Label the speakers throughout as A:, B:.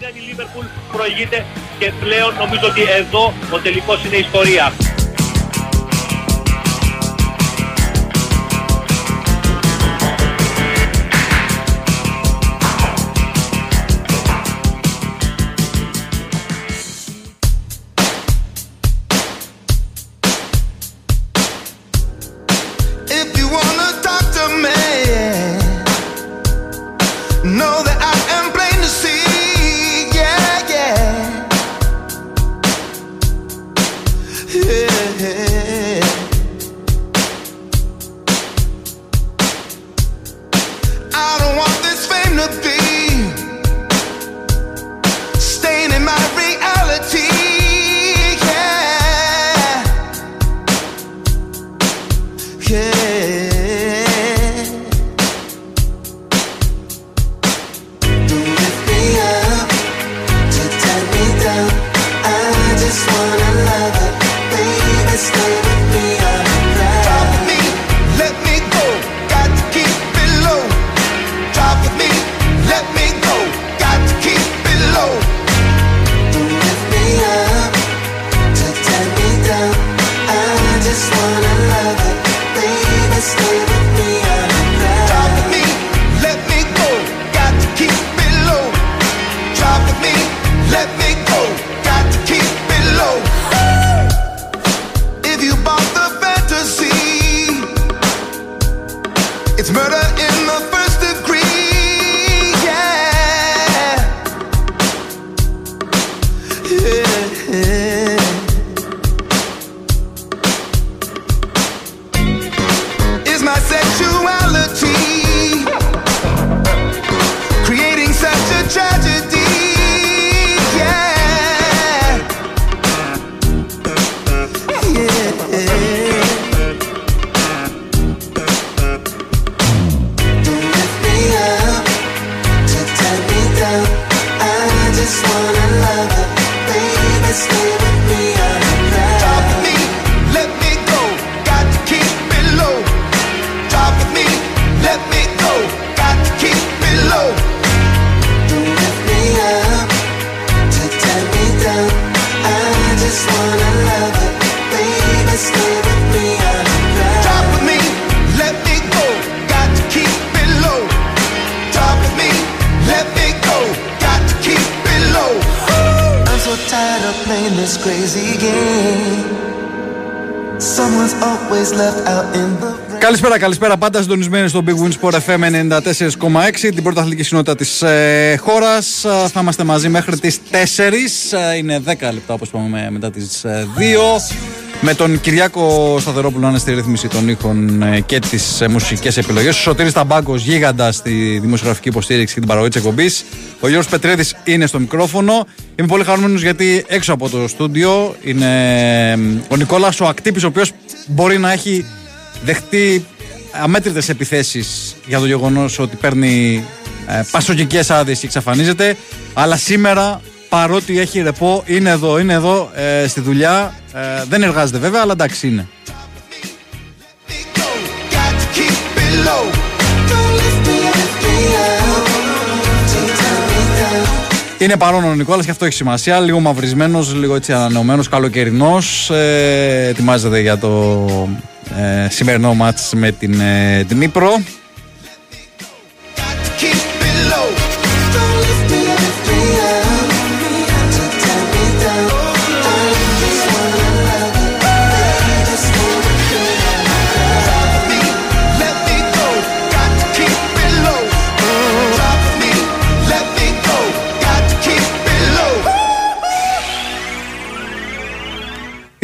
A: η Λίβερπουλ προηγείται και πλέον νομίζω ότι εδώ ο τελικός είναι ιστορία.
B: Καλησπέρα, καλησπέρα. Πάντα συντονισμένοι στο Big Win Sport FM 94,6, την πρώτα αθλητική συνότητα της ε, χώρας. Ε, θα είμαστε μαζί μέχρι τις 4. Ε, είναι 10 λεπτά, όπως είπαμε, μετά τις 2. Ε, με τον Κυριάκο Σταθερόπουλο να είναι στη ρύθμιση των ήχων και τις μουσικές επιλογές. Ο Σωτήρης Ταμπάκος γίγαντας στη δημοσιογραφική υποστήριξη και την παραγωγή της εκπομπής. Ο Γιώργος Πετρέδης είναι στο μικρόφωνο. Είμαι πολύ χαρούμενος γιατί έξω από το στούντιο είναι ο Νικόλας ο Ακτύπης, ο οποίος μπορεί να έχει δεχτεί αμέτρητες επιθέσεις για το γεγονός ότι παίρνει ε, πασοκικές άδειες και εξαφανίζεται. Αλλά σήμερα παρότι έχει ρεπό είναι εδώ, είναι εδώ ε, στη δουλειά. Ε, δεν εργάζεται βέβαια αλλά εντάξει είναι Είναι παρόν ο Νικόλας και αυτό έχει σημασία. Λίγο μαυρισμένος, λίγο έτσι ανανεωμένος, καλοκαιρινός. Ε, ετοιμάζεται για το ε, σημερινό μάτς με την ε, Δνήπρο.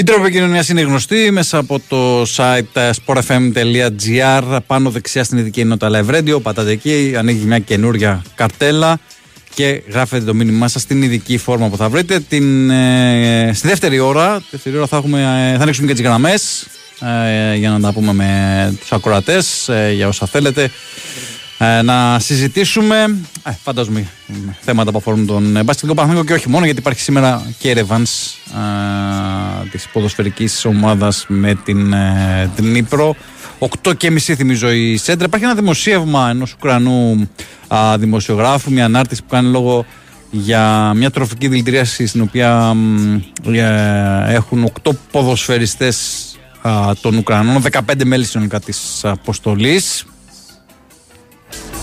B: Η τρόπη επικοινωνίας είναι γνωστή μέσα από το site sportfm.gr. Πάνω δεξιά στην ειδική ενότητα Live Radio. Πατάτε εκεί, ανοίγει μια καινούρια καρτέλα και γράφετε το μήνυμά σας στην ειδική φόρμα που θα βρείτε. Την, ε, στη δεύτερη ώρα, δεύτερη ώρα θα, έχουμε, ε, θα ανοίξουμε και τις γραμμές ε, για να τα πούμε με τους ακροατές ε, για όσα θέλετε ε, να συζητήσουμε. Ε, φαντάζομαι θέματα που αφορούν τον Μπασκετικό Παναθηναϊκό και όχι μόνο, γιατί υπάρχει σήμερα και ρεβάν ε, της ποδοσφαιρικής ομάδας με την ε, Νύπρο. 8 και μισή θυμίζω η Σέντρα. Υπάρχει ένα δημοσίευμα ενός Ουκρανού α, δημοσιογράφου, μια ανάρτηση που κάνει λόγω για μια τροφική δηλητηρίαση στην οποία ε, έχουν 8 ποδοσφαιριστές των Ουκρανών, 15 μέλη συνολικά της αποστολής.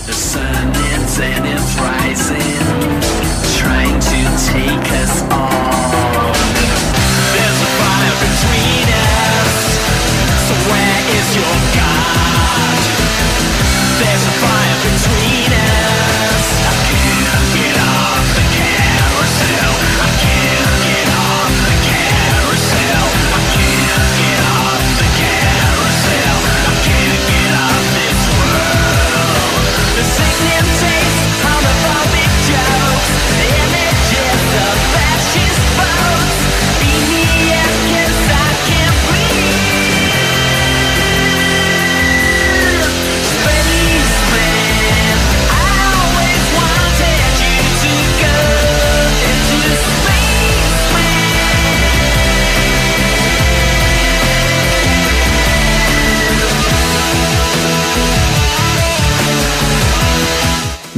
B: The sun is and it's rising.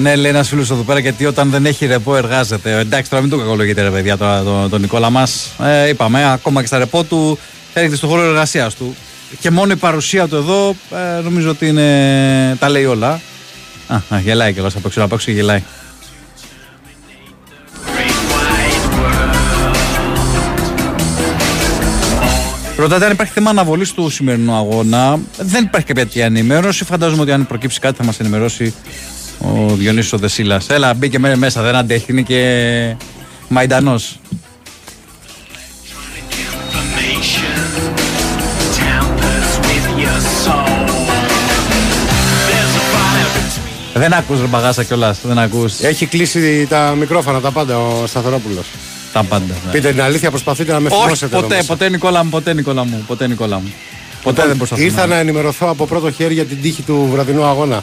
B: Ναι, λέει ένας φίλος εδώ πέρα γιατί όταν δεν έχει ρεπό εργάζεται. Εντάξει, τώρα μην το κακολογείτε, ρε παιδιά, τον, τον, τον Νικόλα μας. Ε, είπαμε, ακόμα και στα ρεπό του έρχεται στο χώρο εργασίας του. Και μόνο η παρουσία του εδώ ε, νομίζω ότι είναι, τα λέει όλα. Α, α γελάει και εγώ απ' έξω, απ' έξω γελάει. Ρωτάτε αν υπάρχει θέμα αναβολής του σημερινού αγώνα. Δεν υπάρχει κάποια ενημέρωση. Φαντάζομαι ότι αν προκύψει κάτι θα μας ενημερώσει ο Διονύσης ο Δεσίλας. Έλα μπήκε μέσα δεν αντέχει είναι και μαϊντανός. Δεν ακούς ρε μπαγάσα κιόλας, δεν ακούς.
C: Έχει κλείσει τα μικρόφωνα τα πάντα ο Σταθερόπουλος.
B: Τα πάντα.
C: Ναι. Πείτε την αλήθεια, προσπαθείτε να με θυμώσετε.
B: Όχι, ποτέ, ποτέ Νικόλα μου, ποτέ Νικόλα μου, ποτέ Νικόλα μου. Ποτέ δεν προσπαθώ.
C: Ήρθα να ενημερωθώ από πρώτο χέρι για την τύχη του βραδινού αγώνα.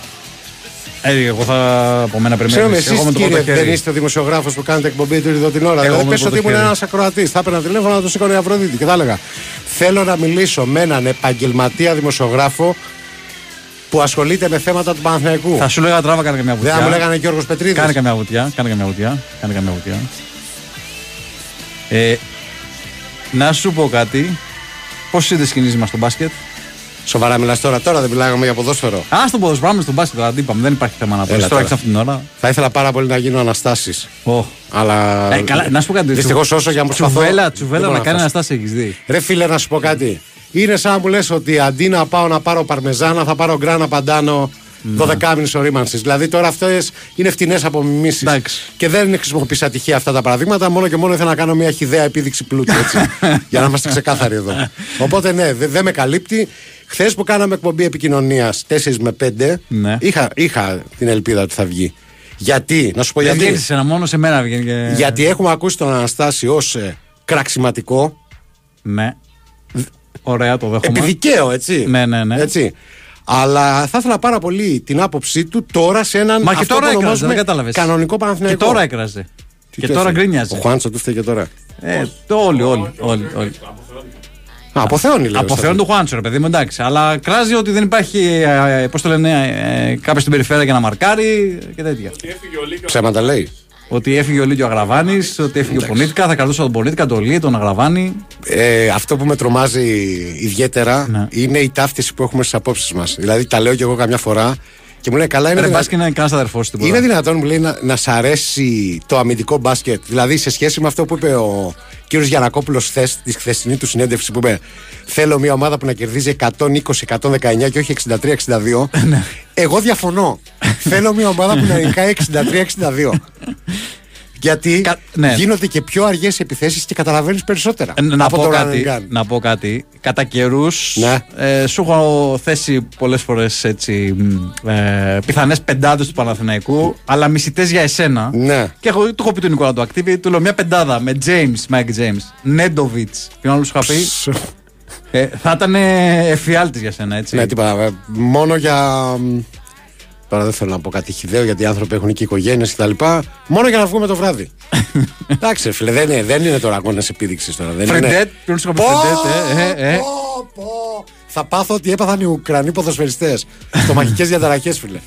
B: Ε, εγώ θα από μένα περιμένω.
C: Ξέρω εσείς κύριε, δεν είστε ο δημοσιογράφος που κάνετε εκπομπή του είδω την ώρα. Εγώ δηλαδή, πες ότι ήμουν ένας ακροατής. Θα έπαιρνα τηλέφωνο να το σήκωνε η Αφροδίτη και θα έλεγα Θέλω να μιλήσω με έναν επαγγελματία δημοσιογράφο που ασχολείται με θέματα του Παναθηναϊκού.
B: Θα σου λέγα τράβα, κάνε καμιά βουτιά.
C: Δεν μου λέγανε Γιώργος Πετρίδης.
B: Κάνε καμιά βουτιά. Κάνε καμιά βουτιά. Κάνε καμιά βουτιά. Ε, να σου πω κάτι. Πώς είδες σκηνή μας στο μπάσκετ;
C: Σοβαρά μιλάς τώρα, τώρα δεν μιλάγαμε για ποδόσφαιρο.
B: Α το ποδόσφαιρο, πάμε στον μπάσκετ. Δεν είπαμε, δεν υπάρχει θέμα να πω. Τώρα αυτή την ώρα.
C: Θα ήθελα πάρα πολύ να γίνω αναστάσεις.
B: Oh.
C: Αλλά.
B: Ε, καλά, να σου πω κάτι.
C: Δυστυχώς όσο για να προσπαθώ.
B: Τσουβέλα, τσουβέλα να κάνει αναστάσεις έχεις δει.
C: Ρε φίλε, να σου πω κάτι. Είναι σαν να μου λες ότι αντί να πάω να πάρω παρμεζάνα, θα πάρω γκράνα παντάνο 12 μήνε ορίμανση. Δηλαδή τώρα αυτές είναι φτηνές απομιμήσει. Και δεν χρησιμοποιήσει ατυχία αυτά τα παραδείγματα. Μόνο και μόνο ήθελα να κάνω μια χιδέα επίδειξη πλούτου. Έτσι, για να είμαστε ξεκάθαροι εδώ. Οπότε ναι, δεν δε με καλύπτει. Χθες που κάναμε εκπομπή επικοινωνίας 4 με 5, ναι. είχα, είχα την ελπίδα ότι θα βγει. Γιατί, να σου πω γιατί.
B: Δεν ένα μόνο σε μένα βγαίνει. Και...
C: Γιατί έχουμε ακούσει τον Αναστάση ως ε, κραξιματικό.
B: Ναι. Ωραία, το δέχομαι.
C: Επιδικαίο, έτσι.
B: Ναι, ναι, ναι.
C: Έτσι. Αλλά θα ήθελα πάρα πολύ την άποψή του τώρα σε έναν
B: Μα και τώρα έκραζε, δεν
C: κατάλαβες. Κανονικό Παναθηναϊκό.
B: Και τώρα έκραζε. και τώρα γκρίνιαζε.
C: Ο Χουάντσο του φταίει και τώρα.
B: Ε, το όλοι, όλοι. όλοι, όλοι.
C: Α, αποθεώνει, λέει.
B: Αποθεώνει το Χουάντσο, ρε παιδί μου, εντάξει. Αλλά κράζει ότι δεν υπάρχει, ε, ε, πώς το λένε, ε, κάποιος στην περιφέρεια για να μαρκάρει και τέτοια.
C: Ψέματα λέει.
B: Ότι έφυγε ο Λίτιο Αγραβάνης, ότι έφυγε ο Πονίτικα, θα κρατούσα τον Πονίτικα, τον Λί, τον Αγραβάνη.
C: Ε, αυτό που με τρομάζει ιδιαίτερα ναι. είναι η ταύτιση που έχουμε στις απόψεις μας. Δηλαδή τα λέω κι εγώ καμιά φορά και μου λέει καλά είναι.
B: Ρε, δυνα... είναι κανένας αδερφός
C: Είναι δυνατόν μου λέει να, να σ' αρέσει το αμυντικό μπάσκετ. Δηλαδή σε σχέση με αυτό που είπε ο κύριος Γιανακόπουλος χθες, τη χθεσινή του συνέντευξη που είπε Θέλω μια ομάδα που να κερδίζει 120-119 και όχι 63-62. Ναι. Εγώ διαφωνώ. Θέλω μια ομάδα που να νικάει 63-62. Γιατί Κα... ναι. γίνονται και πιο αργές επιθέσεις και καταλαβαίνεις περισσότερα.
B: Ε, να, από πω το κάτι, να πω κάτι. Κατά καιρούς ναι. ε, σου έχω θέσει πολλές φορές ε, πιθανές πεντάδες του Παναθηναϊκού, αλλά μισητές για εσένα.
C: Ναι.
B: Και εγώ του έχω πει τον Νικόλα του Ακτίβη, του λέω μια πεντάδα με James, Mike James, Νέντοβιτς. Ποιον άλλο σου είχα πει; Ε, θα ήταν εφιάλτης για σένα, έτσι.
C: Ναι, τίποτα. Ε, μόνο για Τώρα δεν θέλω να πω κάτι χιδαίο γιατί οι άνθρωποι έχουν και οικογένειες κτλ. Μόνο για να βγούμε το βράδυ. Εντάξει, φίλε, δεν είναι, δεν είναι τώρα αγώνας επίδειξης τώρα. Δεν
B: Φρεντέτ, πρέπει να ε, ε.
C: Θα πάθω ό,τι έπαθαν οι Ουκρανοί ποδοσφαιριστές. στομαχικές διαταραχές, φίλε.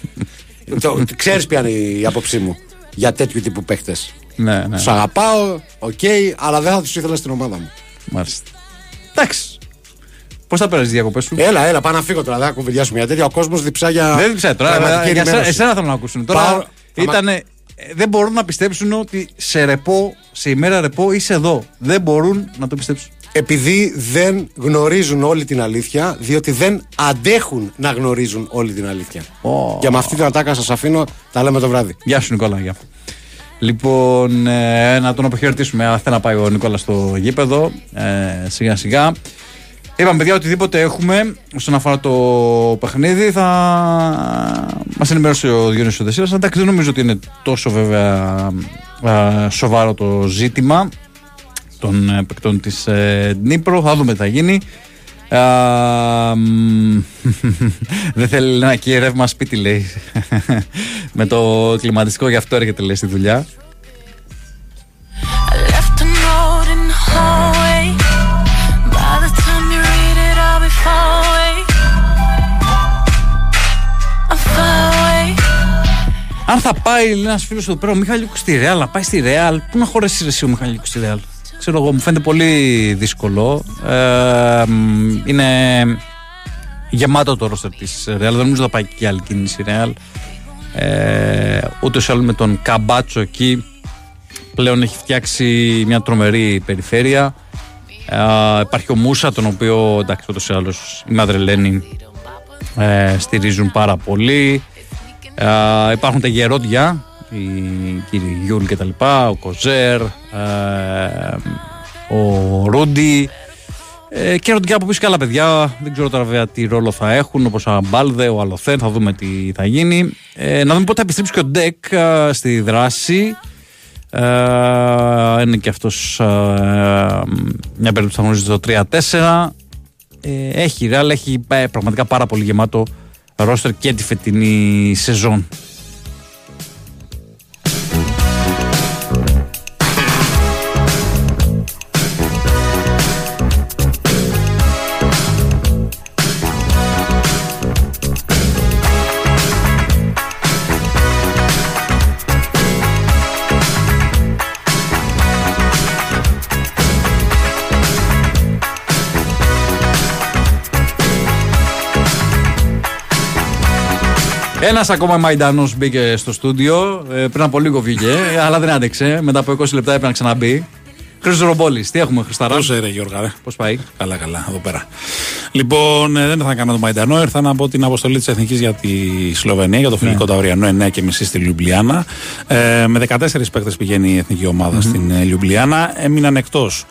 C: Ξέρεις ποια είναι η άποψή μου για τέτοιου τύπου παίχτες.
B: Ναι, ναι.
C: Τους αγαπάω, OK, okay, αλλά δεν θα τους ήθελα στην ομάδα μου.
B: Μάλιστα. Εντάξει. Πώς θα πέρασε τις διακοπές σου;
C: Έλα, έλα, πάω να φύγω τώρα. Δεν θα κουβεντιάσουμε για τέτοια. Ο κόσμος διψά για.
B: Δεν διψάει τώρα. Για εσένα, εσένα θέλω να ακούσουν. Τώρα Πάω... ήτανε, δεν μπορούν να πιστέψουν ότι σε ρεπό, σε ημέρα ρεπό είσαι εδώ. Δεν μπορούν να το πιστέψουν.
C: Επειδή δεν γνωρίζουν όλη την αλήθεια, διότι δεν αντέχουν να γνωρίζουν όλη την αλήθεια. Oh. Και με αυτή την ατάκα σας αφήνω, τα λέμε το βράδυ.
B: Γεια σου, Νικόλα. Γεια. Λοιπόν, ε, να τον αποχαιρετήσουμε. Αν θέλει να πάει ο Νικόλας στο γήπεδο, ε, σιγά σιγά. Είπαμε, παιδιά, οτιδήποτε έχουμε όσον αφορά το παιχνίδι θα μας ενημερώσει ο Διόνυσο Δεσίλα. Εντάξει, δεν νομίζω ότι είναι τόσο βέβαια σοβαρό το ζήτημα των ε, παικτών της ε, Νύπρο. Θα δούμε τι θα γίνει. δεν θέλει να και ρεύμα σπίτι λέει με το κλιματιστικό γι' αυτό έρχεται λέει στη δουλειά Αν θα πάει ένας φίλος εδώ πέρα ο Μιχαλίκου στη Ρεάλ, να πάει στη Ρεάλ, πού να χωρέσει εσύ ο Μιχαλίκου στη Ρεάλ. Ξέρω εγώ, μου φαίνεται πολύ δύσκολο. Ε, είναι γεμάτο το ρόστερ της Ρεάλ. Δεν νομίζω θα πάει και άλλη κίνηση Ρεάλ. Ε, Ούτε ή με τον Καμπάτσο εκεί πλέον έχει φτιάξει μια τρομερή περιφέρεια. Ε, υπάρχει ο Μούσα, τον οποίο εντάξει, ούτως ή άλλως οι Μαδριλένοι ε, στηρίζουν πάρα πολύ. Ε, υπάρχουν τα γερόντια, οι κύριοι Γιούλ και τα λοιπά, ο Κοζέρ, ε, ο Ρούντι ε, και ερωτικά από πίσω και άλλα παιδιά. Δεν ξέρω τώρα βέβαια τι ρόλο θα έχουν, όπως ο Αμπάλδε, ο Αλοθέν, θα δούμε τι θα γίνει. Ε, να δούμε πότε θα επιστρέψει και ο Ντεκ στη δράση. Ε, είναι και αυτός μια περίπτωση θα γνωρίζει το 3-4. έχει ρεάλ, έχει πραγματικά πάρα πολύ γεμάτο ρόστερ και τη φετινή σεζόν. Ένας ακόμα Μαϊντανό μπήκε στο στούντιο. Ε, πριν από λίγο βγήκε, αλλά δεν άντεξε. Μετά από 20 λεπτά έπρεπε να ξαναμπεί. Χρήστος Ρομπόλης, τι έχουμε, Χρισταρά.
D: Πώς είναι, Γιώργα,
B: Πώς πάει;
D: Καλά, καλά, εδώ πέρα. Λοιπόν, ε, δεν θα κάνω το Μαϊντανό. Ήρθα από την αποστολή της Εθνικής για τη Σλοβενία, για το φιλικό ναι. ταυριανό 9 και μισή στη Λιουμπλιάνα. Ε, με 14 παίκτες πηγαίνει η εθνική στην ε, Λιουμπλιάνα. Έμειναν εκτός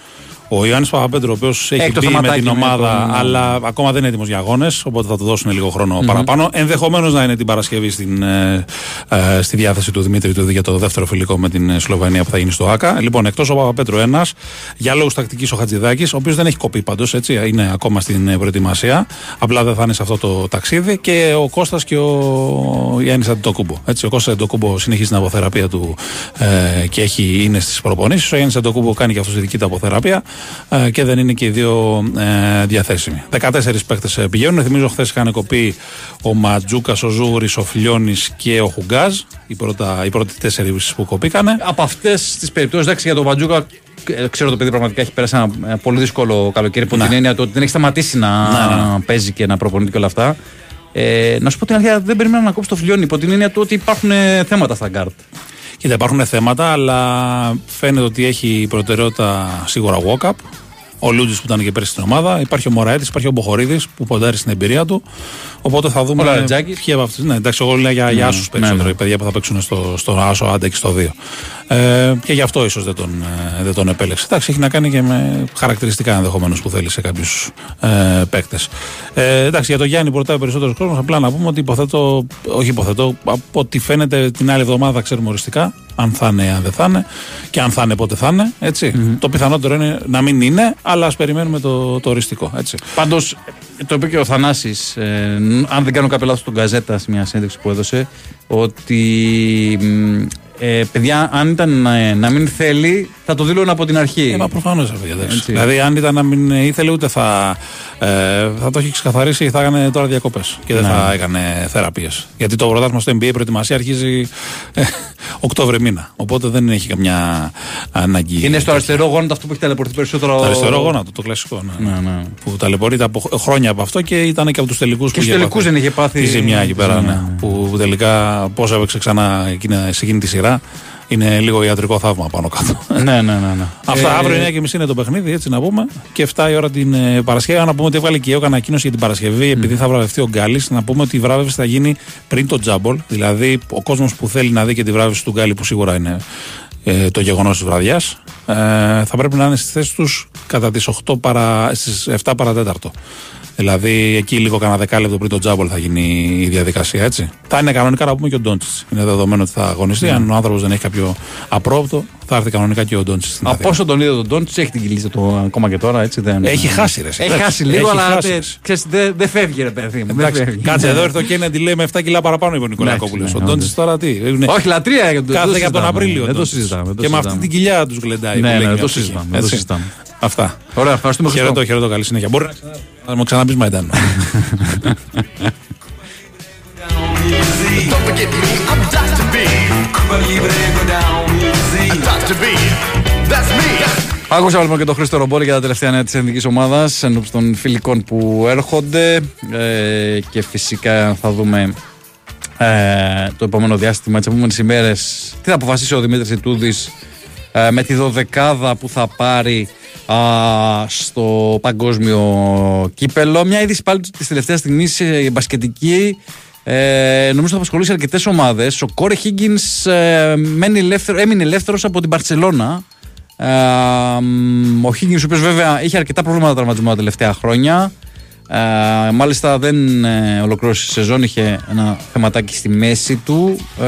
D: ο Ιωάννης Παπαπέτρου, ο οποίος έχει μπει με την ομάδα, ναι. αλλά ακόμα δεν είναι έτοιμος για αγώνες, οπότε θα του δώσουν λίγο παραπάνω. Ενδεχομένως να είναι την Παρασκευή στην, ε, ε, στη διάθεση του Δημήτρη του για το δεύτερο φιλικό με την ε, Σλοβενία που θα γίνει στο ΑΚΑ. Λοιπόν, εκτός ο Παπαπέτρου ένας, για λόγους τακτικής ο Χατζηδάκης, ο οποίος δεν έχει κοπεί πάντως, έτσι, είναι ακόμα στην προετοιμασία. Απλά δεν θα είναι σε αυτό το ταξίδι. Και ο Κώστας και ο Γιάννης Αντιτοκούμπο. Έτσι, ο Κώστας Αντιτοκούμπο συνεχίζει την αποθεραπεία του ε, και έχει, είναι στις προπονήσεις. Ο Γιάννης Αντιτοκούμπο κάνει και αυτός τη δική του αποθεραπεία. Ε, και δεν είναι και οι δύο ε, διαθέσιμοι. 14 παίκτες πηγαίνουν. Θυμίζω χθες είχαν κοπεί ο Μαντζούκας, ο Ζούρη, ο Φιλιώνης και ο Χουγκάζ. Οι, πρώτα, οι πρώτοι τέσσερις που κοπήκανε.
B: Από αυτές τις περιπτώσεις, εντάξει, για τον Μαντζούκα ε, ξέρω το παιδί πραγματικά έχει περάσει ένα πολύ δύσκολο καλοκαίρι από ναι. την έννοια του ότι δεν έχει σταματήσει να ναι, ναι. παίζει και να προπονείται και όλα αυτά. Ε, να σου πω την αλήθεια, δεν περιμένω να κόψει το Φιλιώνη υπό την έννοια του ότι υπάρχουν θέματα στα γκαρντ.
D: Κοίτα, υπάρχουν θέματα, αλλά φαίνεται ότι έχει προτεραιότητα σίγουρα Γουόκαπ. Ο Λούτζης που ήταν και πέρσι στην ομάδα. Υπάρχει ο Μωραέτης, υπάρχει ο Μποχορίδης που ποντάρει στην εμπειρία του. Οπότε θα δούμε.
B: Ο
D: ποιοι από αυτού. Ναι, εντάξει, εγώ λέω για, για άσους ναι, περισσότερο. Ναι. Οι παιδιά που θα παίξουν στο, στο Άσο, άντε και στο 2. Ε, και γι' αυτό ίσως δεν, τον, ε, δεν τον επέλεξε. Εντάξει, έχει να κάνει και με χαρακτηριστικά ενδεχομένως που θέλει σε κάποιους ε, παίκτες. Ε, εντάξει, για τον Γιάννη που ρωτάει ο περισσότερος κόσμος, απλά να πούμε ότι υποθέτω, όχι υποθέτω, από ό,τι φαίνεται την άλλη εβδομάδα θα ξέρουμε οριστικά αν θα είναι, αν δεν θα είναι και αν θα είναι, πότε θα είναι. Έτσι. Mm-hmm. Το πιθανότερο είναι να μην είναι, αλλά ας περιμένουμε το, το οριστικό.
B: Πάντως, το είπε και ο Θανάσης, ε, αν δεν κάνω κάποιο λάθος, τον Καζέτα σε μια συνέντευξη που έδωσε, ότι ε, παιδιά, αν ήταν ε, να μην θέλει, θα το δήλωνε από την αρχή.
D: Ε, μα προφανώς Δηλαδή, αν ήταν να μην ήθελε, ούτε θα, ε, θα το έχει ξεκαθαρίσει, θα έκανε τώρα διακοπές και δεν ναι. θα έκανε θεραπείες. Γιατί το πρωτάθλημα στο NBA προετοιμασία αρχίζει ε, Οκτώβρη μήνα. Οπότε δεν έχει καμιά ανάγκη.
B: Είναι στο αριστερό γόνατο αυτό που έχει ταλαιπωρηθεί περισσότερο.
D: Το αριστερό γόνατο, το κλασικό. Ναι. Ναι, ναι. Που ταλαιπωρείται από χρόνια από αυτό και ήταν και από τους τελικούς που
B: είχε τελικούς δεν είχε πάθει.
D: Τη ζημιά εκεί πέρα. Ναι. ναι. Που τελικά πώς έπαιξε ξανά σε εκείνη τη σειρά είναι λίγο ιατρικό θαύμα πάνω κάτω.
B: ναι, ναι, ναι. ναι.
D: Αυτά ε, αύριο 9.30 είναι το παιχνίδι, έτσι να πούμε. Και 7 η ώρα την ε, Παρασκευή. Να πούμε ότι έβγαλε και η ανακοίνωση για την Παρασκευή, επειδή θα βραβευτεί ο Γκάλης. Να πούμε ότι η βράβευση θα γίνει πριν το τζάμπολ. Δηλαδή, ο κόσμος που θέλει να δει και τη βράβευση του Γκάλη, που σίγουρα είναι ε, το γεγονός της βραδιάς, ε, θα πρέπει να είναι στι θέσει τους κατά τις 8 παρα, στις 7 παρατέταρτο. Δηλαδή εκεί λίγο κανένα δεκάλεπτο πριν το τζάμπολ θα γίνει η διαδικασία έτσι. Θα είναι κανονικά να πούμε και ο Ντόντσι. Είναι δεδομένο ότι θα αγωνιστεί. Mm. Αν ο άνθρωπος δεν έχει κάποιο απρόπτο, θα έρθει κανονικά και ο Ντόντσι.
B: Από όσο τον είδε τον Ντόντσι, έχει την κυλίτσα του ακόμα και τώρα. Έτσι, δεν...
D: Έχει χάσει, ρε.
B: Έχει χάσει λίγο, αλλά δεν δε φεύγει, ρε παιδί μου.
D: Κάτσε εδώ, ήρθε ο Κέννεντι λέει με 7 κιλά παραπάνω είπε ο Νικολακόπουλος. Ο Ντόντσι τώρα τι.
B: Όχι, λατρεία για τον
D: Κάθε για τον Απρίλιο.
B: Δεν το συζητάμε.
D: Και με αυτή την κοιλιά τους γλεντάει.
B: Ναι, ναι, το συζητάμε.
D: Αυτά.
B: Ωραία, ευχαριστούμε
D: Χαιρετώ, χαιρετώ, καλή συνέχεια. Μπορεί να μου ξαναπείς Μαϊντάνο.
B: Άκουσα λοιπόν και τον Χρήστο Ρομπόλη για τα τελευταία νέα της εθνική ομάδας ενώπιση των φιλικών που έρχονται ε, και φυσικά θα δούμε ε, το επόμενο διάστημα, τις επόμενες ημέρες, τι θα αποφασίσει ο Δημήτρης Ιτούδης ε, με τη δωδεκάδα που θα πάρει στο παγκόσμιο κύπελο. Μια είδηση πάλι της τελευταίας στιγμής η μπασκετική. Ε, νομίζω θα απασχολήσει αρκετές ομάδες. Ο Κόρε Χίγκιν ε, έμεινε ελεύθερος από την Παρσελώνα. Ε, ο Χίγκιν, ο οποίος βέβαια είχε αρκετά προβλήματα τραυματισμού τα τελευταία χρόνια. Ε, μάλιστα δεν ε, ολοκλήρωσε τη σεζόν, είχε ένα θεματάκι στη μέση του. Ε,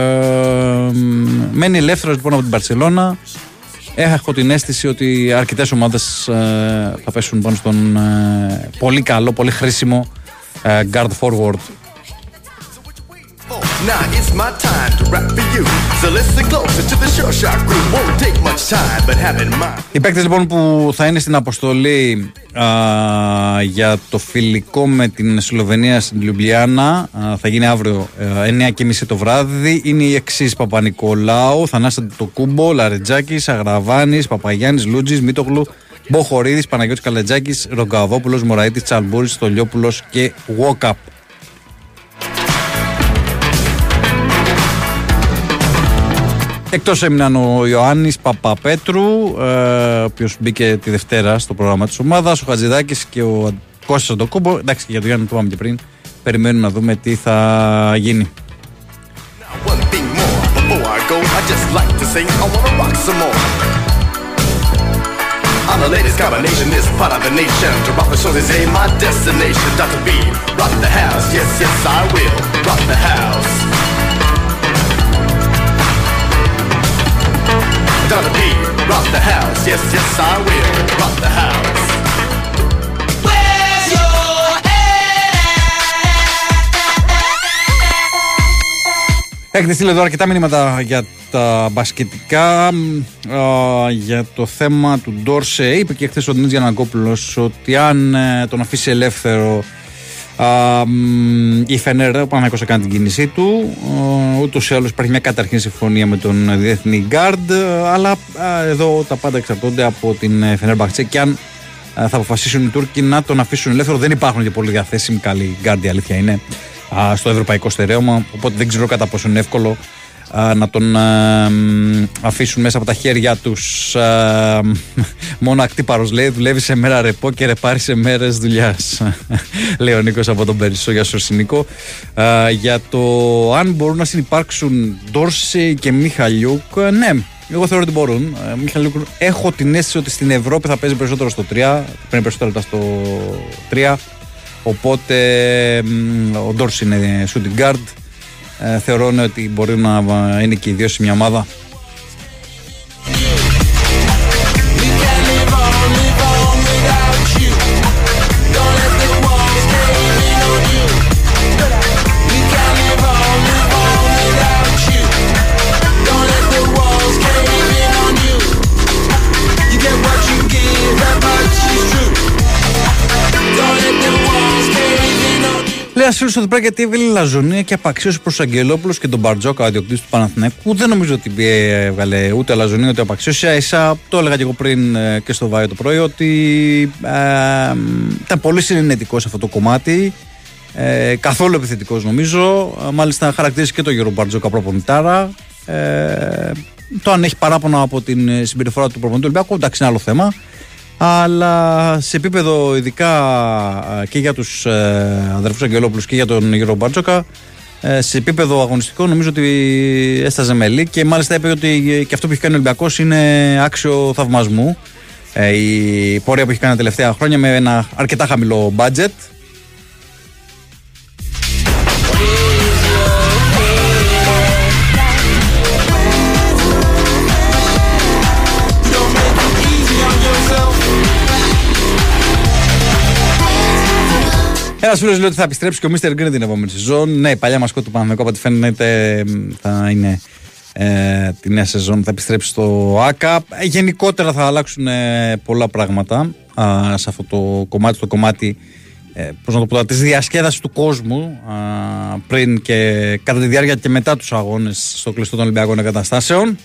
B: μένει ελεύθερος λοιπόν από την Παρσελώνα. Έχω την αίσθηση ότι αρκετές ομάδες ε, θα πέσουν πάνω στον ε, πολύ καλό, πολύ χρήσιμο ε, guard forward Now it's my time to rap for you. So listen closer to the sure shot crew. Won't take much time, but have in mind. Οι παίκτες λοιπόν που θα είναι στην αποστολή α, για το φιλικό με την Σλοβενία στην Λιουμπλιάνα θα γίνει αύριο 9.30 το βράδυ. Είναι οι εξής Παπα-Νικολάου, Θανάστα το Κούμπο, Λαρετζάκης, Αγραβάνης, Παπαγιάννης, Λούτζης, Μίτογλου, Μποχορίδης, Παναγιώτης Καλετζάκης, Ρογκαβόπουλο, Μωραήτης, Τσαλμπούρης, Στολιόπουλος και Βόκαπ. Εκτός έμειναν ο Ιωάννης Παπαπέτρου, ε, ο οποίος μπήκε τη Δευτέρα στο πρόγραμμα της ομάδας, ο Χατζηδάκης και ο Κώστας Αντοκούμπο. Εντάξει, και για τον Γιάννη το είπαμε και πριν. Περιμένουμε να δούμε τι θα γίνει. I'm the latest combination, this part of the nation. To rock the show is a my destination. Dr. B, rock the house, yes, yes, I will. Rock the house. Donna P, rock the house. Yes, yes, I will rock the house. Έχετε στείλει εδώ αρκετά μηνύματα για τα μπασκετικά, α, για το θέμα του Ντόρσε. Είπε και χθες ο Δημήτρης Γιανακόπουλος ότι αν ε, τον αφήσει ελεύθερο η Φενέρ, ο Παναγιώτος έκανε την κίνησή του. Ούτως ή άλλως υπάρχει μια καταρχήν συμφωνία με τον Διεθνή Γκάρντ. Αλλά εδώ τα πάντα εξαρτώνται από την Φενέρ Μπαχτσέ και αν θα αποφασίσουν οι Τούρκοι να τον αφήσουν ελεύθερο. Δεν υπάρχουν και πολύ διαθέσιμοι καλοί Γκάρντ, η αλήθεια είναι, στο ευρωπαϊκό στερέωμα. Οπότε δεν ξέρω κατά πόσο είναι εύκολο να τον αφήσουν μέσα από τα χέρια τους μόνο ακτύπαρος λέει δουλεύει σε μέρα ρεπό και ρεπάρει σε μέρες δουλειάς. λέει ο Νίκος από τον Περισσό για Σορσινικό για το αν μπορούν να συνεπάρξουν Ντόρση και Μιχαλιούκ ναι εγώ θεωρώ ότι μπορούν. Ε, Μιχαλιούκ, έχω την αίσθηση ότι στην Ευρώπη θα παίζει περισσότερο στο 3. Παίρνει περισσότερα λεπτά στο 3. Οπότε ο Ντόρση είναι shooting guard ε, θεωρώ ότι μπορεί να είναι και οι δύο σε μια ομάδα Ένας φίλος εδώ πέρα γιατί έβγαλε λαζονία και απαξίωσε προς Αγγελόπουλος και τον Μπαρτζόκα, ο ιδιοκτήτης του Παναθηναϊκού. Δεν νομίζω ότι έβγαλε ούτε λαζονία ούτε απαξίωση. Ίσα το έλεγα και εγώ πριν ε, και στο Βάιο το πρωί ότι ε, ήταν πολύ συνενετικός σε αυτό το κομμάτι. Ε, καθόλου επιθετικός νομίζω. Ε, μάλιστα χαρακτηρίζει και τον Γιώργο Μπαρτζόκα προπονητάρα. Ε, το αν έχει παράπονα από την συμπεριφορά του προπονητή του Ολυμπιακού, εντάξει, είναι άλλο θέμα αλλά σε επίπεδο ειδικά και για τους ε, αδερφούς Αγγελόπουλους και για τον Γιώργο Μπάρτσοκα ε, σε επίπεδο αγωνιστικό νομίζω ότι έσταζε μελή και μάλιστα είπε ότι και αυτό που έχει κάνει ο Ολυμπιακός είναι άξιο θαυμασμού. Ε, η πορεία που έχει κάνει τα τελευταία χρόνια με ένα αρκετά χαμηλό budget Ένα φίλο λέει ότι θα επιστρέψει και ο Mr. Green την επόμενη σεζόν. Ναι, η παλιά μασκό του Παναγενικού από ό,τι φαίνεται θα είναι ε, τη νέα σεζόν, θα επιστρέψει στο ΑΚΑ. Ε, γενικότερα θα αλλάξουν ε, πολλά πράγματα α, σε αυτό το κομμάτι, το κομμάτι ε, πώς να το πω, της διασκέδασης του κόσμου α, πριν και κατά τη διάρκεια και μετά τους αγώνες στο κλειστό των Ολυμπιακών Εγκαταστάσεων.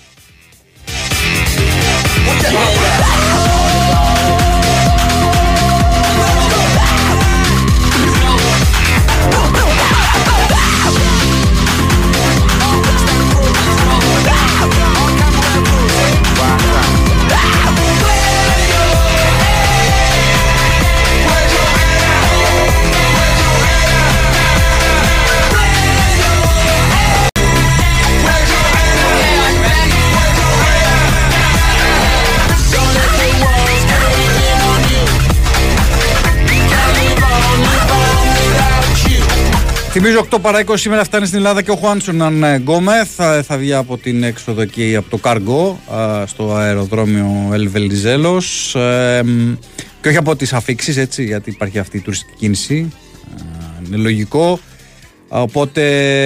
B: Θυμίζω 8 παρά 20 σήμερα φτάνει στην Ελλάδα και ο Χουάνσον Γκόμεθ θα, θα βγει από την έξοδο εκεί από το Καργκό στο αεροδρόμιο Ελβελιζέλο. και όχι από τις αφήξεις έτσι γιατί υπάρχει αυτή η τουριστική κίνηση. είναι λογικό. Οπότε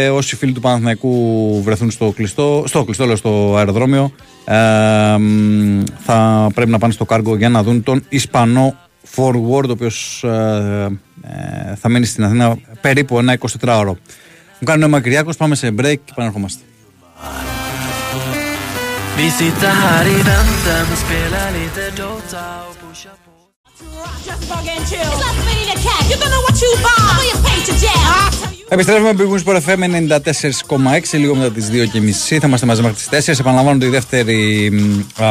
B: όσοι φίλοι του Παναθηναϊκού βρεθούν στο κλειστό, στο κλειστό στο αεροδρόμιο θα πρέπει να πάνε στο Κάργο για να δουν τον Ισπανό forward ο οποίος ε, ε, θα μείνεις στην Αθήνα περίπου ένα 24ωρο. Μου κάνει νόημα Κυριάκος, πάμε σε break και επανερχόμαστε. Επιστρέφουμε με Big Sport FM 94,6 λίγο μετά τις 2.30 θα είμαστε μαζί μέχρι τις 4 επαναλαμβάνω τη δεύτερη α,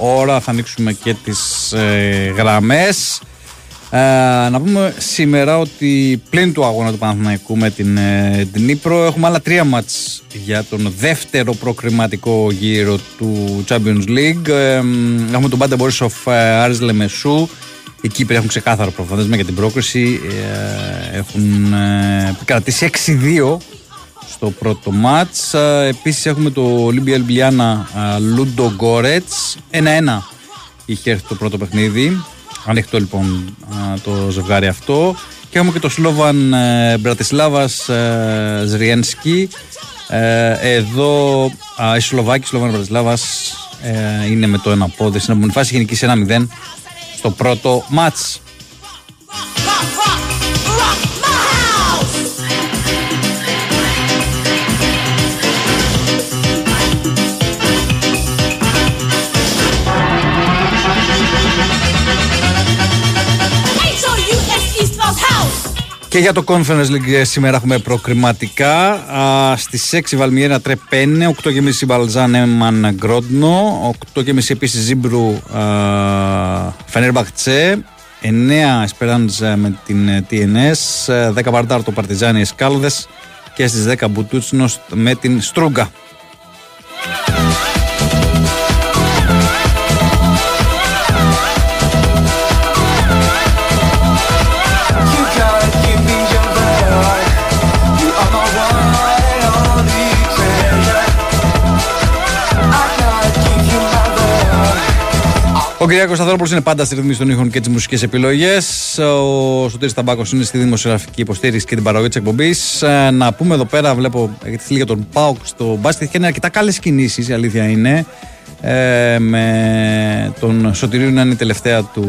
B: ώρα θα ανοίξουμε και τις ε, γραμμές ε, να πούμε σήμερα ότι πλην του αγώνα του Παναθηναϊκού με την, ε, την Ήπρο έχουμε άλλα τρία μάτς για τον δεύτερο προκριματικό γύρο του Champions League. Ε, έχουμε τον Πάντα Μπορισοφ Άρης Λεμεσού. Οι Κύπροι έχουν ξεκάθαρο προφανέσμα για την πρόκριση. έχουν κρατήσει 6-2 στο πρώτο μάτς. επίσης έχουμε το Ολύμπια Ελμπιάνα Λούντο Γκόρετς. 1-1 είχε έρθει το πρώτο παιχνίδι. Ανοιχτό λοιπόν το ζευγάρι αυτό. Και έχουμε και το Σλόβαν ε, Μπρατισλάβας ε, Ζριένσκι. Ε, εδώ η Σλοβάκη, Σλόβαν Μπρατισλάβας είναι με το ένα πόδι. Στην επόμενη φάση έχει νικήσει 1-0 στο πρώτο μάτς. Και για το Conference League ε, σήμερα έχουμε προκριματικά. Στις 6 Βαλμιέρα Τρεπένε, 8.30 Μπαλζάν Μαν Γκρόντνο, 8.30 επίσης Ζίμπρου Φενέρμπαχτσε, 9 Εσπεράντζα με την ε, TNS, 10 Παρτάρ το Παρτιζάνι Εσκάλδε και στις 10 Μπουτούτσινος με την Στρούγκα. Ο Κυριάκο Σταθρόπουλο είναι πάντα στη ρυθμίση των ήχων και τις μουσικές επιλογές. Ο Σωτήρης Ταμπάκο είναι στη δημοσιογραφική υποστήριξη και την παραγωγή της εκπομπής. Ε, να πούμε εδώ πέρα, βλέπω τη για τον Πάουκ στο μπάσκετ. Έχει αρκετά καλές κινήσεις, η αλήθεια είναι. Ε, με τον Σωτηρίου να είναι η τελευταία του.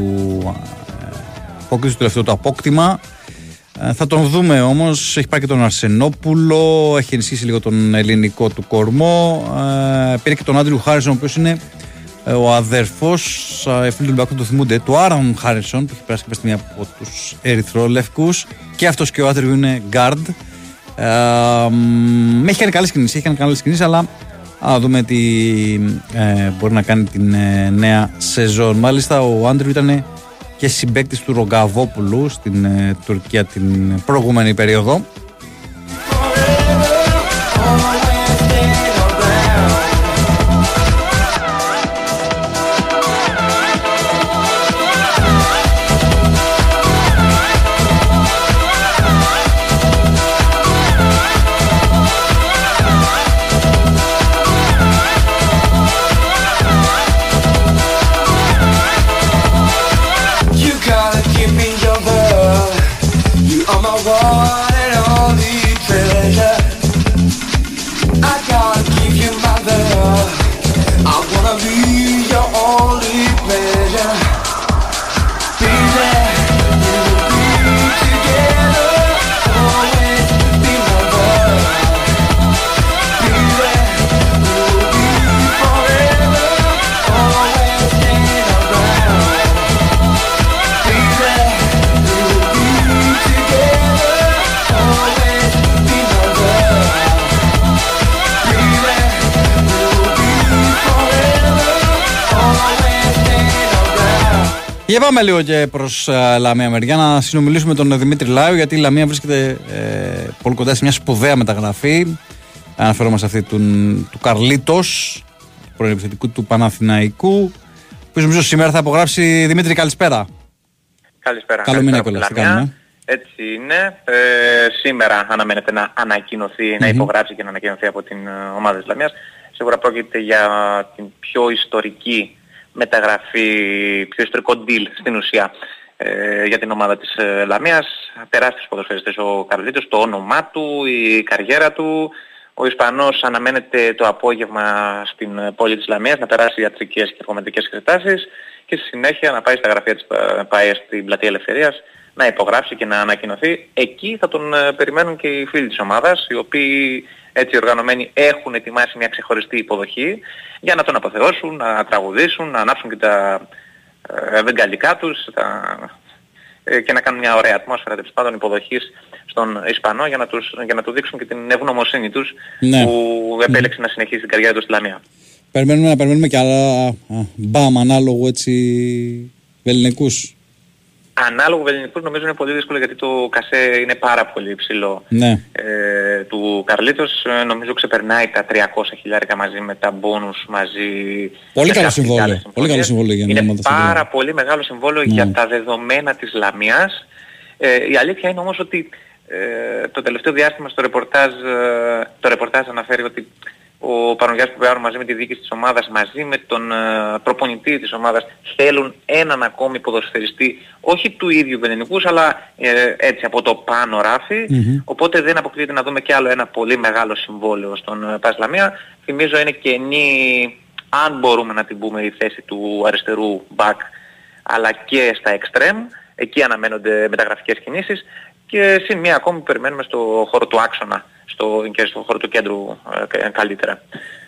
B: Ε, απόκτηση του τελευταίου του απόκτημα. Ε, θα τον δούμε όμως. Έχει πάρει και τον Αρσενόπουλο, έχει ενισχύσει λίγο τον ελληνικό του κορμό. Ε, πήρε και τον Άντριου Χάρισον, ο οποίος είναι ε, ο αδερφός, οι φίλοι του Ολυμπιακού το θυμούνται, του Άραν Χάρισον, που έχει περάσει κάποια στιγμή από τους Ερυθρόλευκου. Και αυτός και ο Άντριου είναι guard. Ε, έχει κάνει καλές κινήσεις, έχει κάνει καλές κινήσεις, αλλά Α δούμε τι ε, μπορεί να κάνει την ε, νέα σεζόν. Μάλιστα ο Άντριου ήταν και συμπέκτης του Ρογκαβόπουλου στην ε, Τουρκία την προηγούμενη περίοδο. Για πάμε λίγο και προς uh, Λαμία μεριά να συνομιλήσουμε με τον Δημήτρη Λάου γιατί η Λαμία βρίσκεται ε, πολύ κοντά σε μια σπουδαία μεταγραφή. Αναφέρομαι αυτή του, του Καρλίτος, πρώην επιθετικού του Παναθηναϊκού, που νομίζω σήμερα θα απογράψει. Δημήτρη, καλησπέρα.
E: Καλησπέρα.
B: Καλό μήνα κιόλας.
E: Έτσι είναι. Ε, σήμερα αναμένεται να ανακοινωθεί, να υπογράψει και να ανακοινωθεί από την ε, ομάδα της Λαμίας. Σίγουρα πρόκειται για την πιο ιστορική μεταγραφή, πιο ιστορικό deal στην ουσία ε, για την ομάδα της ε, Λαμίας. Τεράστιος ποδοσφαιριστής ο Καρλίτος, το όνομά του, η καριέρα του. Ο Ισπανός αναμένεται το απόγευμα στην πόλη της Λαμίας να περάσει ιατρικές και κομματικές εξετάσεις και στη συνέχεια να πάει στα γραφεία της ΠΑΕ στην Πλατεία Ελευθερίας να υπογράψει και να ανακοινωθεί. Εκεί θα τον ε, περιμένουν και οι φίλοι της ομάδας, οι οποίοι έτσι οργανωμένοι έχουν ετοιμάσει μια ξεχωριστή υποδοχή για να τον αποθεώσουν, να τραγουδήσουν, να ανάψουν και τα ε, βεγγαλικά τους τα, ε, και να κάνουν μια ωραία ατμόσφαιρα τέλος πάντων υποδοχής στον Ισπανό για να, τους, για να του δείξουν και την ευγνωμοσύνη τους ναι. που επέλεξε να συνεχίσει την καριέρα του στη Λαμία.
B: Περιμένουμε να περιμένουμε και άλλα μπαμ ανάλογο έτσι βεληνικούς.
E: Ανάλογο βεληνικούς νομίζω είναι πολύ δύσκολο γιατί το κασέ είναι πάρα πολύ υψηλό.
B: Ναι.
E: Ε, του Καρλίτος ε, νομίζω ξεπερνάει τα 300 χιλιάρικα μαζί με τα μπόνους μαζί.
B: Πολύ καλό συμβόλαιο. Πολύ καλό συμβόλαιο για
E: Είναι πάρα πολύ μεγάλο συμβόλαιο ναι. για τα δεδομένα της Λαμίας. Ε, η αλήθεια είναι όμως ότι ε, το τελευταίο διάστημα στο ρεπορτάζ, ε, το ρεπορτάζ αναφέρει ότι ο Πανογιάς Πουβιάρου μαζί με τη δίκη της ομάδας, μαζί με τον ε, προπονητή της ομάδας θέλουν έναν ακόμη ποδοσφαιριστή, όχι του ίδιου Βενενικούς, αλλά ε, έτσι από το πάνω Οπότε δεν αποκλείεται να δούμε και άλλο ένα πολύ μεγάλο συμβόλαιο στον ε, Πασλαμία. Θυμίζω είναι καινή, αν μπορούμε να την πούμε, η θέση του αριστερού back, αλλά και στα extreme. Εκεί αναμένονται μεταγραφικές κινήσεις και συν μία ακόμη περιμένουμε στο χώρο του άξονα στο, και στο χώρο του κέντρου ε, καλύτερα.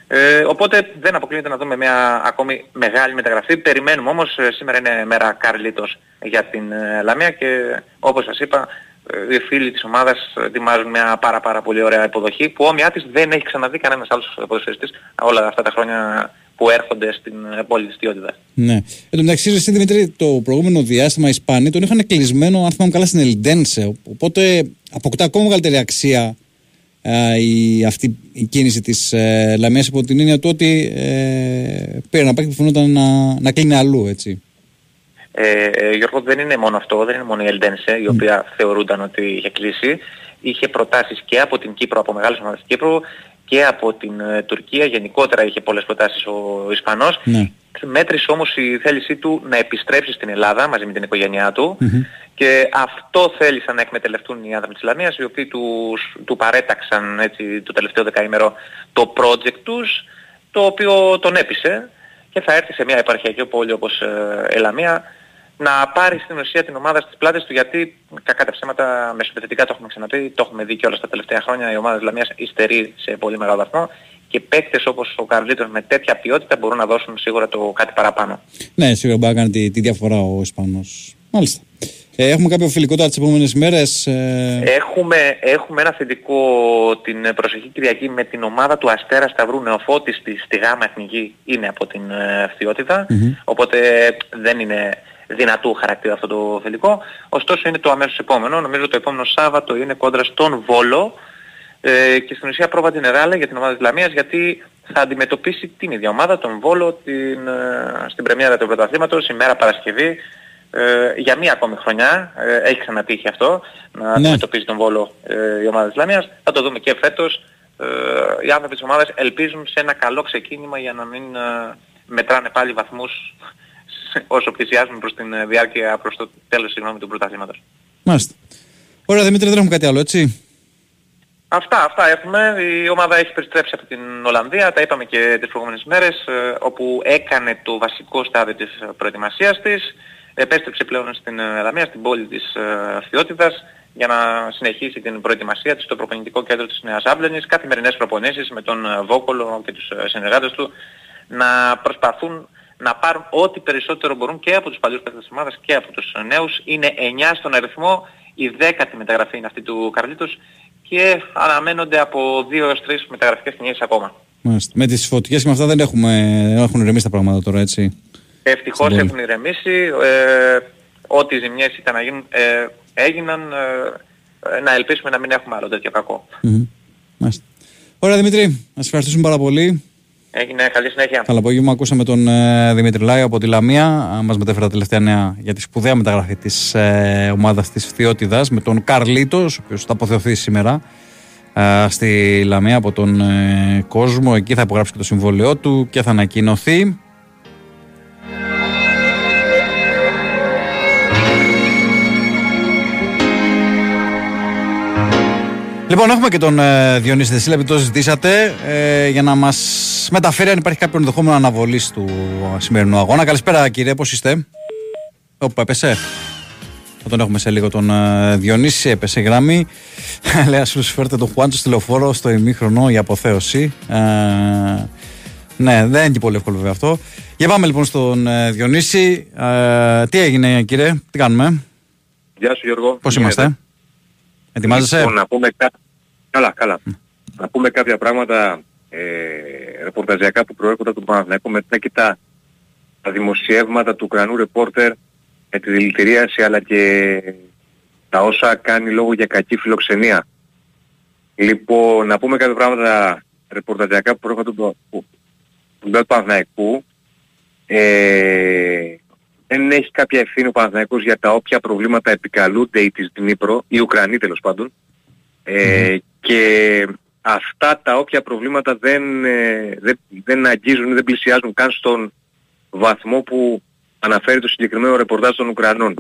E: Ε, οπότε δεν αποκλείεται να δούμε μια ακόμη μεγάλη μεταγραφή. Περιμένουμε όμως, ε, σήμερα είναι μέρα Καρλίτος για την ε, Λαμία και όπως σας είπα, ε, οι φίλοι της ομάδας ετοιμάζουν μια πάρα πάρα πολύ ωραία υποδοχή που όμοιά της δεν έχει ξαναδεί κανένας άλλος ποδοσφαιριστής όλα αυτά τα χρόνια που έρχονται στην πόλη της Τιότητας.
B: Ναι. Εν τω μεταξύ, εσύ Δημήτρη, το προηγούμενο διάστημα οι Ισπανοί τον είχαν κλεισμένο, αν θυμάμαι καλά, στην Ελντένσε. Οπότε αποκτά ακόμα μεγαλύτερη αξία η, αυτή η κίνηση της ε, Λαμίας από την έννοια του ότι ε, πήρε να πάει και φαινόταν να, να κλείνει αλλού έτσι.
E: Ε, ε, Γιώργο δεν είναι μόνο αυτό, δεν είναι μόνο η Ελντένσε η οποία θεωρούνταν ότι είχε κλείσει. Είχε προτάσεις και από την Κύπρο, από μεγάλες ομάδες της Κύπρου και από την ε, Τουρκία. Γενικότερα είχε πολλές προτάσεις ο Ισπανός. Ναι. Μέτρησε όμως η θέλησή του να επιστρέψει στην Ελλάδα μαζί με την οικογένειά του και αυτό θέλησαν να εκμεταλλευτούν οι άνθρωποι της Ισλαμίας οι οποίοι τους, του παρέταξαν έτσι, το τελευταίο δεκαήμερο το project τους το οποίο τον έπεισε και θα έρθει σε μια επαρχιακή πόλη όπως ε, Ελαμία να πάρει στην ουσία την ομάδα στις πλάτες του γιατί κακά τα ψέματα μεσοπαιδευτικά το έχουμε ξαναπεί, το έχουμε δει και όλα τα τελευταία χρόνια η ομάδα της Λαμίας υστερεί σε πολύ μεγάλο βαθμό και παίκτες όπως ο Καρλίτος με τέτοια ποιότητα μπορούν να δώσουν σίγουρα το κάτι παραπάνω.
B: Ναι, σίγουρα μπορεί να κάνει τη, τη διαφορά ο Ισπανός. Μάλιστα. Ε, έχουμε κάποιο φιλικό τώρα τις επόμενες μέρες.
E: Ε... Έχουμε, έχουμε ένα θετικό την προσεχή Κυριακή με την ομάδα του Αστέρα Σταυρού Νεοφώτης στη, στη Γάμα Εθνική είναι από την ε, οπότε δεν είναι δυνατού χαρακτήρα αυτό το φιλικό. Ωστόσο είναι το αμέσως επόμενο. Νομίζω το επόμενο Σάββατο είναι κόντρα στον Βόλο ε, και στην ουσία πρόβα την Εράλα για την ομάδα της Λαμίας γιατί θα αντιμετωπίσει την ίδια ομάδα, τον Βόλο, την, ε, στην πρεμιέρα του πρωταθλήματος, ημέρα Παρασκευή, ε, για μία ακόμη χρονιά, ε, έχει ξανατύχει αυτό, να ναι. αντιμετωπίζει τον Βόλο ε, η ομάδα της Λαμίας. Θα το δούμε και φέτος. Ε, οι άνθρωποι της ομάδας ελπίζουν σε ένα καλό ξεκίνημα για να μην ε, μετράνε πάλι βαθμούς όσο πλησιάζουμε προς την διάρκεια, προς το τέλος συγγνώμη, του πρωταθλήματος.
B: Μάλιστα. Ωραία Δημήτρη, δεν έχουμε κάτι άλλο, έτσι;
E: Αυτά, αυτά έχουμε. Η ομάδα έχει περιστρέψει από την Ολλανδία, τα είπαμε και τις προηγούμενες μέρες, ε, όπου έκανε το βασικό στάδιο της προετοιμασίας της. Επέστρεψε πλέον στην Ελλαμία, στην πόλη της Φιότητας, ε, για να συνεχίσει την προετοιμασία της στο προπονητικό κέντρο της Νέας Άμπλενης, καθημερινές προπονήσεις με τον Βόκολο και τους συνεργάτες του, να προσπαθούν να πάρουν ό,τι περισσότερο μπορούν και από τους παλιούς παίκτες της ομάδας και από τους νέους. Είναι 9 στον αριθμό, η δέκατη μεταγραφή είναι αυτή του Καρλίτος και αναμένονται από 2 έως 3 μεταγραφικές κινήσεις ακόμα.
B: Μάλιστα. Με τις φωτικές και με αυτά δεν έχουμε, έχουν ηρεμήσει τα πράγματα τώρα έτσι.
E: Ευτυχώς έχουν ηρεμήσει. Ε, ό,τι ζημιές ήταν να γίνουν ε, έγιναν. Ε, να ελπίσουμε να μην έχουμε άλλο τέτοιο κακό.
B: Mm-hmm. Ωραία Δημήτρη, να σας ευχαριστήσουμε πάρα πολύ.
E: Έγινε, καλή συνέχεια.
B: Καλό απόγευμα. Ακούσαμε τον ε, Δημήτρη Λάιο από τη Λαμία. Μας μετέφερα τα τελευταία νέα για τη σπουδαία μεταγραφή της ε, ομάδας της Φθιώτιδα με τον Καρλίτο, ο οποίος θα αποθεωθεί σήμερα ε, στη Λαμία από τον ε, κόσμο. Εκεί θα υπογράψει και το συμβόλαιό του και θα ανακοινωθεί. Λοιπόν, έχουμε και τον ε, Διονύση Δεσίλα, επειδή το ζητήσατε, ε, για να μας μεταφέρει αν υπάρχει κάποιο ενδεχόμενο αναβολής του σημερινού αγώνα. Καλησπέρα, κύριε, πώς είστε; Όπου έπεσε. Θα τον έχουμε σε λίγο τον ε, Διονύση, έπεσε γραμμή. Λέει, ας φέρετε τον Χουάντσο στη λεωφόρο στο ημίχρονο για αποθέωση. Ε, ναι, δεν είναι και πολύ εύκολο βέβαια αυτό. Για πάμε λοιπόν στον ε, Διονύση. Ε, τι έγινε, κύριε, τι κάνουμε;
F: Γεια σου, Γιώργο.
B: Πώς είμαστε; Ετοιμάζεσαι.
F: Λοιπόν, να πούμε κα... Καλά, καλά. Να πούμε κάποια πράγματα ε, ρεπορταζιακά που προέρχονται από τον Παναθηναϊκό μετά και τα, τα δημοσιεύματα του Ουκρανού ρεπόρτερ με τη δηλητηρίαση αλλά και τα όσα κάνει λόγω για κακή φιλοξενία. Λοιπόν, να πούμε κάποια πράγματα ρεπορταζιακά που προέρχονται από τον Παναθηναϊκού. Ε, δεν έχει κάποια ευθύνη ο Παναθηναϊκός για τα όποια προβλήματα επικαλούνται ή της Δνήπρο, οι Ουκρανοί τέλος πάντων. Ε, και αυτά τα όποια προβλήματα δεν, ε, δεν, δεν αγγίζουν, δεν πλησιάζουν καν στον βαθμό που αναφέρει το συγκεκριμένο ρεπορτάζ των Ουκρανών.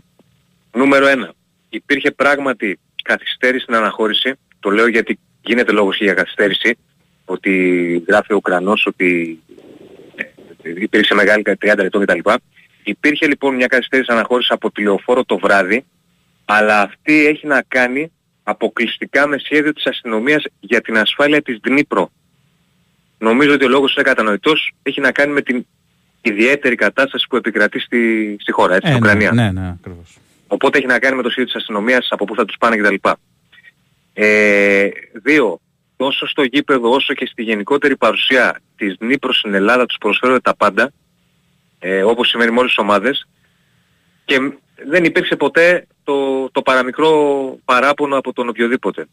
F: Νούμερο 1. Υπήρχε πράγματι καθυστέρηση στην αναχώρηση. Το λέω γιατί γίνεται λόγος για καθυστέρηση. Ότι γράφει ο Ουκρανός ότι ε, υπήρξε μεγάλη 30 λεπτό κτλ. Υπήρχε λοιπόν μια καθυστέρηση αναχώρησης από τηλεοφόρο το βράδυ, αλλά αυτή έχει να κάνει αποκλειστικά με σχέδιο της αστυνομίας για την ασφάλεια της Δνήπρο. Νομίζω ότι ο λόγος είναι κατανοητός, έχει να κάνει με την ιδιαίτερη κατάσταση που επικρατεί στη, στη χώρα, έτσι,
B: ε,
F: στην
B: ναι,
F: Ουκρανία.
B: Ναι, ναι, ακριβώς.
F: Οπότε έχει να κάνει με το σχέδιο της αστυνομίας, από πού θα τους πάνε κτλ. Ε, δύο, τόσο στο γήπεδο όσο και στη γενικότερη παρουσία της Δνήπρο στην Ελλάδα τους προσφέρονται τα πάντα, ε, όπως σημαίνει με όλες τις ομάδες. Και δεν υπήρξε ποτέ το, το παραμικρό παράπονο από τον οποιοδήποτε.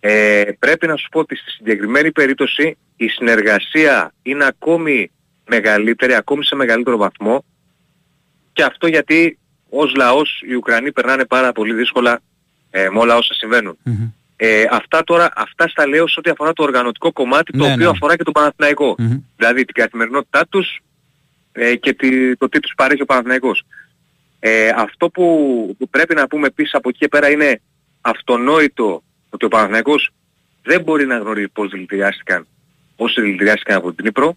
F: Ε, πρέπει να σου πω ότι στη συγκεκριμένη περίπτωση η συνεργασία είναι ακόμη μεγαλύτερη, ακόμη σε μεγαλύτερο βαθμό. Και αυτό γιατί ως λαός οι Ουκρανοί περνάνε πάρα πολύ δύσκολα ε, με όλα όσα Ε, αυτά τώρα, αυτά στα λέω σε ό,τι αφορά το οργανωτικό κομμάτι το
B: Ναι,
F: οποίο
B: ναι.
F: αφορά και τον παναθηναικο Δηλαδή την καθημερινότητά τους ε, και τη, το τι τους παρέχει ο Παναθηναϊκός. Ε, αυτό που, που πρέπει να πούμε επίσης από εκεί και πέρα είναι αυτονόητο ότι ο Παναθηναϊκός δεν μπορεί να γνωρίζει πώς δηλητηριάστηκαν όσοι δηλητηριάστηκαν από την Ήπρο.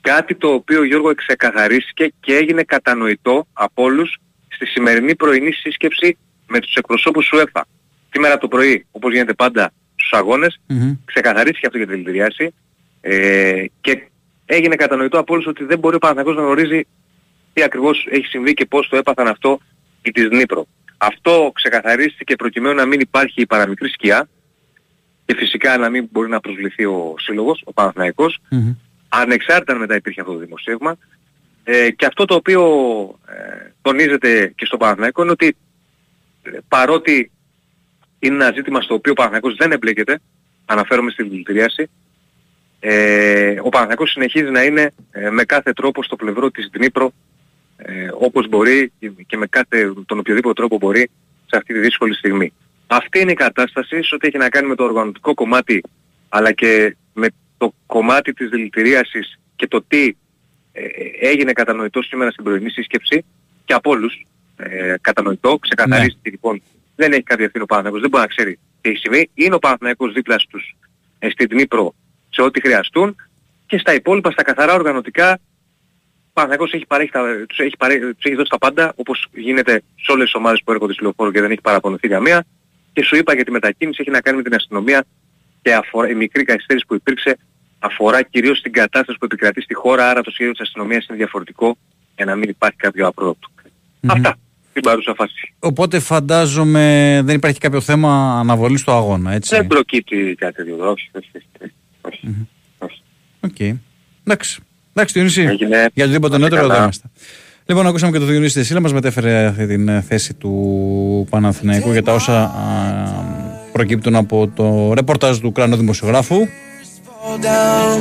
F: Κάτι το οποίο Γιώργο ξεκαθαρίστηκε και έγινε κατανοητό από όλους στη σημερινή πρωινή σύσκεψη με τους εκπροσώπους σου ΕΦΑ. Σήμερα το πρωί, όπως γίνεται πάντα στους αγώνες,
B: Μμμ.
F: ξεκαθαρίστηκε αυτό για τη δηλητηρίαση ε, και έγινε κατανοητό από όλους ότι δεν μπορεί ο Παναθηναϊκός να γνωρίζει τι ακριβώς έχει συμβεί και πώς το έπαθαν αυτό οι της Νύπρο. Αυτό ξεκαθαρίστηκε προκειμένου να μην υπάρχει η παραμικρή σκιά και φυσικά να μην μπορεί να προσβληθεί ο σύλλογος, ο Παναθηναϊκός,
B: Μμμ.
F: ανεξάρτητα αν μετά υπήρχε αυτό το δημοσίευμα. Ε, και αυτό το οποίο ε, τονίζεται και στο Παναθηναϊκό είναι ότι ε, παρότι είναι ένα ζήτημα στο οποίο ο Παναθηναϊκός δεν εμπλέκεται, αναφέρομαι στη δηλητηρίαση, ε, ο Παναθηναϊκός συνεχίζει να είναι ε, με κάθε τρόπο στο πλευρό της Δνήπρο ε, όπως μπορεί και με κάθε, τον οποιοδήποτε τρόπο μπορεί σε αυτή τη δύσκολη στιγμή. Αυτή είναι η κατάσταση σε ό,τι έχει να κάνει με το οργανωτικό κομμάτι αλλά και με το κομμάτι της δηλητηρίασης και το τι ε, έγινε κατανοητό σήμερα στην πρωινή σύσκεψη και από όλους ε, κατανοητό, ξεκαθαρίστηκε λοιπόν δεν έχει κάποια ευθύνη ο Παναθηναϊκός, δεν μπορεί να ξέρει τι έχει συμβεί. Είναι ο Παναθηναϊκός δίπλα στους ε, στην Δνήπρο σε ό,τι χρειαστούν και στα υπόλοιπα, στα καθαρά οργανωτικά, ο Παναθηναϊκός έχει, παρέχει τα, τους, έχει παρέ, τους έχει δώσει τα πάντα, όπως γίνεται σε όλες τις ομάδες που έρχονται στη λεωφόρο και δεν έχει παραπονηθεί καμία. Και σου είπα για τη μετακίνηση έχει να κάνει με την αστυνομία και αφορά, η μικρή καθυστέρηση που υπήρξε αφορά κυρίως την κατάσταση που επικρατεί στη χώρα, άρα το σχέδιο της αστυνομίας είναι διαφορετικό για να μην υπάρχει κάποιο απρόοπτο. Αυτά στην παρούσα φάση.
B: Οπότε φαντάζομαι δεν υπάρχει κάποιο θέμα αναβολής του αγώνα, έτσι;
F: Δεν προκύπτει κάτι τέτοιο, όχι, όχι, όχι, όχι. όχι.
B: Οκ. Εντάξει. Εντάξει, Διονύση.
F: Έγινε.
B: Για οτιδήποτε
F: Να είστε
B: νεότερο εδώ
F: καλά.
B: είμαστε. Λοιπόν, ακούσαμε και τον Διονύση Δεσύλλα, μας μετέφερε αυτή την ε, θέση του Παναθηναϊκού για τα όσα α, προκύπτουν από το ρεπορτάζ του Ουκρανού δημοσιογράφου.
A: fall down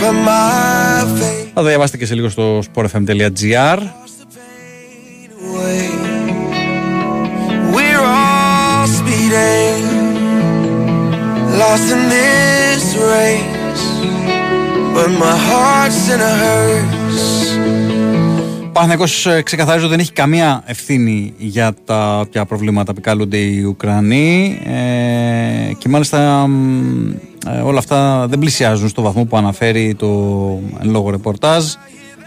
A: from my face
B: Θα το διαβάσετε και σε λίγο στο sportfm.gr.
A: away. We're all speeding, lost in this race. But my heart's in a hearse.
B: Ο Παναθηναϊκός ε, ξεκαθαρίζω δεν έχει καμία ευθύνη για τα όποια προβλήματα επικαλούνται οι Ουκρανοί ε, και μάλιστα μ, ε, όλα αυτά δεν πλησιάζουν στο βαθμό που αναφέρει το εν λόγω ρεπορτάζ.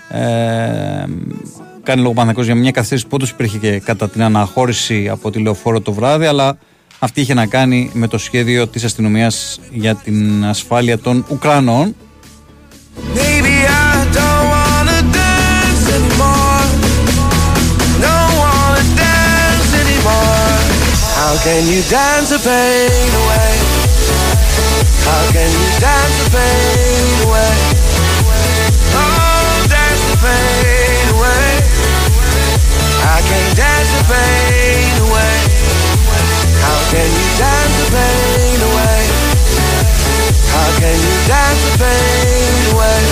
B: Ε, κάνει λόγο ο Παναθηναϊκός για μια καθυστέρηση που όντως υπήρχε και κατά την αναχώρηση από τη λεωφόρο το βράδυ αλλά αυτή είχε να κάνει με το σχέδιο της αστυνομίας για την ασφάλεια των Ουκρανών.
A: Can you dance the pain away? How can you dance the pain away?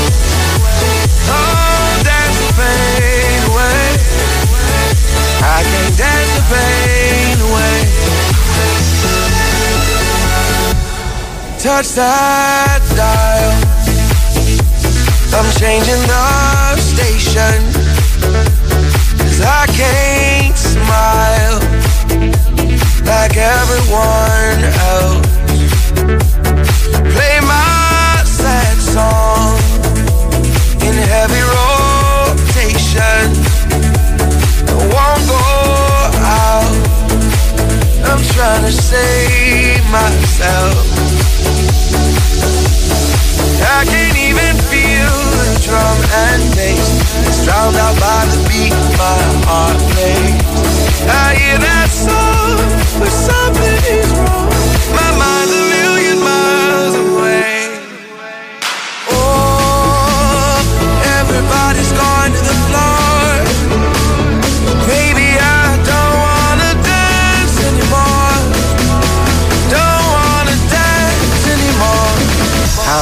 A: Oh, dance the pain away. I can't dance the pain away. Touch that dial. I'm changing the station. Cause I can't smile like everyone else play my sad song in heavy rotation. I won't go out. I'm trying to save myself. I can't even feel drum and bass. It's drowned out by the beat my heart plays. I hear that song, but something is wrong.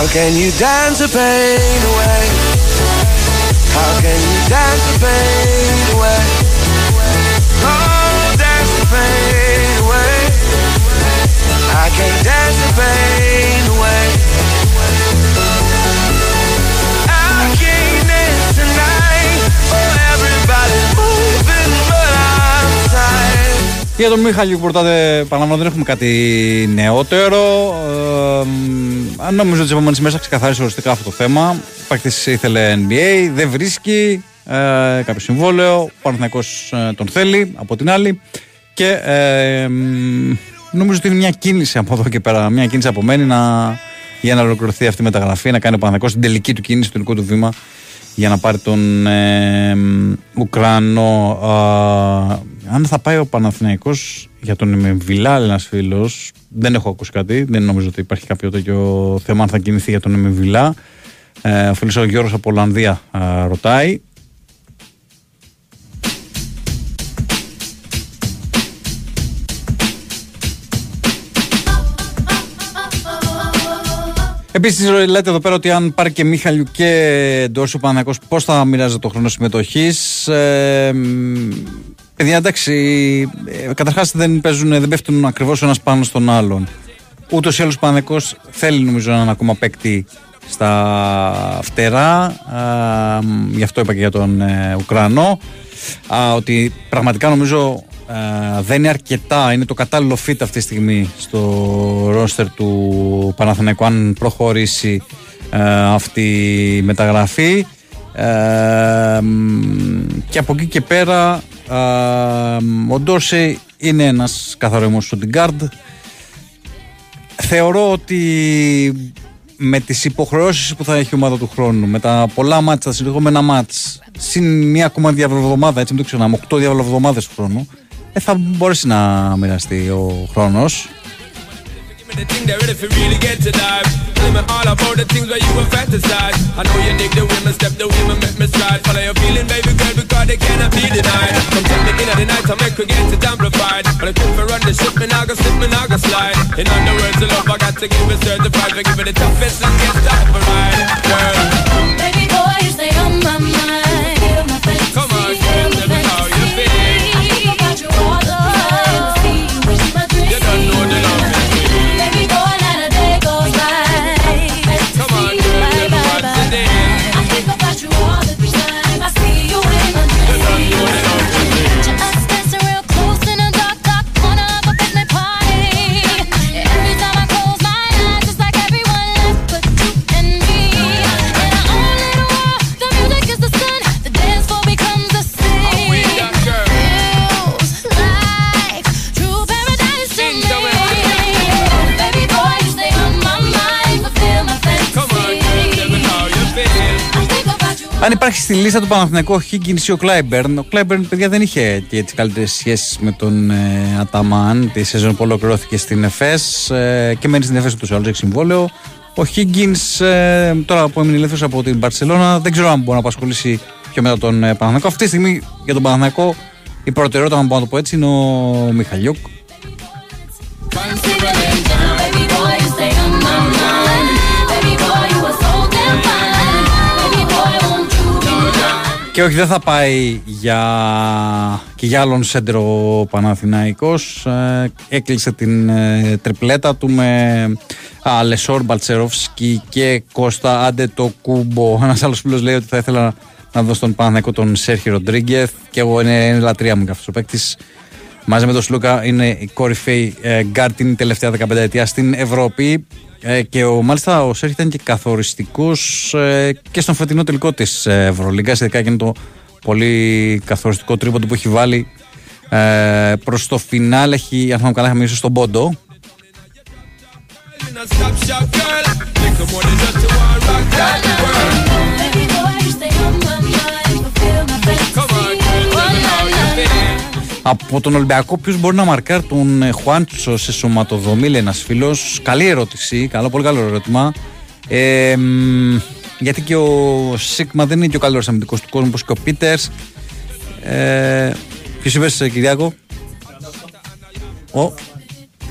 A: How can you dance the pain away? How can you dance the pain away? Oh, dance the pain away. I can't dance the pain
B: Για τον Μίχαλη Κουρτάδε, παραλαμβάνω, δεν έχουμε κάτι νεότερο. Ε, μ, νομίζω ότι τις επόμενες μέρες θα ξεκαθαρίσει οριστικά αυτό το θέμα. Ο παίκτης ήθελε NBA, δεν βρίσκει. ε, κάποιο συμβόλαιο. Ο Παναθηναϊκός ε, τον θέλει από την άλλη. Και ε, μ, νομίζω ότι είναι μια κίνηση από εδώ και πέρα. Μια κίνηση απομένει να, για να ολοκληρωθεί αυτή η μεταγραφή, να κάνει ο Παναθηναϊκός την τελική του κίνηση, το τελικό του βήμα για να πάρει τον ε, μ, Ουκρανό. Α, αν θα πάει ο Παναθηναϊκός για τον Εμεμβιλά, ένα φίλος, δεν έχω ακούσει κάτι. Δεν νομίζω ότι υπάρχει κάποιο τέτοιο θέμα αν θα κινηθεί για τον Εμεμβιλά. Ε, ο φίλος ο Γιώργος από Ολλανδία α, ρωτάει. Επίσης, λέτε εδώ πέρα ότι αν πάρει και Μίχαλιου και Ντόρσο Παναγιακό, πώς θα μοιράζεται το χρόνο συμμετοχής; Ε, μ, παιδιά, εντάξει, ε, καταρχάς δεν, παίζουν, δεν πέφτουν ακριβώς ο ένας πάνω στον άλλον. Ούτως ή άλλως ο Παναγιακό θέλει νομίζω έναν ακόμα παίκτη στα φτερά. Α, μ, γι' αυτό είπα και για τον ε, Ουκρανό. Α, ότι πραγματικά νομίζω ε, δεν είναι αρκετά, είναι το κατάλληλο fit αυτή τη στιγμή στο ρόστερ του Παναθηναϊκού αν προχωρήσει ε, αυτή η μεταγραφή. Ε, μ, και από εκεί και πέρα ε, ο Ντόρσεϊ είναι ένας καθαρό στο guard. Θεωρώ ότι με τις υποχρεώσεις που θα έχει η ομάδα του χρόνου με τα πολλά μάτς, τα συνεχόμενα μάτς συν μια ακόμα διαβολοβδομάδα έτσι μην το ξεχνάμε, 8 διαβολοβδομάδες του χρόνου ε, θα μπορέσει να μοιραστεί ο χρόνος.
G: Give me
B: Αν υπάρχει στη λίστα του Παναθηναϊκού ο Higgins ή ο Κλάιμπερν, ο Κλάιμπερν, παιδιά, δεν είχε και τι καλύτερες σχέσεις με τον ε, Αταμάν τη σεζόν που ολοκληρώθηκε στην ΕΦΕΣ ε, και μένει στην ΕΦΕΣ ούτως ή άλλως έχει συμβόλαιο. Ο Higgins, ε, τώρα που έμεινε ελεύθερο από την Παρσελώνα, δεν ξέρω αν μπορεί να απασχολήσει πιο μετά τον ε, Παναθηναϊκό. Αυτή τη στιγμή για τον Παναθηναϊκό η προτεραιότητα, αν μπορώ να το πω έτσι, είναι ο Μιχαλιούκ. Και όχι, δεν θα πάει για, και για άλλον σέντρο ο Παναθηναϊκός. Ε, έκλεισε την ε, τριπλέτα του με α, Λεσόρ Μπαλτσερόφσκι και Κώστα Αντετοκούμπο. Ένας άλλος φίλος λέει ότι θα ήθελα να δω στον Παναθηναϊκό τον Σέρχι Ροντρίγκεθ. Και εγώ είναι, είναι λατρεία μου και αυτό ο παίκτης. Μαζί με τον Σλούκα είναι η κορυφαίη ε, γκαρντ την τελευταία 15 ετία στην Ευρώπη. Ε, και ο, μάλιστα ο Σέρχι ήταν και καθοριστικός ε, και στον φετινό τελικό της Ευρωλίγκας. Ειδικά εκείνο το πολύ καθοριστικό τρίποντο που έχει βάλει ε, προς το φινάλ. Έχει, αν θυμάμαι καλά, είχαμε ίσω στον πόντο.
G: In
B: Από τον Ολυμπιακό, ποιος μπορεί να μαρκάρει τον ε, Χουάντσο σε σωματοδομή, λέει ένας φίλος. Καλή ερώτηση, καλό, πολύ καλό ερώτημα. Ε, μ, γιατί και ο Σίγμα δεν είναι και ο καλύτερος αμυντικός του κόσμου, όπως και ο Πίτερς. Ε, Ποιος είπες, Κυριάκο, Ο,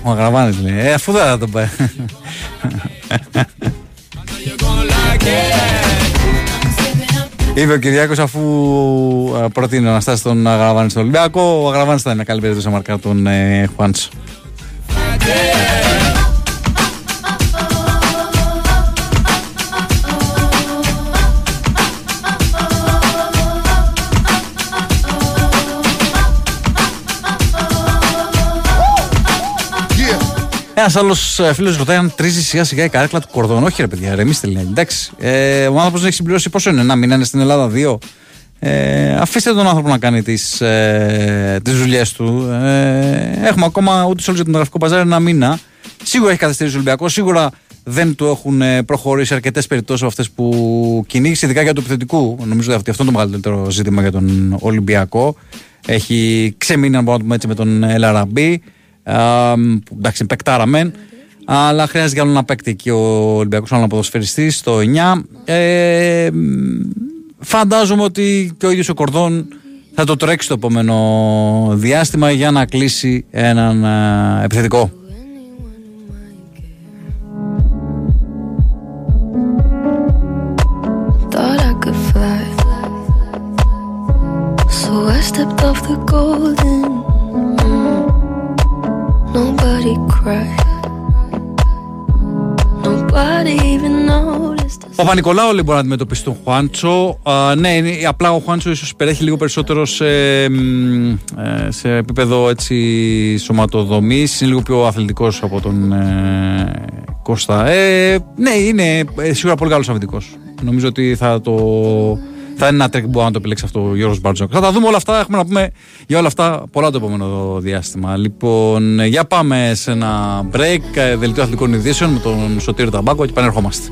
B: ο Αγραβάνης λέει. Ε, αφού δεν θα τον πάει. Είπε ο Κυριάκος, αφού ε, προτείνει να στάσει τον Αγραβάνη στον Ολυμπιακό, ο Αγραβάνης θα είναι μια καλή περίπτωση να μαρκάρει τον ε, Χουάντσο. Ένας άλλος φίλος ρωτάει αν τρίζει σιγά σιγά η καρέκλα του κορδόν. Όχι, ρε παιδιά, ρε, εμεί λέει. Εντάξει. Ε, ο άνθρωπος έχει συμπληρώσει πόσο είναι, ένα μήνα είναι στην Ελλάδα, δύο. Ε, αφήστε τον άνθρωπο να κάνει τις, ε, τις δουλειές του. Ε, έχουμε ακόμα ούτε όλους για τον γραφικό παζάρι ένα μήνα. Σίγουρα έχει καθυστερήσει ο Ολυμπιακός, σίγουρα δεν του έχουν ε, προχωρήσει αρκετές περιπτώσεις από αυτές που κυνήγησε, ειδικά για το επιθετικού. Νομίζω ότι αυτό είναι το μεγαλύτερο ζήτημα για τον Ολυμπιακό. Έχει ξεμείνει, αν μπορούμε να το πούμε έτσι, με τον Ελαραμπή. Α, που, εντάξει, παικτάρα μεν. Αλλά χρειάζεται κι άλλο να παίκτη εκεί ο Ολυμπιακός, άλλο ποδοσφαιριστή στο 9. Ε, φαντάζομαι ότι και ο ίδιος ο Κορδόν θα το τρέξει το επόμενο διάστημα για να κλείσει έναν ε, επιθετικό.
H: Thought I could fly. So I stepped off the golden. Mm. Nobody cried. Nobody even noticed. us.
B: Ο Παπα-Νικολάου λοιπόν να αντιμετωπίσει τον Χουάντσο. Α, ναι, είναι, απλά ο Χουάντσο ίσως περιέχει λίγο περισσότερο σε, μ, ε, σε επίπεδο έτσι, σωματοδομής. Είναι λίγο πιο αθλητικός από τον ε, Κώστα. Ε, ναι, είναι ε, σίγουρα πολύ καλός αμυντικός. Νομίζω ότι θα το. Θα είναι ένα τρικ που μπορεί να το επιλέξει αυτό ο Γιώργος Μπαρτζώκας. Θα τα δούμε όλα αυτά. Έχουμε να πούμε για όλα αυτά πολλά το επόμενο διάστημα. Λοιπόν, ε, για πάμε σε ένα break. ε, Δελτίο αθλητικών ειδήσεων με τον Σωτήριο Ταμπάκο και επανερχόμαστε.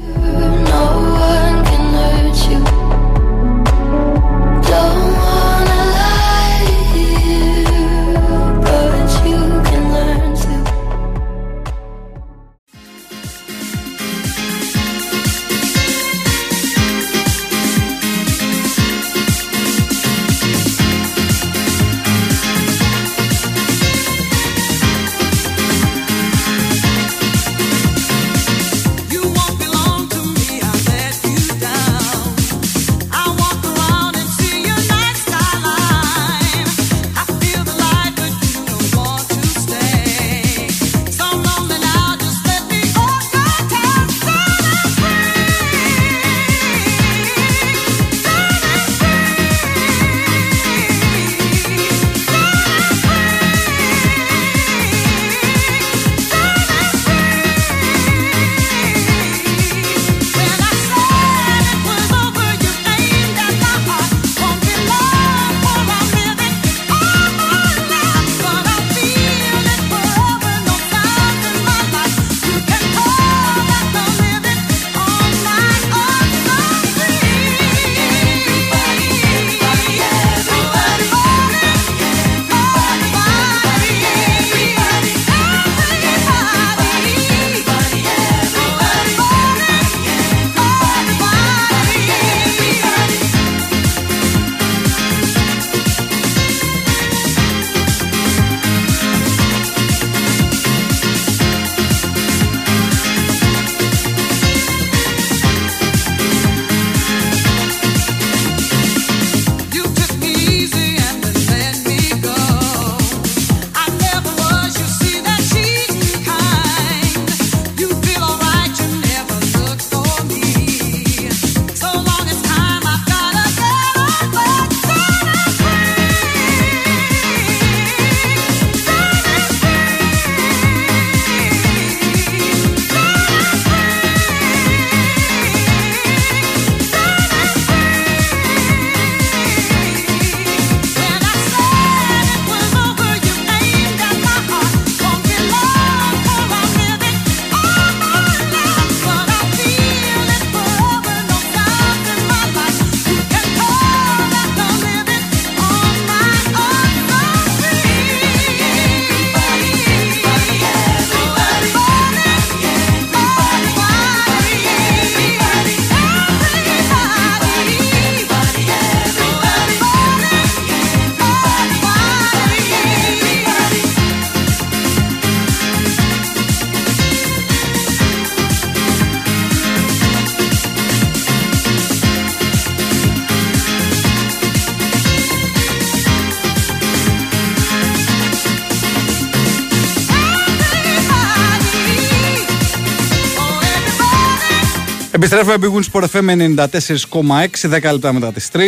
B: Επιστρέφουμε Big Win Sport FM 94,6, 10 λεπτά μετά τις 3.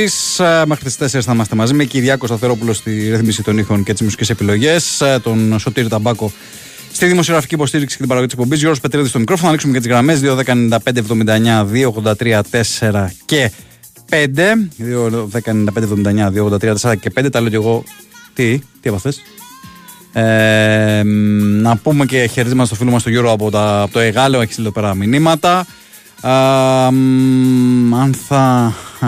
B: Ε, Μέχρι τις 4 θα είμαστε μαζί με Κυριάκο Σταθερόπουλο στη ρύθμιση των ήχων και τις μουσικές επιλογές. Τον Σωτήρη Ταμπάκο στη δημοσιογραφική υποστήριξη και την παραγωγή της εκπομπής. Γιώργος Πετρίδης στο μικρόφωνο. Θα ανοίξουμε και τις γραμμές 2.19579, 2.83, 4 και 2, 10, 95, 79, 2, 83, 4 και 5. Τα λέω και εγώ. Τι, τι έπαθες; Ε, μ, να πούμε και χαιρετίσματα στο φίλο μας τον Γιώργο από, τα, από το Εγάλεο, έχεις στείλει εδώ πέρα μηνύματα. Α, μ, αν θα. α,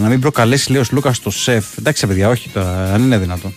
B: να μην προκαλέσει λέει ο Λούκας το σεφ. Εντάξει, παιδιά, όχι τώρα, αν είναι δυνατόν.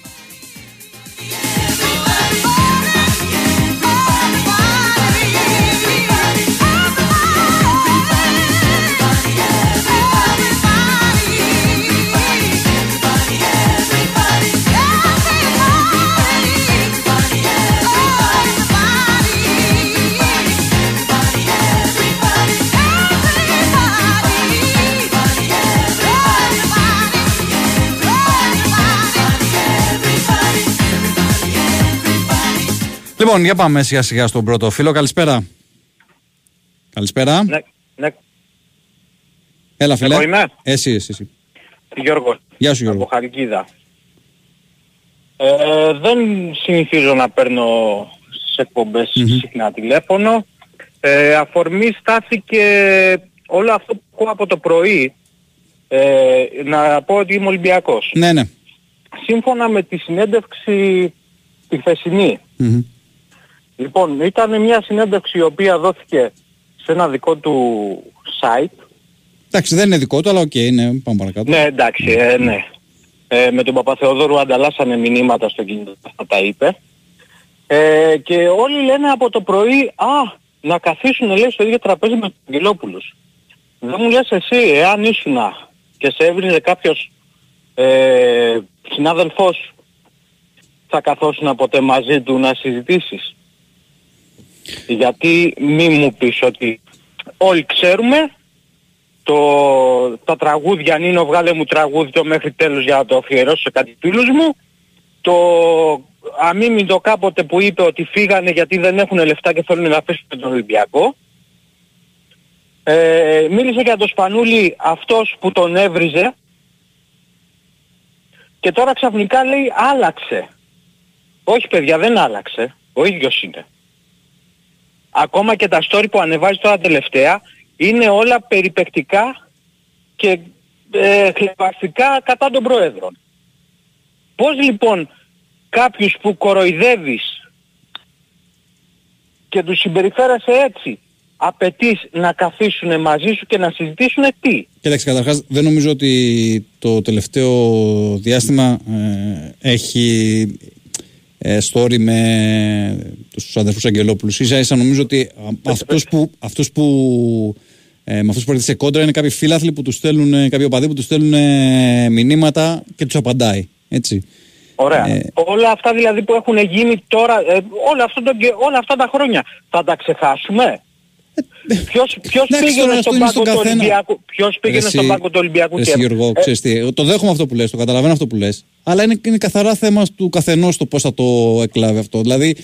B: Λοιπόν, για πάμε σιγά σιγά στον πρώτο φίλο. Καλησπέρα. Καλησπέρα.
I: Ναι, ναι.
B: Έλα, φίλε.
I: Εγώ είμαι.
B: Εσύ, εσύ. εσύ.
I: Γιώργος.
B: Γεια σου, Γιώργο.
I: Από Χαλκίδα. Ε, δεν συνηθίζω να παίρνω στις εκπομπες συχνά τηλέφωνο. Ε, αφορμή στάθηκε όλο αυτό που ακούω από το πρωί. Ε, να πω ότι είμαι Ολυμπιακός.
B: Ναι, ναι.
I: Σύμφωνα με τη συνέντευξη τη χθεσινή.
B: Μμμ.
I: Λοιπόν, ήταν μια συνέντευξη η οποία δόθηκε σε ένα δικό του site.
B: Εντάξει, δεν είναι δικό του, αλλά οκ, ναι, πάμε παρακάτω.
I: Ναι, εντάξει, ε, ναι. Ε, με τον Παπαθεοδόρου ανταλλάσσανε μηνύματα στο κινητό, αυτά τα είπε. Ε, και όλοι λένε από το πρωί, α, να καθίσουν λέει στο ίδιο τραπέζι με τους Αγγελόπουλους. Δεν μου λες εσύ, εάν ήσουν και σε έβριζε κάποιος ε, συνάδελφός σου, θα καθόσουν ποτέ μαζί του να συζητήσεις. Γιατί μη μου πεις ότι όλοι ξέρουμε το, τα τραγούδια Νίνο βγάλε μου τραγούδι το μέχρι τέλους για να το αφιερώσω σε κάτι φίλους μου το αμήμητο κάποτε που είπε ότι φύγανε γιατί δεν έχουν λεφτά και θέλουν να πέσουν τον Ολυμπιακό ε, μίλησε για τον Σπανούλη αυτός που τον έβριζε και τώρα ξαφνικά λέει άλλαξε. Όχι παιδιά δεν άλλαξε. Ο ίδιος είναι. Ακόμα και τα story που ανεβάζει τώρα τελευταία είναι όλα περιπεκτικά και ε, χλεβαστικά κατά των Προέδρων. Πώς λοιπόν κάποιους που κοροϊδεύεις και τους συμπεριφέρεσαι έτσι απαιτείς να καθίσουν μαζί σου και να συζητήσουν τι;
B: Κοίταξε, καταρχάς δεν νομίζω ότι το τελευταίο διάστημα ε, έχει ε, story με τους αδερφούς Αγγελόπουλους. Ίσα ίσα νομίζω ότι α, αυτός που, αυτός που ε, με αυτούς που έρχεται σε κόντρα είναι κάποιοι φίλαθλοι που τους στέλνουν, ε, κάποιοι οπαδοί που τους στέλνουν ε, μηνύματα και τους απαντάει. Έτσι.
I: Ωραία.
B: Ε,
I: όλα αυτά δηλαδή που έχουν γίνει τώρα, ε, όλα, αυτό το, και- όλα αυτά τα χρόνια, θα τα ξεχάσουμε; Ποιος, ποιος
B: Ε, εντάξει,
I: πήγαινε
B: τώρα αυτό
I: στον
B: είναι
I: πάγκο
B: στον
I: του
B: καθένα.
I: Ολυμπιακού, ποιος πήγαινε
B: Εσύ-
I: στον πάγκο του Ολυμπιακού
B: Εσύ
I: και
B: Γιώργο,
I: ε,
B: ξέρεις τι, το δέχομαι αυτό που λες, το καταλαβαίνω αυτό που λες, αλλά είναι, είναι καθαρά θέμα του καθενός το πώς θα το εκλάβει αυτό. Δηλαδή,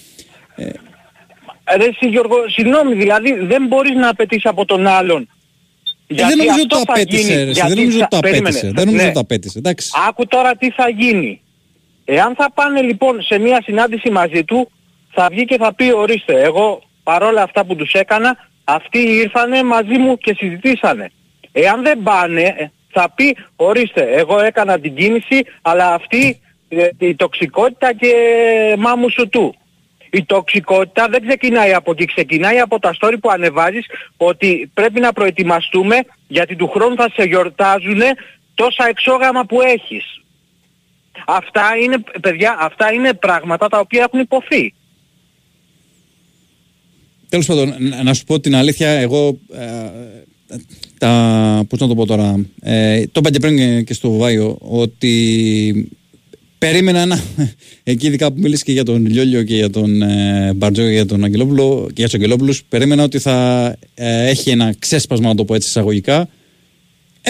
I: Ρε εσύ Γιώργο, συγγνώμη, δηλαδή δεν μπορείς να απαιτείς από τον άλλον.
B: ε, δεν νομίζω ότι το
I: αυτό θα
B: απέτησε,
I: γίνει,
B: ρε, εσύ,
I: γιατί
B: δεν νομίζω ότι το
I: θα- περίμενε,
B: απέτησε. Δεν νομίζω
I: ναι.
B: ότι το απέτησε. Εντάξει.
I: Άκου τώρα τι θα γίνει. Εάν θα πάνε λοιπόν σε μια συνάντηση μαζί του, θα βγει και θα πει ορίστε, εγώ παρόλα αυτά που τους έκανα, αυτοί ήρθανε μαζί μου και συζητήσανε. Εάν δεν πάνε, ε, θα πει ορίστε, εγώ έκανα την κίνηση, αλλά αυτή ε, η τοξικότητα και μάμου σου του. Η τοξικότητα δεν ξεκινάει από εκεί, ξεκινάει από τα story που ανεβάζεις ότι πρέπει να προετοιμαστούμε γιατί του χρόνου θα σε γιορτάζουν τόσα εξόγαμα που έχεις. Αυτά είναι, παιδιά, αυτά είναι πράγματα τα οποία έχουν υποθεί.
B: Τέλος πάντων, να- να σου πω την αλήθεια, εγώ. Ε, τα, πώς να το πω τώρα, ε, το είπα και πριν και- και στο Βάιο, ότι περίμενα ένα, εκεί ειδικά που μίλησε και για τον Λιόλιο και για τον ε, Μπαρτζό και για τον Αγγελόπουλο και για τους Αγγελόπουλους, περίμενα ότι θα ε, έχει ένα ξέσπασμα, να το πω έτσι εισαγωγικά,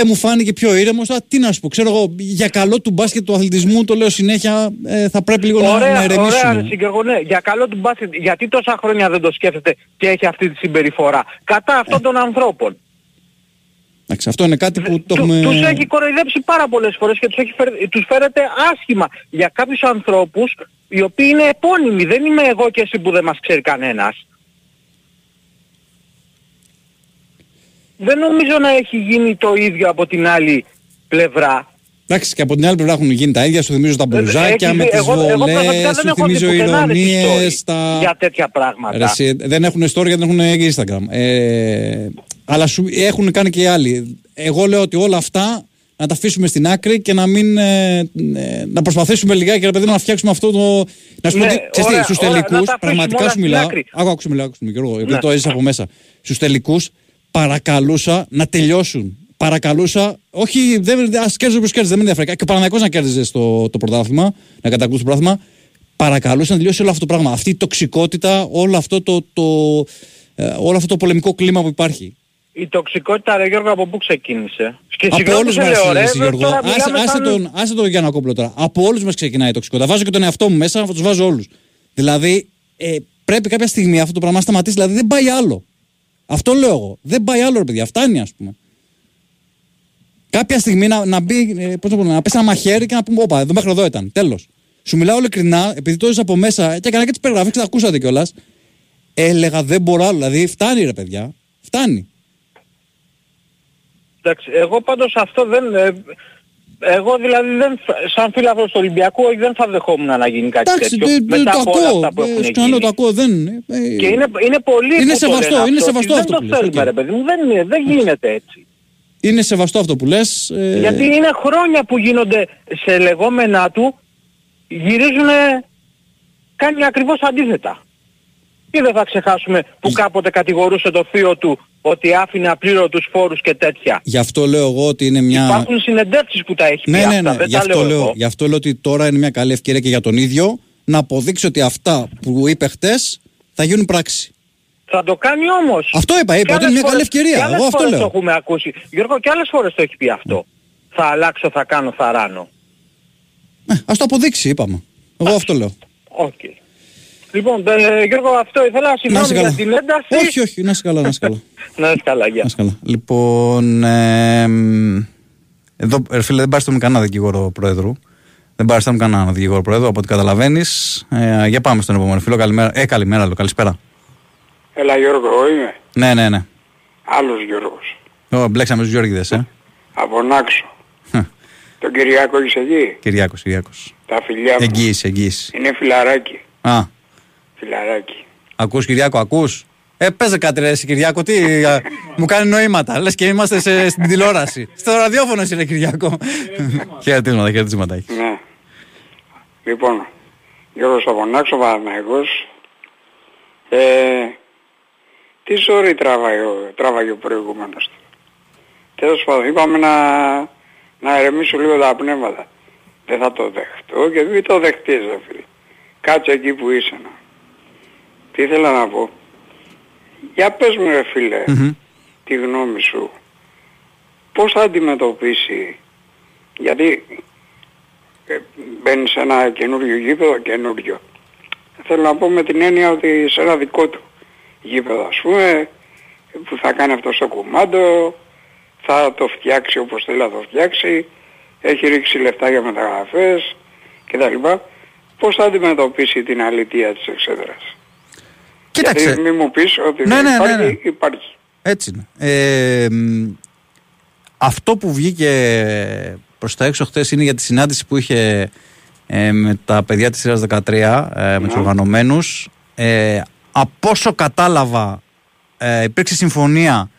B: ε, μου φάνηκε πιο ήρεμος. Τι να σου πω, ξέρω εγώ, για καλό του μπάσκετ του αθλητισμού, το λέω συνέχεια, ε, θα πρέπει λίγο να, να
I: Ωραία,
B: ηρεμήσουμε.
I: ωραία, ρε Συγκεκριμένα, ναι, για καλό του μπάσκετ, γιατί τόσα χρόνια δεν το σκέφτεται και έχει αυτή τη συμπεριφορά. Κατά αυτών των ανθρώπων.
B: Εντάξει, αυτό είναι κάτι που το
I: Του,
B: έχουμε.
I: Τους έχει κοροϊδέψει πάρα πολλές φορές και τους, έχει φέρ- τους φέρεται άσχημα για κάποιους ανθρώπους οι οποίοι είναι επώνυμοι. Δεν είμαι εγώ και εσύ που δεν μας ξέρει κανένας. Δεν νομίζω να έχει γίνει το ίδιο από την άλλη πλευρά
B: Εντάξει, και από την άλλη πλευρά έχουν γίνει τα ίδια. Σου θυμίζω τα μπλουζάκια
I: έχει-
B: με τις
I: εγώ- εγώ προσωπικά
B: βολέ,
I: δεν
B: σου
I: έχω
B: θυμίζω
I: δει πουθενά τέτοιες
B: ηρωνίε.
I: story
B: Τα...
I: για τέτοια πράγματα.
B: Ρε, εσύ, δεν έχουν story γιατί δεν έχουν και Instagram. Ε, αλλά σου, έχουν κάνει και οι άλλοι. Εγώ λέω ότι όλα αυτά να τα αφήσουμε στην άκρη και να μην. Ε, ε, να προσπαθήσουμε λιγάκι ρε παιδί μου, να φτιάξουμε αυτό το. Να σου πω
I: Ναι,
B: ότι ξέρεις τι,
I: ωραία,
B: στους
I: ωραία, να τα
B: τελικούς,
I: αφήσουμε
B: πραγματικά
I: όλα
B: σου
I: στην
B: μιλάω.
I: άκρη.
B: Άκου, άκου, σου μιλάω, άκου, σου μιλάω, Γιώργο, επειδή
I: Ναι.
B: το έζησα από μέσα. Στους τελικούς παρακαλούσα να τελειώσουν. Παρακαλούσα, όχι, δεν, ας κέρδιζε όπως κέρδιζε, δεν με ενδιαφέρει. Και ο Παναγιακός να κέρδιζε στο, το πρωτάθλημα, να κατακτούσε το πρωτάθλημα. Παρακαλούσα να τελειώσει όλο αυτό το πράγμα. Αυτή η τοξικότητα, όλο αυτό το, το, ε, όλο αυτό το πολεμικό κλίμα που υπάρχει.
I: Η τοξικότητα, ρε Γιώργο, από πού ξεκίνησε; Και
B: από
I: συγγνώμη
B: όλους
I: που
B: μας,
I: σε λέω, ρε,
B: Γιώργο.
I: τώρα
B: Άσε,
I: μιλάμε
B: άσε
I: σαν-
B: τον, άσε τον Γιάννα τώρα. Από όλους μας ξεκινάει η τοξικότητα. Βάζω και τον εαυτό μου μέσα, θα τους βάζω όλους. Δηλαδή, ε, πρέπει κάποια στιγμή αυτό το πράγμα να σταματήσει. Δηλαδή, δεν πάει άλλο. Αυτό λέω εγώ. Δεν πάει άλλο, ρε παιδιά. Φτάνει, ας πούμε. Κάποια στιγμή να, να μπει, ε, πώς να, πω, να πέσει ένα μαχαίρι και να πούμε: Όπα, εδώ μέχρι εδώ ήταν. Τέλος. Σου μιλάω ειλικρινά, επειδή το έζησα από μέσα και έκανα και τις περιγραφές και τα ακούσατε κιόλας. Έλεγα δεν μπορώ άλλο. Δηλαδή, φτάνει, ρε παιδιά. Φτάνει.
I: Εντάξει, εγώ πάντως αυτό δεν... ε, εγώ δηλαδή δεν, θα- σαν φίλαθρος του Ολυμπιακού όχι, δεν θα δεχόμουν να γίνει κάτι
B: Εντάξει,
I: τέτοιο
B: τε- τε-
I: μετά
B: το
I: από όλα
B: ακούω.
I: αυτά που έχουν
B: Ε, Ξαναλέω,
I: γίνει.
B: το ακούω. Δεν, ε,
I: Και είναι, είναι πολύ
B: Είναι
I: που το
B: σεβαστό,
I: λένε
B: είναι
I: αυτό,
B: σεβαστό
I: ότι
B: αυτό που
I: Δεν
B: λες,
I: το θέλουμε
B: οκ.
I: ρε παιδί μου, δεν, είναι- δεν γίνεται έτσι.
B: Είναι σεβαστό αυτό που λες. Ε,
I: Γιατί είναι χρόνια που γίνονται σε λεγόμενά του, γυρίζουν, κάνει ακριβώς αντίθετα. Και δεν θα ξεχάσουμε που κάποτε κατηγορούσε το θείο του ότι άφηνε απλήρωτους φόρους και τέτοια.
B: Γι' αυτό λέω εγώ ότι είναι μια.
I: Υπάρχουν συνεντεύξεις που τα έχει πει
B: Ναι, ναι,
I: αυτά,
B: ναι.
I: δεν
B: Γι'
I: τα
B: αυτό,
I: λέω
B: λέω,
I: εγώ.
B: γι' αυτό λέω ότι τώρα είναι μια καλή ευκαιρία και για τον ίδιο να αποδείξει ότι αυτά που είπε χτες θα γίνουν πράξη.
I: Θα το κάνει όμως.
B: Αυτό είπα, είπα
I: Και
B: ότι είναι μια
I: άλλες
B: καλή
I: φορές-
B: ευκαιρία.
I: και άλλες
B: Εγώ αυτό
I: φορές
B: λέω.
I: το έχουμε ακούσει. Γιώργο, και άλλες φορές το έχει πει αυτό. Θα αλλάξω, θα κάνω, θα ράνω.
B: Ας το αποδείξει, είπαμε. Εγώ αυτό λέω.
I: Οκ. Λοιπόν, ε, Γιώργο, αυτό ήθελα.
B: Να
I: Συγγνώμη
B: είσαι
I: για
B: καλά.
I: την ένταση.
B: Όχι, όχι, να είσαι καλά, να είσαι καλά.
I: Να είσαι καλά, γεια.
B: Να είσαι καλά. Λοιπόν, ε, μ, εδώ, ρε φίλε, δεν πάρεις με κανένα δικηγόρο πρόεδρου. Δεν πάρεις με κανένα δικηγόρο πρόεδρου, από ό,τι καταλαβαίνεις. Ε, για πάμε στον επόμενο φίλο. Καλημέρα. Ε, καλημέρα, λέω. Καλησπέρα.
J: Έλα Γιώργο, εγώ είμαι.
B: Ναι, ναι, ναι.
J: Άλλος Γιώργος.
B: Ω, μπλέξαμε τους Γιώργηδες, ε.
J: Από Νάξο. Τον Κυριάκο έχεις εκεί;
B: Κυριάκος, Κυριάκος.
J: Τα φιλιά μου.
B: Εγγύηση, εγγύηση.
J: Είναι φιλαράκι.
B: Α,
J: Φιλαράκι.
B: ακούς Κυριάκο, ακούς; Ε, παίζε κάτι ρε εσύ Κυριάκο, τι, α, μου κάνει νοήματα. Λες και είμαστε σε, στην τηλεόραση. Στο ραδιόφωνο εσύ ρε Κυριάκο. χαιρετίσματα, χαιρετίσματα έχεις.
J: Ναι. Λοιπόν, Γιώργος από Νάξο, Παναθηναϊκός. Ε, τι ζωή τράβαγε, ο- τράβαγε ο προηγούμενος του. Τέλος πάντων, είπαμε να, να ερεμήσουν λίγο τα πνεύματα. Δεν θα το δεχτώ και μην το δεχτείς ρε φίλε. Κάτσε εκεί που είσαι να. Τι ήθελα να πω; Για πες μου ρε φίλε, τη γνώμη σου. Πώς θα αντιμετωπίσει, γιατί ε, μπαίνεις σε ένα καινούριο γήπεδο, καινούριο. Θέλω να πω με την έννοια ότι σε ένα δικό του γήπεδο ας πούμε, που θα κάνει αυτό στο κουμάντο, θα το φτιάξει όπως θέλει να το φτιάξει, έχει ρίξει λεφτά για μεταγραφές κτλ. Πώς θα αντιμετωπίσει την αλήθεια της εξέδρας;
B: Κοίταξε.
J: Γιατί μην μου πεις ότι
B: Ναι,
J: δεν
B: ναι, ναι,
J: υπάρχει,
B: ναι.
J: υπάρχει.
B: Έτσι είναι. Ε, μ, αυτό που βγήκε προς τα έξω χθες είναι για τη συνάντηση που είχε ε, με τα παιδιά της σειράς 13, ε, με τους οργανωμένους. Ε, από όσο κατάλαβα ε, υπήρξε συμφωνία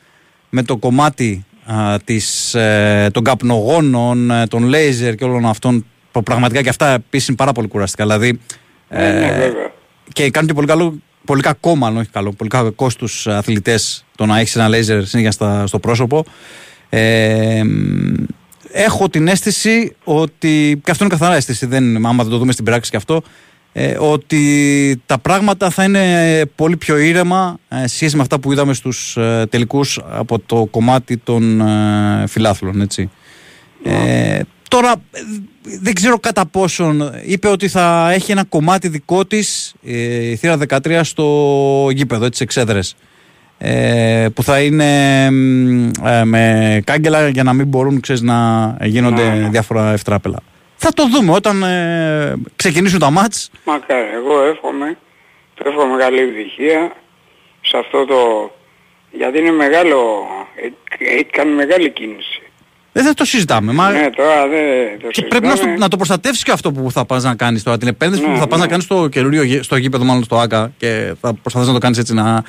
B: με το κομμάτι α, της, ε, των καπνογόνων, ε, των λέιζερ και όλων αυτών που πραγματικά και αυτά επίσης είναι πάρα πολύ κουραστικά. Δηλαδή,
J: Ναι, ναι,
B: ε,
J: βέβαια.
B: και κάνουν και πολύ, καλό, πολύ κακό, μάλλον όχι καλό, πολύ κακό στους αθλητές το να έχεις ένα λέιζερ συνέχεια στα, στο πρόσωπο. Ε, μ, έχω την αίσθηση ότι, και αυτό είναι καθαρά αίσθηση, δεν, άμα δεν το δούμε στην πράξη και αυτό, ε, ότι τα πράγματα θα είναι πολύ πιο ήρεμα ε, σε σχέση με αυτά που είδαμε στους ε, τελικούς από το κομμάτι των ε, φιλάθλων, έτσι. Ε, τώρα ε, δεν ξέρω κατά πόσον είπε ότι θα έχει ένα κομμάτι δικό της ε, η θύρα 13 στο γήπεδο, έτσι εξέδρες ε, που θα είναι μ, ε, με κάγκελα για να μην μπορούν ξέρεις, να γίνονται διάφορα ευτράπελα. Θα το δούμε όταν ε, ξεκινήσουν τα μάτς.
J: Μακάρι, εγώ εύχομαι, του εύχομαι καλή επιτυχία σε αυτό το... Γιατί είναι μεγάλο, έχει- έχει κάνει μεγάλη κίνηση
B: Δεν θα το συζητάμε. Μα...
J: Ναι, τώρα δεν το
B: Και πρέπει να, στο,
J: συζητάμε.
B: να το προστατεύσεις και αυτό που θα πας να κάνεις τώρα. Την επένδυση
J: Ναι,
B: που θα πας
J: ναι.
B: να κάνεις στο καινούριο γη- στο γήπεδο, μάλλον στο ΑΚΑ και θα προσπαθήσεις να το κάνεις έτσι να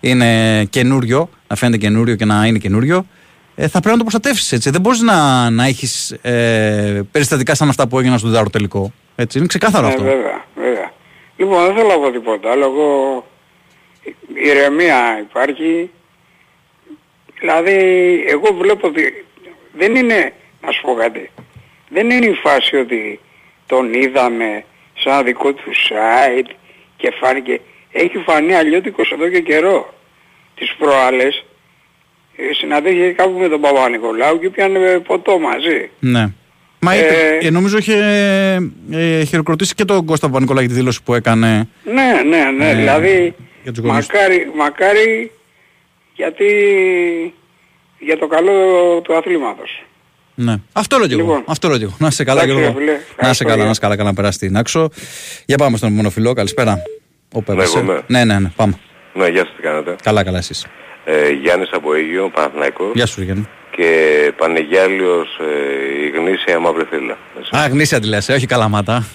B: είναι καινούριο, να φαίνεται καινούριο και να είναι καινούριο. Ε, θα πρέπει να το προστατεύσεις έτσι. Δεν μπορείς να, να έχεις ε, περιστατικά σαν αυτά που έγιναν στο δάρο τελικό. Έτσι, είναι ξεκάθαρο
J: Ναι,
B: αυτό.
J: βέβαια, βέβαια. Λοιπόν, δεν θέλω να πω τίποτα άλλο. Εγώ ηρεμία υπάρχει. Δηλαδή, εγώ βλέπω ότι δεν είναι, να σου πω κάτι, δεν είναι η φάση ότι τον είδαμε σαν δικό του site και φάνηκε. Έχει φανεί αλλιώτικος εδώ και καιρό. Τις προάλλες ε, συναντήθηκε κάπου με τον Παπα-Νικολάου και πιάνε ποτό μαζί.
B: Ναι. Μα
J: Ε,
B: είπε, ε, νομίζω είχε ε, χειροκροτήσει και τον Κώστα Παπα-Νικολάκη για τη δήλωση που έκανε.
J: Ναι, ναι, ναι.
B: Ε,
J: δηλαδή,
B: για τους γονείς του.
J: μακάρι, μακάρι γιατί για το καλό του αθλήματος.
B: Ναι. Αυτό λέω και εγώ.
J: Λοιπόν.
B: Αυτό λέω και εγώ. Να είσαι καλά,
J: Εντάξει,
B: Γιώργο.
J: ρε φίλε.
B: Να είσαι
J: Ευχαριστώ,
B: καλά,
J: γεια.
B: να είσαι καλά, καλά να περάσει την άξο. Για πάμε στον επόμενο φιλό. Καλησπέρα. Ο Πέπας.
K: εγώ είμαι.
B: Ναι, ναι, ναι. Πάμε.
K: Ναι, γεια σας τι κάνετε.
B: Καλά, καλά εσείς.
K: Ε, Γιάννης από Αίγιο, Παναθηναϊκός
B: Γεια σου, Γιάννη.
K: Και Πανεγιάλιος ε, η γνήσια μαύρη θύλα.
B: Α, γνήσια τη λες, ε, όχι καλαμάτα.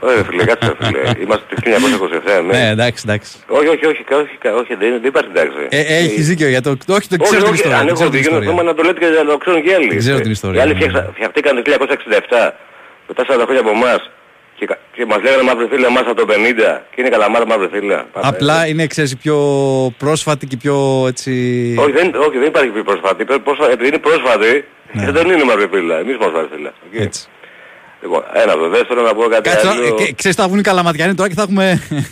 K: Ωραία φίλε, κάτσε ρε, φίλε. Είμαστε το 1927, ναι.
B: ναι, εντάξει, εντάξει.
K: Όχι, όχι, όχι, όχι, όχι, δεν, δεν υπάρχει εντάξει.
B: Ε, ε, έχεις δίκιο για το. Όχι, το
K: όχι,
B: ξέρω την
K: όχι,
B: ιστορία.
K: αν
B: την
K: έχω
B: ξέρω την
K: δίκιο,
B: ιστορία.
K: θέμα να το λέτε και να το ξέρουν και οι άλλοι.
B: Την ξέρω την ιστορία,
K: Οι άλλοι
B: ναι.
K: φτιάξα- φτιαχτήκαν το 1967, μετά 40 χρόνια από εμάς και, κα- και μας λέγανε μαύρη θύλα εμάς από το 50 και είναι καλαμάρα μαύρη θύλα. Πάμε.
B: Απλά είναι, ξέρεις, η πιο πρόσφατη και πιο έτσι.
K: Όχι, δεν, όχι, δεν υπάρχει πιο πρόσφατη. Πρέπει πρόσφα- επειδή είναι πρόσφατη, δεν είναι μαύρη φύλλα. Εμείς είμαστε μαύρη φύλλα. Οκ.
B: Ναι. Έτσι.
K: Λοιπόν, ένα το δεύτερο να πω κάτι
B: Κάτσε,
K: άλλο.
B: ε, και- ξέρεις, θα βγουν οι καλαματιάνοι τώρα και θα έχουμε.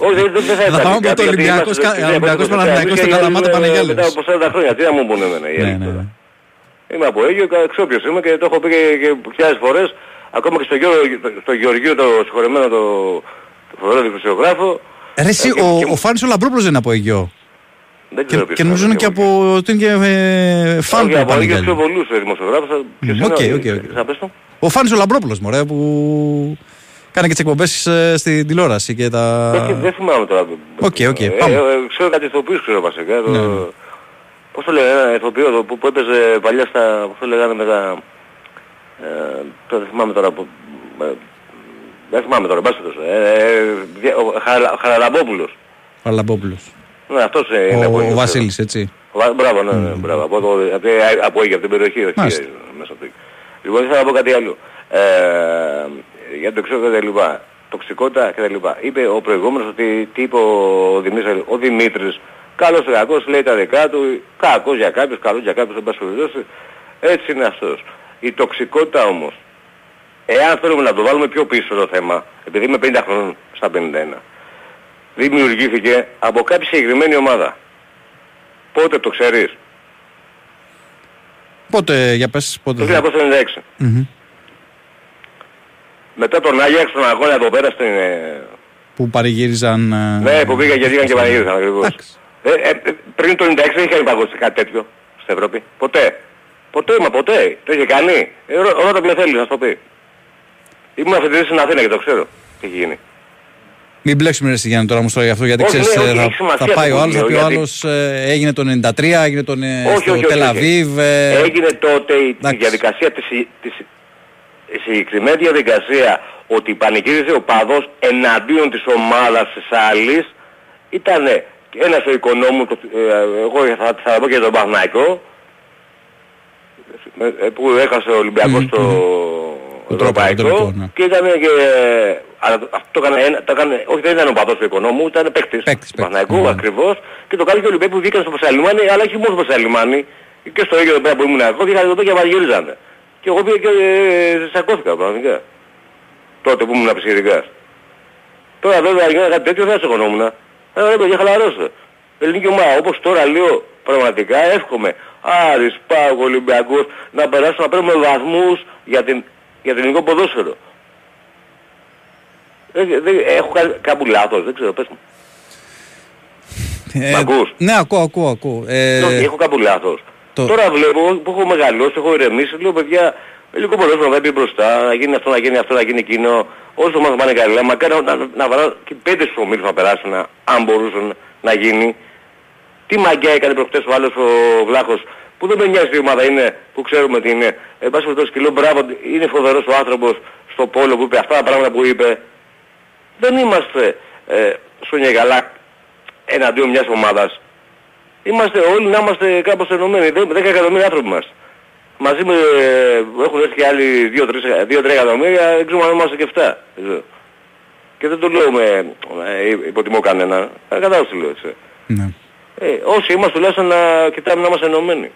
K: Όχι, δεν, δεν θα
B: Θα
K: υπάρχει
B: πάμε από
K: κάτι,
B: το
K: γιατί
B: Ολυμπιακός
K: είμαστε
B: κα-
K: στο 1927,
B: Ολυμπιακός
K: εμείς
B: Παναθηναϊκός στο
K: και
B: Καλαμάτα
K: είμαστε
B: Παναγιάλης.
K: Μετά από 40 χρόνια, τι να μου πούνε εμένα οι
B: Ναι,
K: άλλοι
B: ναι,
K: τώρα.
B: ναι.
K: Είμαι από Αίγιο, κα- ξέρω ποιος είμαι και το έχω πει και, και χιλιάδες φορές. Ακόμα και στο, Γεώργιο, στο Γεωργείο το συγχωρεμένο το, το φοβερό δημοσιογράφο.
B: Ρε, εσύ,
K: Ε, και-
B: ο,
K: και-
B: ο Φάνης ο Λαμπρόπουλος δεν είναι από Αιγιό.
K: Δεν
B: Και,
K: ξέρω ποιος
B: και νομίζω είναι και από. ότι είναι και ε, φαν
K: Όχι,
B: του
K: από Αίγιο
B: Παναγιάλη.
K: πιο πολλούς ε, δημοσιογράφους. Ποιος
B: οκ,
K: είναι,
B: οκ,
K: ε,
B: οκ.
K: θα πες το.
B: Ο Φάνης ο Λαμπρόπουλος, μωρέ, που κάνει και τις εκπομπές ε, στην τηλεόραση και τα...
K: Όχι, δεν θυμάμαι τώρα.
B: Οκ, οκ,
K: Ε,
B: πάμε.
K: ε, ε, ξέρω κάτι ηθοποιούς ξέρω βασικά. Το...
B: Ναι, ναι.
K: Πώς το λένε, ένα ηθοποιό το, που, που έπαιζε παλιά στα, πώς το λέγανε με τα... Ε, το δεν θυμάμαι τώρα που... Ε, δεν θυμάμαι τώρα, μπας το, ε, ε, δια- ο Χαρα- Χαραλαμπόπουλος.
B: Ο Λαμπρόπουλος.
K: Ναι, αυτός ε, είναι
B: Ο,
K: από
B: ο
K: Αίγιο,
B: Βασίλης, έτσι.
K: ξέρω. Βα- Μπράβο, ναι, ναι, μπράβο. Από, το, από, από Αίγιο, από την περιοχή, όχι
B: Μάλιστα.
K: ε, μέσα από το Αίγιο. Λοιπόν, ήθελα να πω κάτι άλλο. Ε, για το ξέρω και τα λοιπά. Τοξικότητα και τα λοιπά. Είπε ο προηγούμενος ότι τι είπε ο Δημήτρης, ο Δημήτρης καλός ή κακός λέει τα δικά του, κακός για κάποιους, καλός για κάποιους, εν πάση περιπτώσει. Έτσι είναι αυτός. Η τοξικότητα όμως, εάν θέλουμε να το βάλουμε πιο πίσω το θέμα, επειδή είμαι 50 χρόνων στα 51, δημιουργήθηκε από κάποια συγκεκριμένη ομάδα. Πότε το ξέρεις;
B: Πότε, για πες, πότε...
K: Το 1996.
B: Μμμ.
K: Μετά τον Άγιαξ τον αγώνα εδώ πέρα στην... ε,
B: Που παρηγύριζαν... ε,
K: Ναι, που πήγα και βγήκαν και πανηγύρισαν ακριβώς. Ε, ε, ε, πριν το 96 δεν είχε υπαγώσει κάτι τέτοιο στην Ευρώπη. Ποτέ. Ποτέ, μα ποτέ. Το είχε κάνει. Ε, ρω- ρώτα με θέλει να σου το πει. Ήμουν αφεντής στην Αθήνα και το ξέρω τι έχει γίνει.
B: Μην μπλέξουμε ρε Γιάννη τώρα μου στο για αυτό γιατί
K: Όχι,
B: ξέρεις
K: ναι,
B: ε,
K: όχι,
B: θα,
K: έχει σημασία
B: θα πάει
K: αυτό
B: ο
K: που
B: άλλος, θα
K: λέω,
B: πει ο
K: γιατί-
B: άλλος ε, έγινε το 93, έγινε τον, ε,
K: Όχι,
B: στο
K: όχι, όχι, όχι.
B: Τελαβίβ. ε,
K: Έγινε τότε η, η διαδικασία της, της, η συγκεκριμένη διαδικασία ότι πανηγύριζε ο παδός εναντίον της ομάδας της άλλης ήταν ένας ο οικονόμου, το, ε, εγώ θα, θα πω και τον Παχναϊκό που έχασε ο Ολυμπιακός στο Ευρωπαϊκό
B: τελικό, ναι.
K: και ήταν και αλλά το- αυτό το έκανε, ένα- το έκανε, όχι δεν ήταν ο παδός του οικονόμου, ήταν παίκτης του Παναϊκού
B: ναι.
K: ακριβώς και το κάνει και ο Ολυμπιακός που βγήκαν στο Πασαλιμάνι αλλά όχι μόνο στο Πασαλιμάνι και στο ίδιο εδώ πέρα που ήμουν εγώ βγήκαν εδώ πέρα και πανηγύριζανε. Και εγώ πήγα και ε, σακώθηκα πραγματικά. Τότε που ήμουν ψυχητικάς. Τώρα βέβαια για κάτι τέτοιο δεν σε οικονόμουν. Ε, ρε παιδιά χαλαρώστε. Ελληνική ομάδα όπως τώρα λέω πραγματικά εύχομαι Άρης, Πάγο, Ολυμπιακός να περάσουν να παίρνουμε βαθμούς για την, για την ελληνικό ποδόσφαιρο. Δεν, δεν, έχω κάνει κάπου λάθος, δεν ξέρω, πες μου.
B: ε,
K: Μ' ακούς;
B: Ναι, ακούω, ακούω, ακούω. Ε,
K: Όχι, έχω κάπου λάθος.
B: το-
K: Τώρα βλέπω που έχω μεγαλώσει, έχω ηρεμήσει, λέω παιδιά, ελληνικό ποδόσφαιρο να πει μπροστά, να γίνει αυτό, να γίνει αυτό, να γίνει εκείνο. Όσο μας πάνε καλά, μακάρι να, να, να βαράνε και πέντε στους ομίλους να περάσουν, αν μπορούσαν να γίνει. Τι μαγκιά έκανε προχτές ο άλλος ο Βλάχος που δεν με νοιάζει η ομάδα είναι, που ξέρουμε τι είναι. Εν πάση περιπτώσει και λέω μπράβο, είναι φοβερός ο άνθρωπος στο πόλο που είπε αυτά τα πράγματα που είπε. Δεν είμαστε ε, Σόνια καλά εναντίον μιας ομάδας. Είμαστε όλοι να είμαστε κάπως ενωμένοι. 10 εκατομμύρια άνθρωποι είμαστε. Μαζί με, ε, έχουν έρθει και άλλοι 2-3 εκατομμύρια, δεν ξέρουμε αν είμαστε και 7. Δεν ξέρω. Και δεν το λέω με ε, υποτιμώ κανένα. Ε, Κατάλαβες τι λέω έτσι.
B: Ναι.
K: Ε, όσοι είμαστε τουλάχιστον να κοιτάμε να είμαστε ενωμένοι.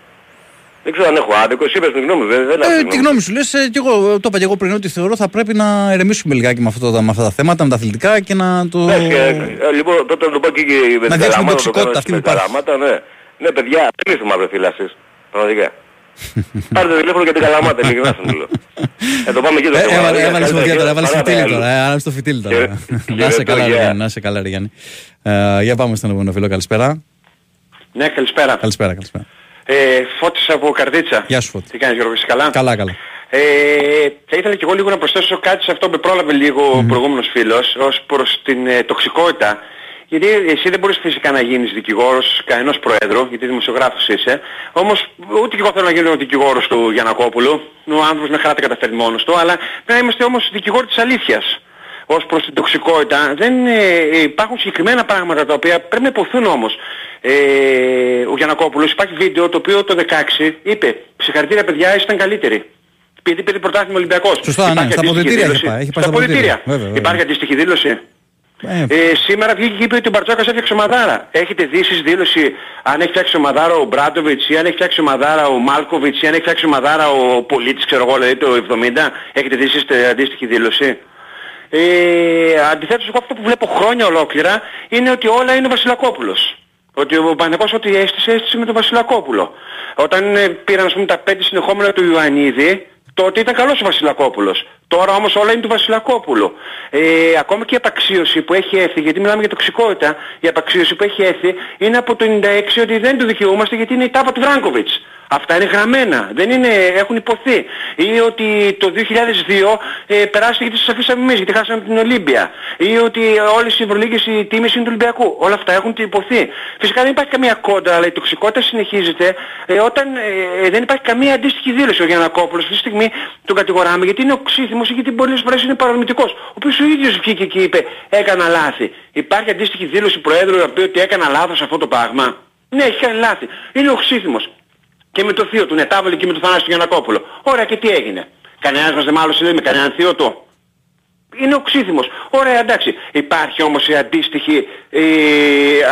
K: Δεν ξέρω αν έχω άδικο, εσύ είπες την γνώμη σου, δεν, δεν
B: Ε,
K: έχω
B: τη γνώμη σου λες, ε, και εγώ το είπα και εγώ πριν ότι θεωρώ θα πρέπει να ερεμήσουμε λιγάκι με, αυτό, το- με αυτά τα θέματα, με τα αθλητικά και να το...
K: Εντάξει, ε, ε, λοιπόν, τότε να το πω και με
B: Να
K: την
B: δείξουμε
K: Καλαμάτα,
B: τοξικότητα
K: το κάνω
B: αυτή
K: με
B: που υπάρχει.
K: Καλαμάτα, ναι. Ναι, παιδιά, κλείστε μαύρε φίλα εσείς. Πραγματικά. Πάρτε τηλέφωνο για την Καλαμάτα, ειλικρινά σας μιλώ. Ε, το πάμε εκεί το
B: Ε,
K: θέμα.
B: έβαλε-
K: δηλαδή,
B: Έβαλες
K: καλύτερα
B: φωτιά
K: και-
B: τώρα, έβαλες
K: παρά τα
B: φιτίλι
K: άλλα.
B: τώρα, ε, άναψε το φιτίλι τώρα.
K: Κύριε-
B: Να είσαι
K: κύριε
B: καλά, ρε
K: Τόγια.
B: Γιάννη, να είσαι καλά, ρε Γιάννη. Ε, Για πάμε στον επόμενο φίλο, καλησπέρα.
L: Ναι, καλησπέρα.
B: Καλησπέρα, καλησπέρα.
L: Ε, Φώτης από Καρδίτσα.
B: Γεια σου, Φώτη.
L: Τι κάνεις Γιώργο, είσαι καλά;
B: Καλά, καλά.
L: Ε, θα ήθελα και εγώ λίγο να προσθέσω κάτι σε αυτό που πρόλαβε λίγο ο προηγούμενος φίλος ως προς την ε, τοξικότητα. Γιατί εσύ δεν μπορείς φυσικά να γίνεις δικηγόρος κανένας προέδρου, γιατί δημοσιογράφος είσαι. Όμως ούτε και εγώ θέλω να γίνω δικηγόρος του Γιανακόπουλου. Ο άνθρωπος με χαρά τα καταφέρει μόνος του, αλλά πρέπει να είμαστε όμως δικηγόροι της αλήθειας. Ως προς την τοξικότητα δεν ε, υπάρχουν συγκεκριμένα πράγματα τα οποία πρέπει να υποθούν όμως. Ε, ο Γιανακόπουλος υπάρχει βίντεο το οποίο το 16 είπε «Συγχαρητήρια παιδιά, ήσταν καλύτεροι». Επειδή πήρε πρωτάθλημα Ολυμπιακός.
B: Σωστά, ναι,
L: Υπάρχει
B: στα
L: αντίστοιχη
B: αποδυτήρια
L: δήλωση.
B: έχει πάει, έχει πάει
L: Στα
B: στα αποδυτήρια.
L: αποδυτήρια.
B: Βέβαια, βέβαια.
L: Υπάρχει αντίστοιχη δήλωση.
B: Ε,
L: Ε, σήμερα βγήκε και είπε ότι ο Μπαρτζόκας έφτιαξε ομαδάρα. Έχετε δει εσείς δήλωση αν έχει φτιάξει ομαδάρα ο Μπράντοβιτς ή αν έχει φτιάξει ομαδάρα ο Μάλκοβιτς ή αν έχει φτιάξει ομαδάρα ο Πολίτης, ξέρω εγώ, δηλαδή το 70. Έχετε δει εσείς τε- αντίστοιχη δήλωση; Ε, αντιθέτως εγώ αυτό που βλέπω χρόνια ολόκληρα είναι ότι όλα είναι ο Βασιλακόπουλος. Ότι ο Παναγός ό,τι έστησε, έστησε με τον Βασιλακόπουλο. Όταν ε, πήραν ας πούμε τα πέντε συνεχόμενα του Ιωαννίδη, τότε ήταν καλός ο Βασιλακόπουλος. Τώρα όμως όλα είναι του Βασιλακόπουλου. Ε, ακόμα και η απαξίωση που έχει έρθει, γιατί μιλάμε για τοξικότητα, η απαξίωση που έχει έρθει είναι από το 96 ότι δεν το δικαιούμαστε γιατί είναι η τάπα του Βράγκοβιτς. Αυτά είναι γραμμένα, δεν είναι, έχουν υποθεί. Ή ότι το 2002 ε, περάσει γιατί σας αφήσαμε εμείς, γιατί χάσαμε την Ολύμπια. Ή ότι όλες οι Ευρωλίγκες οι τίμες είναι του Ολυμπιακού. Όλα αυτά έχουν υποθεί. Φυσικά δεν υπάρχει καμία κόντρα, αλλά η τοξικότητα συνεχίζεται ε, όταν ε, δεν υπάρχει καμία αντίστοιχη δήλωση. Ο Γιανακόπουλος αυτή τη στιγμή τον κατηγοράμε γιατί είναι οξύθυμος ή γιατί πολλές φορές είναι παρορμητικός. Ο οποίος ο ίδιος βγήκε και είπε έκανα λάθη. Υπάρχει αντίστοιχη δήλωση Προέδρου να πει ότι έκανα λάθος αυτό το πράγμα. Ναι, έχει κάνει λάθη. Είναι οξύθυμος και με το θείο του, ναι, τα έβαλε και με το Θανάση του Γιανακόπουλο. Ωραία, και τι έγινε. Κανένας μας δεν μάλωσε λέει, με κανέναν θείο του. Είναι οξύθυμος. Ωραία, εντάξει. Υπάρχει όμως η αντίστοιχη ε,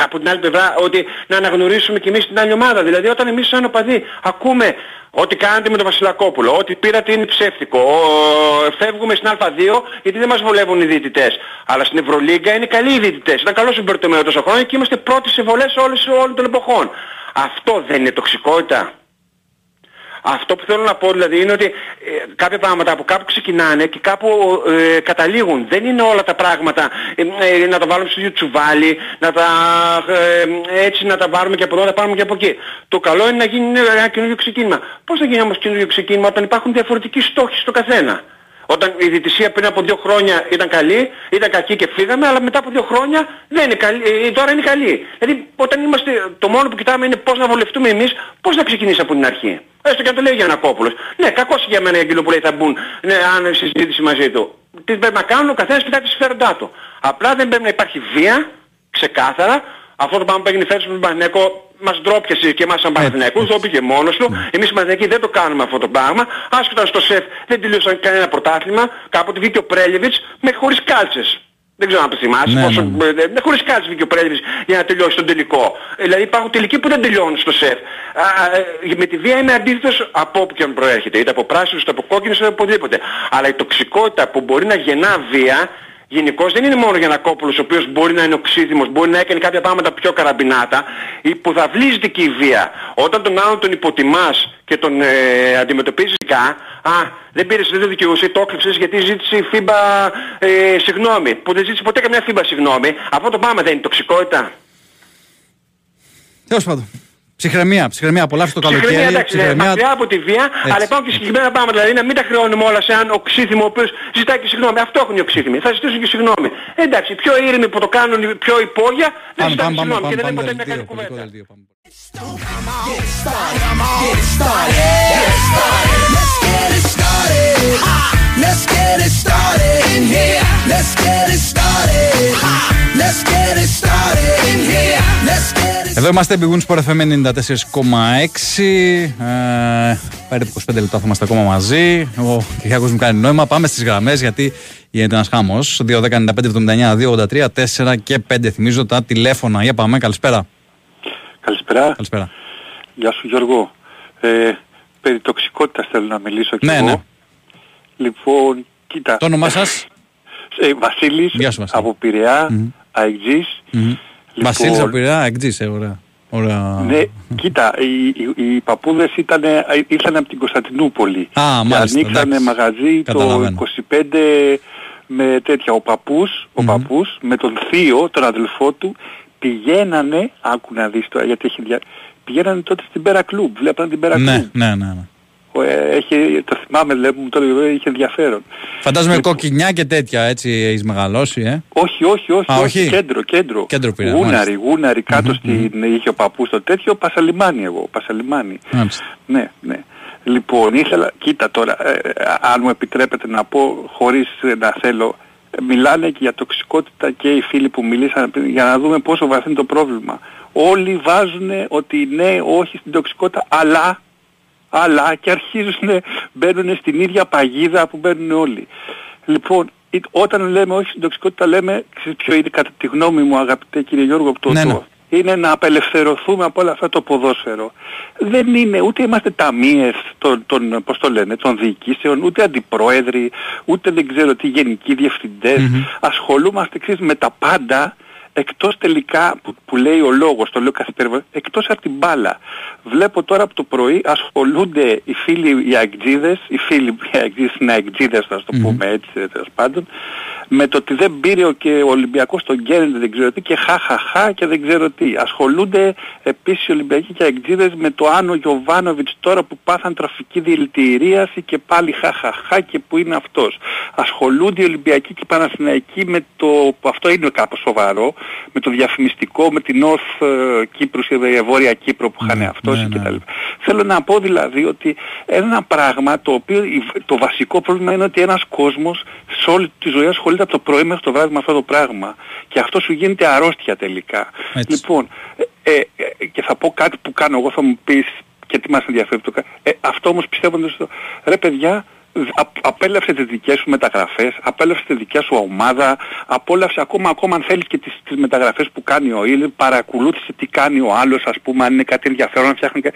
L: από την άλλη πλευρά ότι να αναγνωρίσουμε και εμείς την άλλη ομάδα. Δηλαδή όταν εμείς σαν οπαδοί ακούμε ότι κάνετε με τον Βασιλακόπουλο, ότι πήρατε είναι ψεύτικο, ο, φεύγουμε στην Α2 γιατί δεν μας βολεύουν οι διαιτητές. Αλλά στην Ευρωλίγκα είναι καλοί οι διαιτητές. Ήταν καλός ο Μπερτομέο τόσο χρόνο και είμαστε πρώτοι σε βολές όλες, όλων των εποχών. Αυτό δεν είναι τοξικότητα. Αυτό που θέλω να πω δηλαδή είναι ότι ε, κάποια πράγματα από κάπου ξεκινάνε και κάπου ε, καταλήγουν. Δεν είναι όλα τα πράγματα ε, ε, να τα βάλουμε στο ίδιο τσουβάλι, να τα, ε, έτσι να τα βάλουμε και από εδώ, να τα πάρουμε και από εκεί. Το καλό είναι να γίνει ένα καινούργιο ξεκίνημα. Πώς θα γίνει όμως καινούργιο ξεκίνημα όταν υπάρχουν διαφορετικοί στόχοι στο καθένα; Όταν η διαιτησία πριν από δύο χρόνια ήταν καλή, ήταν κακή και φύγαμε, αλλά μετά από δύο χρόνια δεν είναι καλή, ε, τώρα είναι καλή. Δηλαδή όταν είμαστε, το μόνο που κοιτάμε είναι πώς να βολευτούμε εμείς, πώς να ξεκινήσει από την αρχή. Έστω και αν το λέει ο Γιανακόπουλος. Ναι, κακός για μένα εκείνο που λέει θα μπουν, ναι, αν συζήτηση μαζί του. Τι πρέπει να κάνουν, ο καθένας κοιτάει τη συμφέροντά του. Απλά δεν πρέπει να υπάρχει βία, ξεκάθαρα. Αυτό το πράγμα που έγινε φέτος με τον Πανέκο μας ντρόπιασε και εμάς σαν Παναθηναϊκούς, το είπε μόνος του. Εμείς οι Παναθηναϊκοί δεν το κάνουμε αυτό το πράγμα. Άσχετα στο ΣΕΦ δεν τελείωσαν κανένα πρωτάθλημα. Κάποτε βγήκε ο Πρέλεβιτς με χωρίς κάλτσες. Δεν ξέρω αν το θυμάσαι.
B: Ναι,
L: πόσο,
B: ναι.
L: ε, ε, χωρίς κάλτσες βγήκε ο Πρέλεβιτς για να τελειώσει τον τελικό. Ε, δηλαδή υπάρχουν τελικοί που δεν τελειώνουν στο ΣΕΦ. Α, ε, με τη βία είμαι αντίθετος από όπου και αν προέρχεται. Είτε από πράσινους, είτε από κόκκινους, είτε από οπουδήποτε. Αλλά η τοξικότητα που μπορεί να γεννά βία Γενικώς δεν είναι μόνο για Νακόπουλος ο οποίος μπορεί να είναι οξύθυμος, μπορεί να έκανε κάποια πράγματα πιο καραμπινάτα, υποδαβλίζεται και η βία. Όταν τον άλλον τον υποτιμάς και τον ε, αντιμετωπίζεις κα, α, δεν πήρες, δεν το δικαιούσε, το έκλειψες γιατί ζήτησε η φίμπα ε, συγγνώμη, που δεν ζήτησε ποτέ καμιά φίμπα συγγνώμη. Αυτό το πράγμα δεν είναι τοξικότητα.
B: Τέλος πάντων. Ψυχραιμία, ψυχραιμία, απολαύστε το
L: Ψυχραιμία,
B: καλοκαίρι.
L: εντάξει, ναι, μακριά από τη βία, αλλά υπάρχουν και συγκεκριμένα πράγματα. Δηλαδή να μην τα χρεώνουμε όλα σε έναν οξύθυμο ο οποίος ζητάει και συγγνώμη. Αυτό έχουν οι οξύθυμοι. Θα ζητήσουν και συγγνώμη. Εντάξει, πιο ήρεμοι που το κάνουν, πιο υπόγεια, δεν
B: Πάμε,
L: ζητάνε
B: πάμε, πάμε,
L: συγγνώμη και
B: πάμε,
L: δεν είναι
B: πάμε,
L: ποτέ μια
B: δελτίο,
L: καλή κουβέντα.
B: πολιτικό δελτίο, πάμε.
A: Get it started. Get it started. Get it started. Let's get it started. Ha! Let's get it started in here. Let's get it started. Ha! Let's get it started in here. Let's get it
B: Εδώ είμαστε, Big Win Sport FM 94,6. Ε, περίπου 25 λεπτά θα είμαστε ακόμα μαζί. Ο Κυριάκος μου κάνει νόημα. Πάμε στις γραμμές γιατί γίνεται ένας χάμος. 2, 10, 95, 79, 2, 83, 4 και 5. Θυμίζω τα τηλέφωνα. Για πάμε, καλησπέρα.
M: Καλησπέρα.
B: Καλησπέρα.
M: Γεια σου Γιώργο. Ε, περί τοξικότητας θέλω να μιλήσω και
B: Ναι,
M: εγώ.
B: ναι.
M: Λοιπόν, κοίτα.
B: Το όνομά σας;
M: Ε, Βασίλης,
B: Γεια σου, Βασίλη.
M: από Πειραιά, αεκτζής. Λοιπόν,
B: Βασίλης από Πειραιά, εκτζής, ε, ωραία. ωραία.
M: Ναι, κοίτα, οι, οι, οι παππούδες ήταν, ήρθαν από την Κωνσταντινούπολη.
B: Α,
M: και
B: μάλιστα,
M: ανοίξανε
B: εντάξει.
M: μαγαζί το
B: Καταλαβαίνω.
M: 25 με τέτοια. Ο παππούς, ο παππούς με τον θείο, τον αδελφό του, πηγαίνανε, άκου να δεις τώρα γιατί έχει δια... πηγαίνανε τότε στην Πέρα Κλουμπ, βλέπανε την Πέρα Κλουμπ.
B: Ναι, ναι, ναι. ναι.
M: Ο, ε, έχει, το θυμάμαι, δηλαδή μου το έλεγε, είχε ενδιαφέρον.
B: Φαντάζομαι κοκκινιά και τέτοια, έτσι έχεις μεγαλώσει, ε;
M: Όχι, όχι, όχι,
B: Α,
M: όχι,
B: όχι.
M: κέντρο, κέντρο.
B: Κέντρο πήρα,
M: Γούναρη,
B: μάλιστα.
M: γούναρη, κάτω στην, είχε ο παππούς το τέτοιο, Πασαλιμάνι εγώ, Πασαλιμάνι.
B: Μάλιστα.
M: Ναι, ναι. Λοιπόν, ήθελα, κοίτα τώρα, ε, ε, αν μου επιτρέπετε να πω, χωρίς ε, να θέλω, ε, μιλάνε και για τοξικότητα και οι φίλοι που μιλήσαν πριν, για να δούμε πόσο βαθύ είναι το πρόβλημα. Όλοι βάζουν ότι ναι, όχι στην τοξικότητα, αλλά, αλλά και αρχίζουν, μπαίνουν στην ίδια παγίδα που μπαίνουν όλοι. Λοιπόν, ε, όταν λέμε όχι στην τοξικότητα λέμε, ξέρεις ποιο είναι κατά τη γνώμη μου αγαπητέ κύριε Γιώργο, από το,
B: Ναι, ναι.
M: το- είναι να απελευθερωθούμε από όλα αυτά το ποδόσφαιρο. Δεν είναι, ούτε είμαστε ταμείες των, των, πώς το λένε, των διοικήσεων, ούτε αντιπρόεδροι, ούτε δεν ξέρω τι γενικοί διευθυντές. Ασχολούμαστε, ξέρεις, με τα πάντα, εκτός τελικά που, που λέει ο λόγος, το λέω καθημερινά, εκτός από την μπάλα. Βλέπω τώρα από το πρωί ασχολούνται οι φίλοι οι αεκτζίδες, οι φίλοι οι αεκτζίδες είναι αεκτζίδες θα το πούμε έτσι τέλος πάντων, με το ότι δεν πήρε ο, και ο Ολυμπιακός τον Γκέρντε δεν ξέρω τι και χαχαχά και δεν ξέρω τι. Ασχολούνται επίσης οι Ολυμπιακοί και αεκτζίδες με το Άνω Γιωβάνοβιτς τώρα που πάθαν τραφική δηλητηρίαση και πάλι χαχαχά και που είναι αυτός. Ασχολούνται οι Ολυμπιακοί και οι Παναθηναϊκοί με το, αυτό είναι κάπως σοβαρό, με το διαφημιστικό, με την North ε, Κύπρους, η Βόρεια Κύπρο που είχαν αυτός
B: ναι,
M: και τα λοιπά. Θέλω να πω δηλαδή ότι ένα πράγμα το οποίο η- το βασικό πρόβλημα είναι ότι ένας κόσμος σε όλη τη ζωή ασχολείται από το πρωί μέχρι το βράδυ με αυτό το πράγμα. Και αυτό σου γίνεται αρρώστια τελικά. Λοιπόν, ε, ε, ε, και θα πω κάτι που κάνω εγώ, θα μου πεις και τι μας ενδιαφέρει το κα- ε, Αυτό όμως πιστεύω ότι στο... Ρε παιδιά, α- απέλαυσες τις δικές σου μεταγραφές, απέλαυσες τη δικιά σου ομάδα, απόλαυσε ακόμα, ακόμα αν θέλεις και τις, τις μεταγραφές που κάνει ο Ήλ, παρακολούθησε τι κάνει ο άλλος ας πούμε, αν είναι κάτι ενδιαφέρον, αν φτιάχνει κα-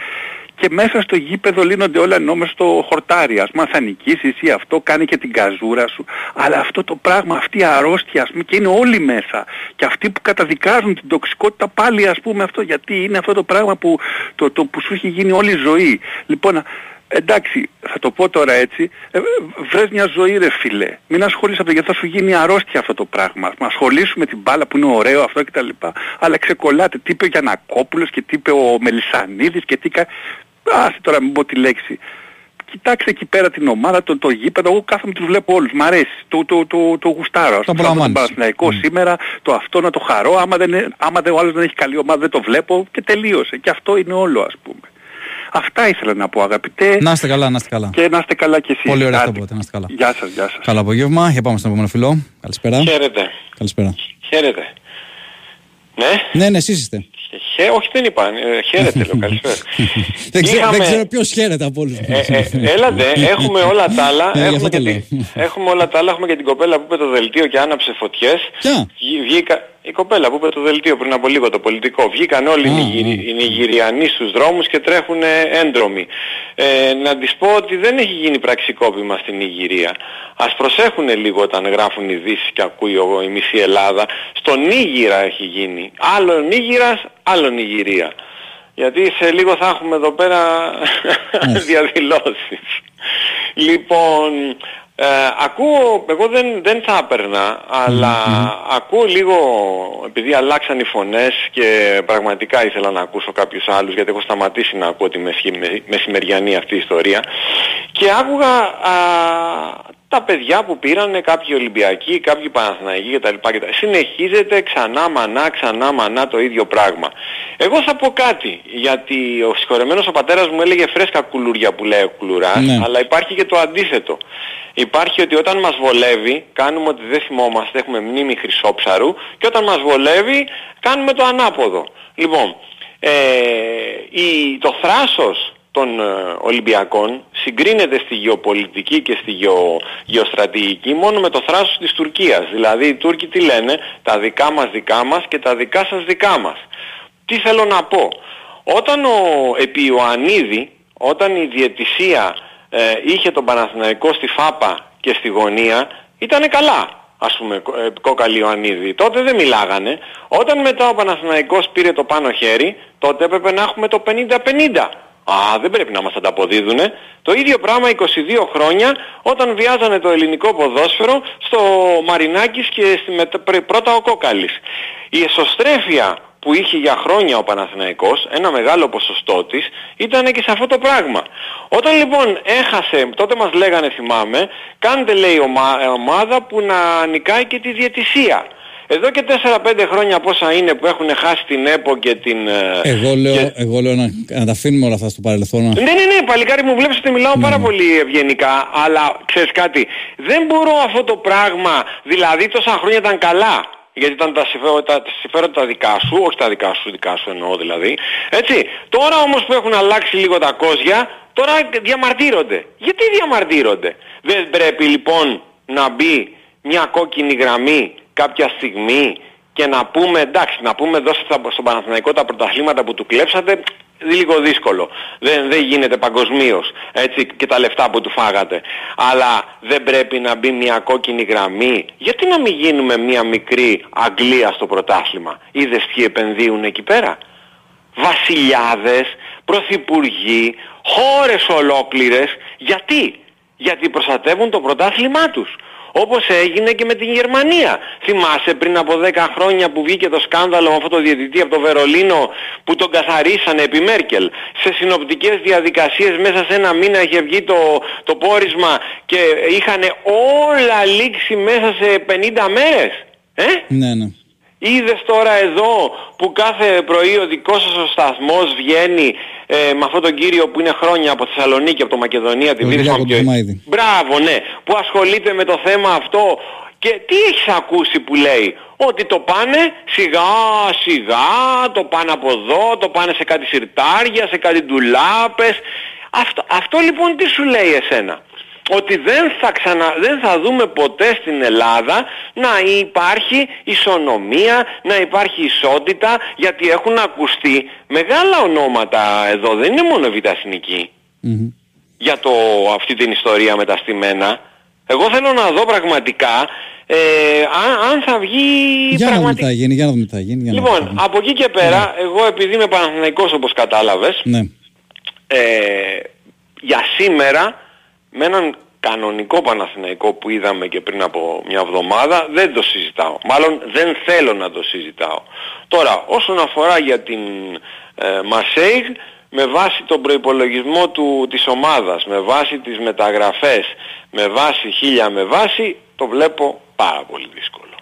M: και μέσα στο γήπεδο λύνονται όλα ενώ μες στο χορτάρι. Ας πούμε αν θα νικήσεις ή αυτό κάνει και την καζούρα σου. Αλλά αυτό το πράγμα, αυτή η αρρώστια ας πούμε και είναι όλοι μέσα. Και αυτοί που καταδικάζουν την τοξικότητα πάλι ας πούμε αυτό γιατί είναι αυτό το πράγμα που, το, το που σου έχει γίνει όλη η ζωή. Λοιπόν, εντάξει, θα το πω τώρα έτσι, ε, βρες μια ζωή ρε φίλε. Μην ασχολείσαι αυτό γιατί θα σου γίνει αρρώστια αυτό το πράγμα. Ας πούμε, ασχολήσου με την μπάλα που είναι ωραίο αυτό κτλ. Αλλά ξεκολλάτε τι είπε ο Γιανακόπουλος και τι είπε ο Μελισανίδης και τι κα... Άσε τώρα μην πω τη λέξη. Κοιτάξτε εκεί πέρα την ομάδα, το, το γήπεδο, εγώ κάθομαι τους βλέπω όλους, μ' αρέσει, το, το, το, το γουστάρω. Ας
B: Το
M: πούμε, αυτό
B: απολαμβάνεις.
M: τον Παναθηναϊκό σήμερα, το αυτό να το χαρώ, άμα δεν, είναι- άμα δεν, ο άλλος δεν έχει καλή ομάδα δεν το βλέπω και τελείωσε. Και αυτό είναι όλο ας πούμε. Αυτά ήθελα να πω αγαπητέ
B: Να είστε καλά, να είστε καλά.
M: και να είστε καλά κι εσείς.
B: Πολύ ωραία αυτό
M: Άντε.
B: που είπατε, να είστε καλά.
M: Γεια σας, γεια σας.
B: Καλό απόγευμα. Για πάμε στον επόμενο φιλό. Καλησπέρα.
L: Χαίρετε.
B: Καλησπέρα.
L: Χαίρετε. Ναι.
B: Ναι, ναι, εσείς είστε.
L: Χαι... Όχι δεν είπα. Ε, χαίρετε λέω. Καλησπέρα.
B: δεν, ξέρω,
L: Είχαμε-
B: δεν ξέρω ποιος χαίρεται από όλους.
L: Ε, ε, έλατε, έχουμε όλα τα άλλα.
B: Ε, γι'
L: έχουμε,
B: αυτό
L: και
B: το
L: τη-
B: λέω.
L: έχουμε όλα τα άλλα. Έχουμε και την κοπέλα που είπε το δελτίο και άναψε φωτιές.
B: Ποια;
L: Βγή- Βγήκα... Η κοπέλα που είπε το δελτίο πριν από λίγο, το πολιτικό. Βγήκαν όλοι οι, Νιγηρι... οι Νιγηριανοί στους δρόμους και τρέχουν έντρομοι. Ε, να της πω ότι δεν έχει γίνει πραξικόπημα στην Νιγηρία. Ας προσέχουν λίγο όταν γράφουν ειδήσεις και ακούει ο- η μισή Ελλάδα. Στον Νίγηρα έχει γίνει. Άλλο Νίγηρας, άλλο Νιγηρία. Γιατί σε λίγο θα έχουμε εδώ πέρα διαδηλώσεις. Λοιπόν, ε, ακούω, εγώ δεν, δεν θα έπαιρνα, αλλά ακούω λίγο, επειδή αλλάξαν οι φωνές και πραγματικά ήθελα να ακούσω κάποιους άλλους, γιατί έχω σταματήσει να ακούω τη μεσχη- με- μεσημεριανή αυτή η ιστορία, και άκουγα α, τα παιδιά που πήρανε κάποιοι Ολυμπιακοί, κάποιοι Παναθηναϊκοί κτλ. κτλ. Συνεχίζεται ξανά μανά, ξανά μανά το ίδιο πράγμα. Εγώ θα πω κάτι, γιατί ο συγχωρεμένος ο πατέρας μου έλεγε φρέσκα κουλούρια που λέει ο Κουλουράς,
N: Ναι.
L: αλλά υπάρχει και το αντίθετο. Υπάρχει ότι όταν μας βολεύει, κάνουμε ότι δεν θυμόμαστε, έχουμε μνήμη χρυσόψαρου και όταν μας βολεύει, κάνουμε το ανάποδο. Λοιπόν, ε, η, το θράσος των ε, Ολυμπιακών συγκρίνεται στη γεωπολιτική και στη γεω, γεωστρατηγική μόνο με το θράσος της Τουρκίας. Δηλαδή οι Τούρκοι τι λένε, τα δικά μας δικά μας και τα δικά σας δικά μας. Τι θέλω να πω; Όταν ο επί Ιωαννίδη, όταν η διαιτησία ε, είχε τον Παναθηναϊκό στη Φάπα και στη Γωνία, ήτανε καλά. Ας πούμε, κο- ε, κόκαλη Ιωαννίδη. Τότε δεν μιλάγανε. Όταν μετά ο Παναθηναϊκός πήρε το πάνω χέρι, τότε έπρεπε να έχουμε το 50-50. Α, δεν πρέπει να μας ανταποδίδουνε. Το ίδιο πράγμα 22 χρόνια όταν βιάζανε το ελληνικό ποδόσφαιρο στο Μαρινάκης και στη μετα- πρι- πρώτα ο Κόκαλης. Η εσωστρέφεια που είχε για χρόνια ο Παναθηναϊκός, ένα μεγάλο ποσοστό της, ήταν και σε αυτό το πράγμα. Όταν λοιπόν έχασε, τότε μας λέγανε θυμάμαι, κάντε λέει ομα- ε, ομάδα που να νικάει και τη διαιτησία. Εδώ και 4-5 χρόνια πόσα είναι που έχουν χάσει την ΕΠΟ και την... ε,
B: Εγώ λέω, εγώ λέω να, να τα αφήνουμε όλα αυτά στο παρελθόν.
L: ναι, ναι, ναι, παλικάρι μου βλέπεις ότι μιλάω πάρα πολύ ευγενικά, αλλά ξέρεις κάτι, δεν μπορώ αυτό το πράγμα, δηλαδή τόσα χρόνια ήταν καλά, γιατί ήταν τα συμφέροντα, τα συμφέροντα τα δικά σου, όχι τα δικά σου, δικά σου εννοώ δηλαδή, έτσι. Τώρα όμως που έχουν αλλάξει λίγο τα κόζια, τώρα διαμαρτύρονται. Γιατί διαμαρτύρονται; Δεν πρέπει λοιπόν να μπει μια κόκκινη γραμμή κάποια στιγμή και να πούμε εντάξει να πούμε δώστε στα- στον Παναθηναϊκό τα πρωταθλήματα που του κλέψατε λίγο δύσκολο. Δεν, δεν γίνεται παγκοσμίως έτσι και τα λεφτά που του φάγατε. Αλλά δεν πρέπει να μπει μια κόκκινη γραμμή. Γιατί να μην γίνουμε μια μικρή Αγγλία στο πρωτάθλημα; Είδες ποιοι επενδύουν εκεί πέρα; Βασιλιάδες, πρωθυπουργοί, χώρες ολόκληρες. Γιατί; Γιατί προστατεύουν το πρωτάθλημά τους. Όπως έγινε και με την Γερμανία. Θυμάσαι πριν από 10 χρόνια που βγήκε το σκάνδαλο με αυτό το διαιτητή από το Βερολίνο που τον καθαρίσανε επί Μέρκελ. Σε συνοπτικές διαδικασίες μέσα σε ένα μήνα είχε βγει το, το πόρισμα και είχαν όλα λήξει μέσα σε 50 μέρες. Ε;
B: Ναι, ναι.
L: Είδες τώρα εδώ που κάθε πρωί ο δικός σας ο σταθμός βγαίνει ε, με αυτόν τον κύριο που είναι χρόνια από Θεσσαλονίκη, από το Μακεδονία, τη
B: Ο
L: Βίδης
B: Κυριάκο
L: Μαμπιώη.
B: Τουμάιδη.
L: Μπράβο, ναι, που ασχολείται με το θέμα αυτό. Και τι έχεις ακούσει που λέει, ότι το πάνε σιγά σιγά, το πάνε από εδώ, το πάνε σε κάτι σιρτάρια, σε κάτι ντουλάπες. Αυτό, αυτό λοιπόν τι σου λέει εσένα; Ότι δεν θα, ξανα, δεν θα δούμε ποτέ στην Ελλάδα να υπάρχει ισονομία, να υπάρχει ισότητα, γιατί έχουν ακουστεί μεγάλα ονόματα εδώ, δεν είναι μόνο Β' Εθνική, για το, αυτή την ιστορία με τα στημένα. Εγώ θέλω να δω πραγματικά ε, αν, αν θα βγει
B: Για να δούμε τι
L: πραγματικά...
B: θα γίνει, για να δούμε τι θα γίνει. για να δούμε τι θα
L: Λοιπόν, από εκεί και πέρα, εγώ επειδή είμαι Παναθηναϊκός όπως κατάλαβες,
B: γίνει. Ναι.
L: ε, για σήμερα με έναν κανονικό Παναθηναϊκό που είδαμε και πριν από μια εβδομάδα δεν το συζητάω. Μάλλον δεν θέλω να το συζητάω. Τώρα όσον αφορά για την ε, Μαρσέιγ με βάση τον προϋπολογισμό του, της ομάδας, με βάση τις μεταγραφές, με βάση χίλια με βάση, το βλέπω πάρα πολύ δύσκολο.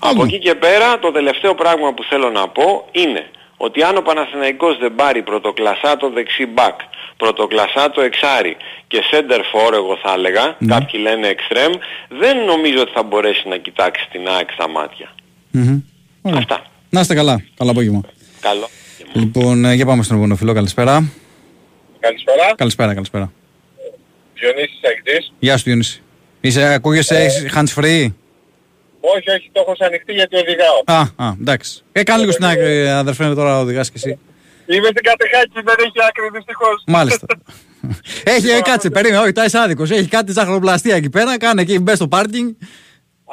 L: Από εκεί και πέρα το τελευταίο πράγμα που θέλω να πω είναι ότι αν ο Παναθηναϊκός δεν πάρει πρωτοκλασσά το δεξί μπακ, πρωτοκλασσά το εξάρι και center for εγώ θα έλεγα, κάποιοι λένε extreme, δεν νομίζω ότι θα μπορέσει να κοιτάξει την ΑΕΚ στα μάτια.
B: Μμμ. Ωραία.
L: Αυτά.
B: Να είστε καλά. Καλό απόγευμα.
L: Καλό.
B: Λοιπόν, ε, για πάμε στον επόμενο φίλο. Καλησπέρα.
O: Καλησπέρα.
B: Καλησπέρα, καλησπέρα.
O: Διονύσης Αγητής.
B: Γεια σου, Διονύση. Είσαι, ακούγεσαι, έχεις hands free;
O: Όχι, όχι, το έχω σαν ανοιχτή γιατί οδηγάω.
B: Α, α, εντάξει. Ε, κάνε λίγο στην άκρη, αδερφέ, τώρα οδηγάς και εσύ.
O: Είμαι στην κατεχάκη, δεν έχει άκρη δυστυχώς.
B: Μάλιστα. Έχει, ε, κάτσε, περίμενε, όχι, τα είσαι άδικος. Έχει κάτι ζαχαροπλαστεία εκεί πέρα, κάνε εκεί, μπες στο πάρκινγκ.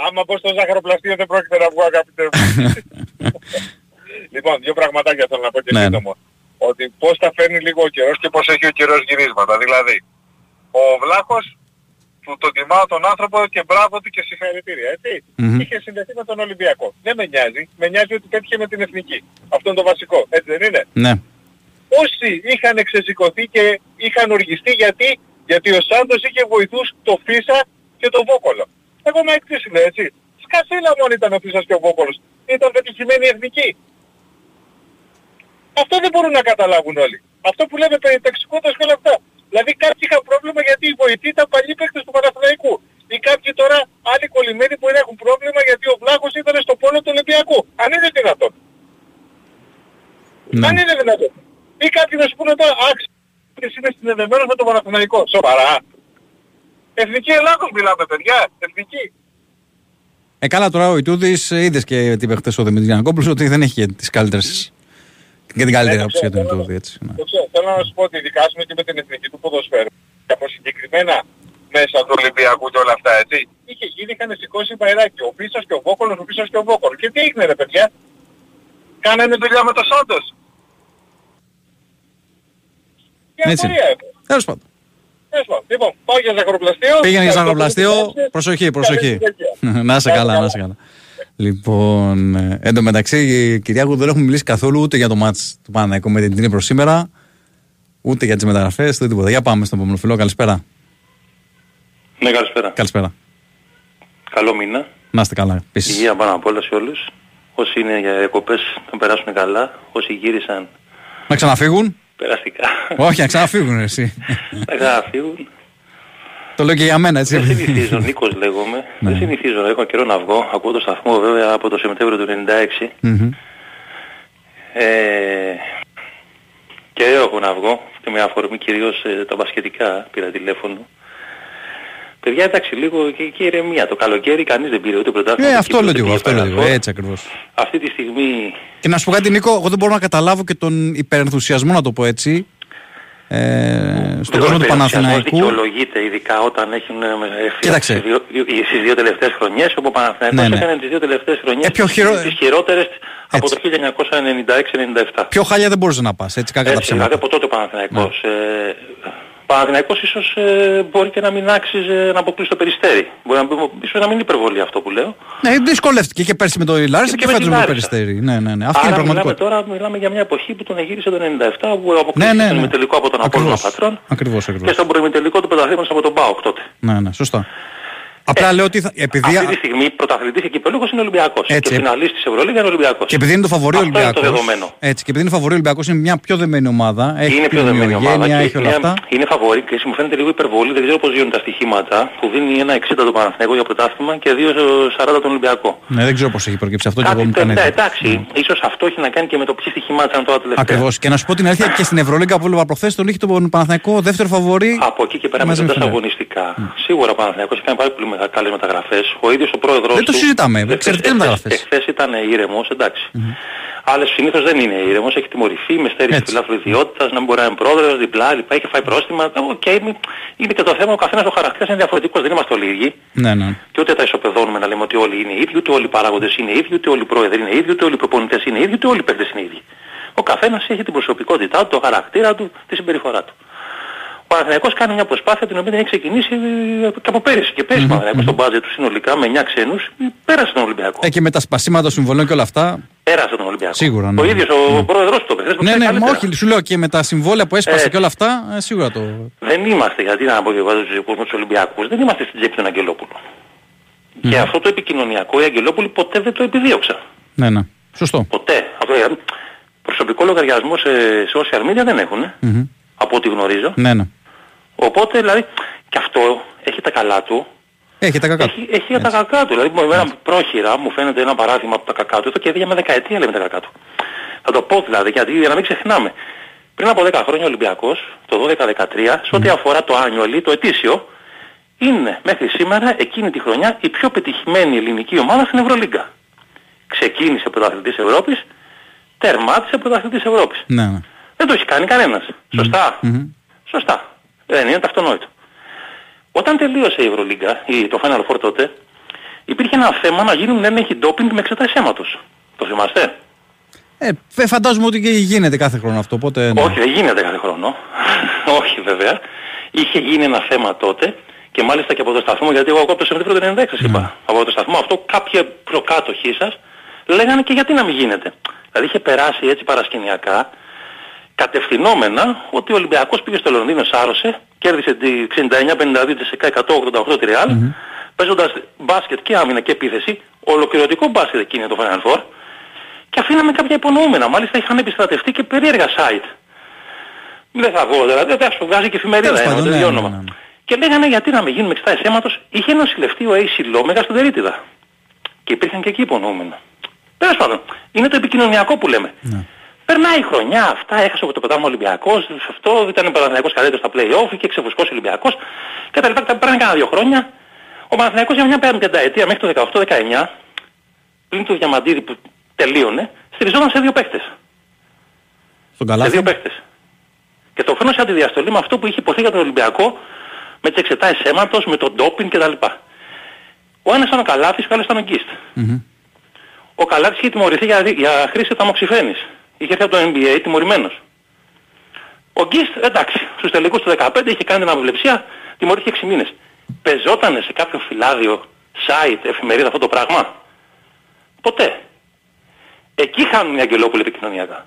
O: Άμα πω στο ζαχαροπλαστείο δεν πρόκειται να βγω αγαπητέ μου. λοιπόν, δύο πραγματάκια θέλω να πω και
B: Ναι, ναι.
O: σύντομο. Ότι πώς τα φέρνει λίγο ο καιρός και πώς έχει ο καιρός γυρίσματα. Δηλαδή, ο Βλάχος που τον τιμάω τον άνθρωπο και μπράβο του και συγχαρητήρια, έτσι.
B: Μμμ.
O: Είχε συνδεθεί με τον Ολυμπιακό. Δεν με νοιάζει. Με νοιάζει ότι πέτυχε με την Εθνική. Αυτό είναι το βασικό. Έτσι δεν είναι;
B: Ναι.
O: Όσοι είχαν εξεσηκωθεί και είχαν οργιστεί γιατί, γιατί ο Σάντος είχε βοηθούς το Φίσα και τον Βόκολο. Εγώ με έκτηση λέω έτσι. Σκασίλα μόνο ήταν ο Φίσας και ο Βόκολος. Ήταν πετυχημένοι εθνικοί. Αυτό δεν μπορούν να καταλάβουν όλοι. Αυτό που λέμε περιπτεξικότητας και όλα αυτά. Δηλαδή κάποιοι είχαν πρόβλημα γιατί οι βοηθοί ήταν παλιοί παίκτες του Παναθηναϊκού. Ή κάποιοι τώρα άλλοι κολλημένοι μπορεί να έχουν πρόβλημα γιατί ο Βλάχος ήταν στο πόλο του Ολυμπιακού. Αν είναι δυνατόν. Αν είναι δυνατόν. Ή κάποιοι να σου πούνε τώρα, άξι, εσύ είναι συνδεδεμένος με τον Παναθηναϊκό. Σοβαρά. Εθνική Ελλάδος μιλάμε παιδιά. Εθνική.
B: Ε, καλά τώρα ο Ιτούδης είδες και τι είπε χτε ο Δημήτρης Γιανακόπουλος ότι δεν έχει και τις καλύτερες. Και την καλύτερη
O: Ναι, το
B: άποψη για τον
O: ξέρω,
B: Ιτούδη. Έτσι, ναι.
O: Το ξέρω, θέλω να σου πω ότι δικάσουμε και με την εθνική του ποδοσφαίρου. Και από συγκεκριμένα μέσα του Ολυμπιακού και όλα αυτά, έτσι. Είχε γίνει, είχαν σηκώσει μπαϊράκι. Ο Πίσας και ο Βόκολος, ο Πίσας και ο Βόκολος. Και τι έγινε ρε παιδιά; Κάνανε δουλειά με το Σάντος. Και
B: Έτσι.
O: απορία έχω.
B: Τέλος πάντων.
O: Τέλος πάντων. Λοιπόν, πάω για ζαχαροπλαστείο.
B: Πήγαινε για
O: Ευχαριστώ
B: ζαχαροπλαστείο.
O: που με
B: Προσοχή,
O: Καλή
B: προσοχή.
O: συνέχεια.
B: να είσαι καλά, να είσαι καλά. Λοιπόν, ε, εν τω μεταξύ, Κυριάκο, δεν έχουμε μιλήσει καθόλου ούτε για το μάτς του Παναναϊκού με την Τινή σήμερα, ούτε για τις μεταγραφές, ούτε τίποτα. Για πάμε στον επόμενο φιλό. Καλησπέρα.
N: Ναι, καλησπέρα.
B: Καλησπέρα.
N: Καλό μήνα.
B: Να είστε καλά. Επίσης.
N: Υγεία πάνω απ' όλα σε όλους. Όσοι είναι για διακοπές να περάσουν καλά. Όσοι γύρισαν
B: Να ξαναφύγουν.
N: περαστικά
B: Όχι, να ξαναφύγουν εσύ.
N: να ξαναφύγουν.
B: Το λέω και για μένα,
N: Δεν
B: έτσι.
N: συνηθίζω, Νίκος λέγομαι.
B: Ναι.
N: Δεν συνηθίζω, έχω καιρό να βγω. Ακούω το σταθμό βέβαια από το Σεπτέμβριο του 96.
B: Μμμ.
N: Ε, και έχω να βγω και με αφορμή κυρίως ε, τα μπασκετικά πήρα τηλέφωνο. Παιδιά εντάξει λίγο και, και ηρεμία. Το καλοκαίρι κανείς δεν πήρε ούτε πρωτάθλημα.
B: Ε,
N: ούτε
B: αυτό
N: κύπελλο,
B: λέω και εγώ,
N: ούτε
B: αυτό λέω και εγώ.
N: Final Four.
B: Έτσι ακριβώς.
N: Αυτή τη στιγμή
B: Και να σου πω κάτι, Νίκο, εγώ δεν μπορώ να καταλάβω και τον υπερενθουσιασμό, να το πω έτσι, ε, στον κόσμο του Παναθηναϊκού.
N: δικαιολογείται ειδικά όταν έχουν ε, φύγει
B: Κοίταξε.
N: στις δύο, στις δύο τελευταίες χρονιές όπου ο Παναθηναϊκός
B: Ναι, ναι.
N: έκανε τις δύο τελευταίες χρονιές
B: Ε, πιο
N: τις-
B: χειρο-
N: τις χειρότερες από το 1996-97.
B: Πιο χάλια δεν μπορούσε να πας, έτσι, κακά τα
N: Έτσι, δηλαδή
B: ψέματα.
N: από τότε ο Παναθηναϊκός. Ε, ο Παναθηναϊκός ίσως ε, μπορεί και να μην άξιζε να αποκλείσει το περιστέρι. Μπορεί να, πει- ίσως να μην είναι υπερβολή αυτό που λέω.
B: Ναι, δυσκολεύτηκε και πέρσι με το Λάρισα και,
N: με
B: φέτος
N: τη
B: με το
N: Λάρισα.
B: Περιστέρι. Ναι, ναι, ναι. Αυτή είναι η
N: Άρα μιλάμε
B: πραγματικότητα.
N: τώρα μιλάμε για μια εποχή που τον εγύρισε το 97 που αποκλείστηκε
B: Ναι, ναι,
N: στον
B: ναι.
N: ημιτελικό από τον Απόλλωνα
B: Ακριβώς.
N: Πατρών
B: Ακριβώς,
N: και
B: ακριβώς.
N: στον προημιτελικό του πρωταθλήματος από τον ΠΑΟΚ τότε.
B: Ναι, ναι, σωστά. Απλά λέω ότι θα, επειδή,
N: Αυτή τη στιγμή πρωταθλητής και κυπελούχος είναι ο Ολυμπιακός.
B: Έτσι.
N: Και φιναλίστης της Ευρωλίγας είναι ο Ολυμπιακός.
B: και επειδή είναι το φαβορή
N: Αυτό είναι το
B: Ολυμπιακός.
N: δεδομένο.
B: Έτσι, και επειδή είναι φαβορή Ολυμπιακός είναι μια πιο δεμένη ομάδα. Έχει
N: είναι
B: την
N: πιο δεμένη ομάδα
B: ομοιογένεια,
N: και
B: έχει όλα
N: είναι,
B: αυτά.
N: είναι φαβορή και μου φαίνεται λίγο υπερβολή, δεν ξέρω πώς γίνουν τα στοιχήματα, που δίνει ένα 60 το Παναθηναϊκό για πρωτάθλημα και 2,40 τον Ολυμπιακό.
B: Ναι, δεν ξέρω πώς έχει προκύψει αυτό και εγώ
N: Κάτι
B: μου κάνει
N: τέτοια,
B: έτσι.
N: εντάξει, ίσως αυτό έχει να κάνει και με το ποιοι στοιχημάτια ήταν τώρα τελευταία.
B: Ακριβώς. Και να σου πω την αλήθεια και στην Ευρωλίγκα που έβλεπα προχθές τον είχε τον Παναθηναϊκό δεύτερο φαβορί.
N: Από εκεί και πέρα
B: μαζί με
N: μετράς
B: Φιλέα.
N: αγωνιστικά. Σίγουρα ο Παναθηναϊκός έχει κάνει πάρα πολύ μεγα- καλές μεταγραφές. Ο ίδιος ο πρόεδρος
B: Δεν το
N: του-
B: συζητάμε,
N: εχθές-
B: εξαιρετικές
N: εχθές-
B: μεταγραφές.
N: Εχθές ήταν ήρεμος, εντάξει. Άλλες συνήθως δεν είναι ήρεμος, έχει τιμωρηθεί με στέρηση
B: Έτσι.
N: φιλάθλου ιδιότητας, να μην μπορεί να είναι πρόεδρος, διπλά, λοιπά, έχει φάει πρόστιμα. Οκ, είναι- είναι και το θέμα, ο καθένας ο χαρακτήρας είναι διαφορετικός, δεν είμαστε όλοι ίδιοι.
B: Ναι, ναι.
N: Και ούτε τα ισοπεδώνουμε να λέμε ότι όλοι είναι ίδιοι, ούτε όλοι οι παράγοντες είναι ίδιοι, ούτε όλοι οι πρόεδροι είναι ίδιοι, ούτε όλοι οι προπονητές είναι ίδιοι, ούτε όλοι οι παίκτες είναι ίδιοι. Ο καθένας έχει την προσωπικότητά του, το χαρακτήρα του, τη συμπεριφορά του. Ο Παναθηναϊκός κάνει μια προσπάθεια την οποία δεν έχει ξεκινήσει ε, και από πέρυσι. Και πέρυσι ο Παναθηναϊκός στον μπάτζετ του συνολικά με 9 ξένους ε, πέρασε τον Ολυμπιακό.
B: Ε, και με τα σπασίματα των συμβολών και όλα αυτά.
N: Πέρασε τον Ολυμπιακό.
B: Σίγουρα, ναι.
N: Ο ίδιος ο πρόεδρος του το είπε. χθες το
B: Ναι,
N: ξέρει
B: ναι, μα
N: καλύτερα.
B: όχι, σου λέω και με τα συμβόλαια που έσπασε
N: Έτσι.
B: και όλα αυτά, ε, σίγουρα το.
N: Δεν είμαστε, γιατί να πω και εγώ στους δικούς μου τους Ολυμπιακούς, δεν είμαστε στην τσέπη του Αγγελόπουλου. Και αυτό το επικοινωνιακό οι Αγγελόπουλοι ποτέ δεν το επιδίωξαν.
B: Ναι, ναι. Σωστό.
N: Ποτέ. Αυτό, ε, προσωπικό λογαριασμό σε social media δεν έχουν, ε,
B: Μμμ.
N: από ό,τι γνωρίζω.
B: Ναι, ναι.
N: Οπότε δηλαδή και αυτό έχει τα καλά του.
B: Έχει τα κακά του.
N: Έχει, έχει τα κακά του. Δηλαδή με ένα πρόχειρα μου φαίνεται ένα παράδειγμα από τα κακά του. Εδώ και δια με δεκαετία λέμε τα κακά του. Θα το πω δηλαδή γιατί για να μην ξεχνάμε. Πριν από 10 χρόνια ο Ολυμπιακός, το 12-13, σε ό,τι αφορά το annual, το ετήσιο, είναι μέχρι σήμερα εκείνη τη χρονιά η πιο πετυχημένη ελληνική ομάδα στην Ευρωλίγκα. Ξεκίνησε πρωταθλητής Ευρώπης, τερμάτισε πρωταθλητής Ευρώπης.
B: Ναι, ναι.
N: Δεν το έχει κάνει κανένας. Σωστά.
B: Μμμ.
N: Σωστά. Δεν είναι αυτονόητο. Όταν τελείωσε η Ευρωλίγκα, ή το Final Four τότε, υπήρχε ένα θέμα να γίνουν έλεγχοι ντόπινγκ με εξετάσεις αίματος. Το θυμάστε;
B: Ε, ε, φαντάζομαι ότι και γίνεται κάθε χρόνο αυτό. Οπότε, ναι.
N: Όχι, δεν γίνεται κάθε χρόνο. Όχι βέβαια. Είχε γίνει ένα θέμα τότε και μάλιστα και από το σταθμό, γιατί εγώ από το Σεπτέμβριο του 96 σας
B: Ναι.
N: είπα. Από το σταθμό αυτό κάποιοι προκάτοχοι σας λέγανε και γιατί να μην γίνεται. Δηλαδή είχε περάσει έτσι παρασκηνιακά κατευθυνόμενα ότι ο Ολυμπιακός πήγε στο Λονδίνο, σάρωσε, κέρδισε τη 69-52 της 188 τη Real, παίζοντας μπάσκετ και άμυνα και επίθεση, ολοκληρωτικό μπάσκετ εκείνη το Final Four και αφήναμε κάποια υπονοούμενα. Μάλιστα είχαν επιστρατευτεί και περίεργα site. Δεν θα βγω δηλαδή, δεν θα σου βγάζει και εφημερίδα
B: Τέλος
N: ένα,
B: πάντων,
N: δεν
B: ναι,
N: διόνομα.
B: ναι, ναι.
N: Και λέγανε γιατί να μην γίνουμε εξτάσεις αίματος, είχε νοσηλευτεί ο AC Λόμεγα στην Τερίτιδα. Και υπήρχαν και εκεί υπονοούμενα. Τέλος πάντων, είναι το επικοινωνιακό που λέμε. Περνάει η χρονιά, αυτά, έχασε το πρωτάθλημα Ολυμπιακός, αυτό ήταν ο Παναθηναϊκός καλύτερος στα play-off και ξεφουσκώσει ο Ολυμπιακός και τα λοιπά. Τα πέρανε κάνα δύο χρόνια. Ο Παναθηναϊκός για μια πενταετία μέχρι το 18-19, πλην του Διαμαντίδη που τελείωνε, στηριζόταν σε δύο παίχτες.
B: Στον
N: Σε
B: καλά.
N: δύο παίχτες. Και το χρόνο σε αντιδιαστολή με αυτό που είχε υποθεί για τον Ολυμπιακό, με τις εξετάσεις αίματος, με τον ντόπιν κτλ. Ο ένας ήταν ο Καλάθης και ο άλλος ήταν ο Γκίστ. Ο Καλάτης είχε τιμωρηθεί για, για χρήση ταμοξυφένης. Είχε έρθει από το NBA τιμωρημένος. Ο Γκίστ, εντάξει, στους τελικούς του 15 είχε κάνει την αμβλεψία, τιμωρήθηκε 6 μήνες. Πεζότανε σε κάποιο φυλάδιο, site, εφημερίδα αυτό το πράγμα; Ποτέ. Εκεί χάνουν οι Αγγελόπουλοι επικοινωνιακά.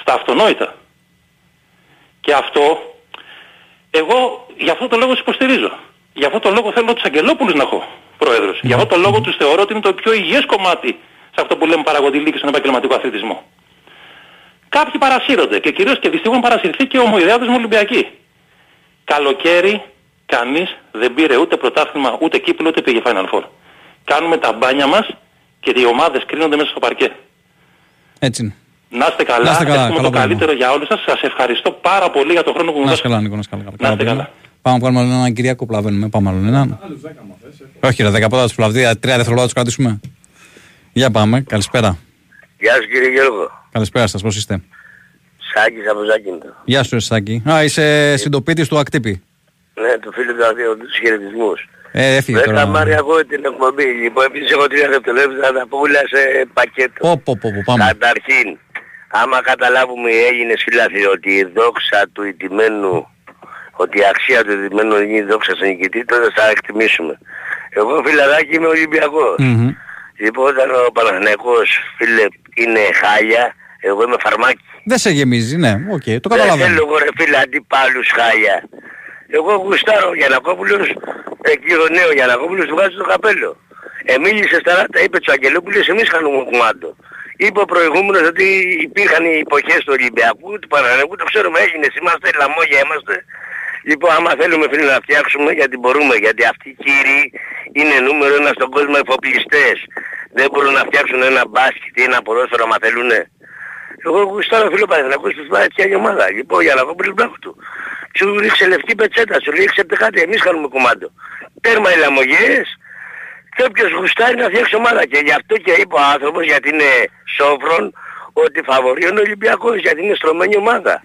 N: Στα αυτονόητα. Και αυτό, εγώ για αυτό το λόγο τους υποστηρίζω. Για αυτό το λόγο θέλω τους Αγγελόπουλους να έχω πρόεδρος. Για αυτό το λόγο τους θεωρώ ότι είναι το πιο υγιές κομμάτι σε αυτό που λέμε παραγωγή και στον επαγγελματικό αθλητισμό. Κάποιοι παρασύρονται και κυρίως και δυστυχώς παρασυρθεί και ο ομοειδεάτης μου Ολυμπιακή. Καλοκαίρι κανείς δεν πήρε ούτε πρωτάθλημα, ούτε κύπλο, ούτε πήγε Final Four. Κάνουμε τα μπάνια μας και οι ομάδες κρίνονται μέσα στο παρκέ.
B: Έτσι είναι.
N: Να είστε καλά,
B: Να είστε καλά,
N: εύχομαι
B: καλό
N: το καλύτερο για όλους σας. Σας ευχαριστώ πάρα πολύ για τον χρόνο που μου
B: Να είσαι
N: δώσατε.
B: καλά, Νίκο, να είσαι καλά.
N: Να είστε
B: παιδιά.
N: καλά.
B: Πάμε να κάνουμε άλλο έναν Κυριακό πλαβαίνουμε. Πάμε άλλο έναν. Όχι, ρε, 10 πρώτα του πλαβδί, τρία δευτερόλεπτα τους κρατήσουμε. Για πάμε, καλησπέρα.
K: Γεια σου κύριε Γιώργο.
B: Καλησπέρα σας, πώς είστε;
K: Σάκης από Ζάκυντα.
B: Γεια σου, Εσάκη. Α, είσαι συντοπίτης του Ακτύπη.
K: Ναι, το φίλο του αδείου, τους χαιρετισμούς.
B: Ε, έφυγε
K: Δεν
B: τώρα.
K: θα μάρει εγώ την εκπομπή. Λοιπόν, επειδή έχω τρία δευτερόλεπτα θα τα πούλα σε πακέτο.
B: Πω, πω, πω, πω, πάμε.
K: Καταρχήν, άμα καταλάβουμε οι Έλληνες φίλαθλοι ότι η δόξα του ηττημένου, ότι η αξία του ηττημένου είναι η δόξα στον νικητή, τότε θα εκτιμήσουμε. Εγώ φιλαράκι είμαι Ολυμπιακός.
B: Μμμ.
K: Λοιπόν, όταν ο Παναθηναϊκός φίλε είναι χάλια, εγώ είμαι φαρμάκι.
B: Δεν σε γεμίζει, ναι, οκ, το
K: Δεν
B: καταλαβαίνω.
K: θέλω εγώ ρε φίλε αντιπάλους χάλια. Εγώ γουστάρω ο Γιαννακόπουλος, εκεί ο νέος Γιαννακόπουλος του βγάζει το καπέλο. Εμίλησε στα ράτα, είπε τους Αγγελόπουλος, εμείς χάνουμε κουμάντο. Είπε ο προηγούμενος ότι υπήρχαν οι εποχές του Ολυμπιακού, του Παναγενικού, το ξέρουμε Έλληνες, είμαστε, λαμόγια είμαστε. Λοιπόν, άμα θέλουμε φίλοι να φτιάξουμε, γιατί μπορούμε, γιατί αυτοί οι κύριοι είναι νούμερο ένα στον κόσμο εφοπλιστές. Δεν μπορούν να φτιάξουν ένα μπάσκετ ή ένα ποδόσφαιρο άμα θέλουνε. Εγώ γουστάρω φίλο Παναθηναϊκός που πάει έτσι άλλη ομάδα. Λοιπόν, για να πω πριν μπράβο του. Σου ρίξε λευκή πετσέτα, σου ρίξε κάτι, εμείς κάνουμε κομμάτι. Τέρμα οι λαμογές και όποιος γουστάρει να φτιάξει ομάδα. Και γι' αυτό και είπε ο άνθρωπος, γιατί είναι σόφρον, ότι φαβορεί είναι ο Ολυμπιακός, γιατί είναι στρωμένη ομάδα.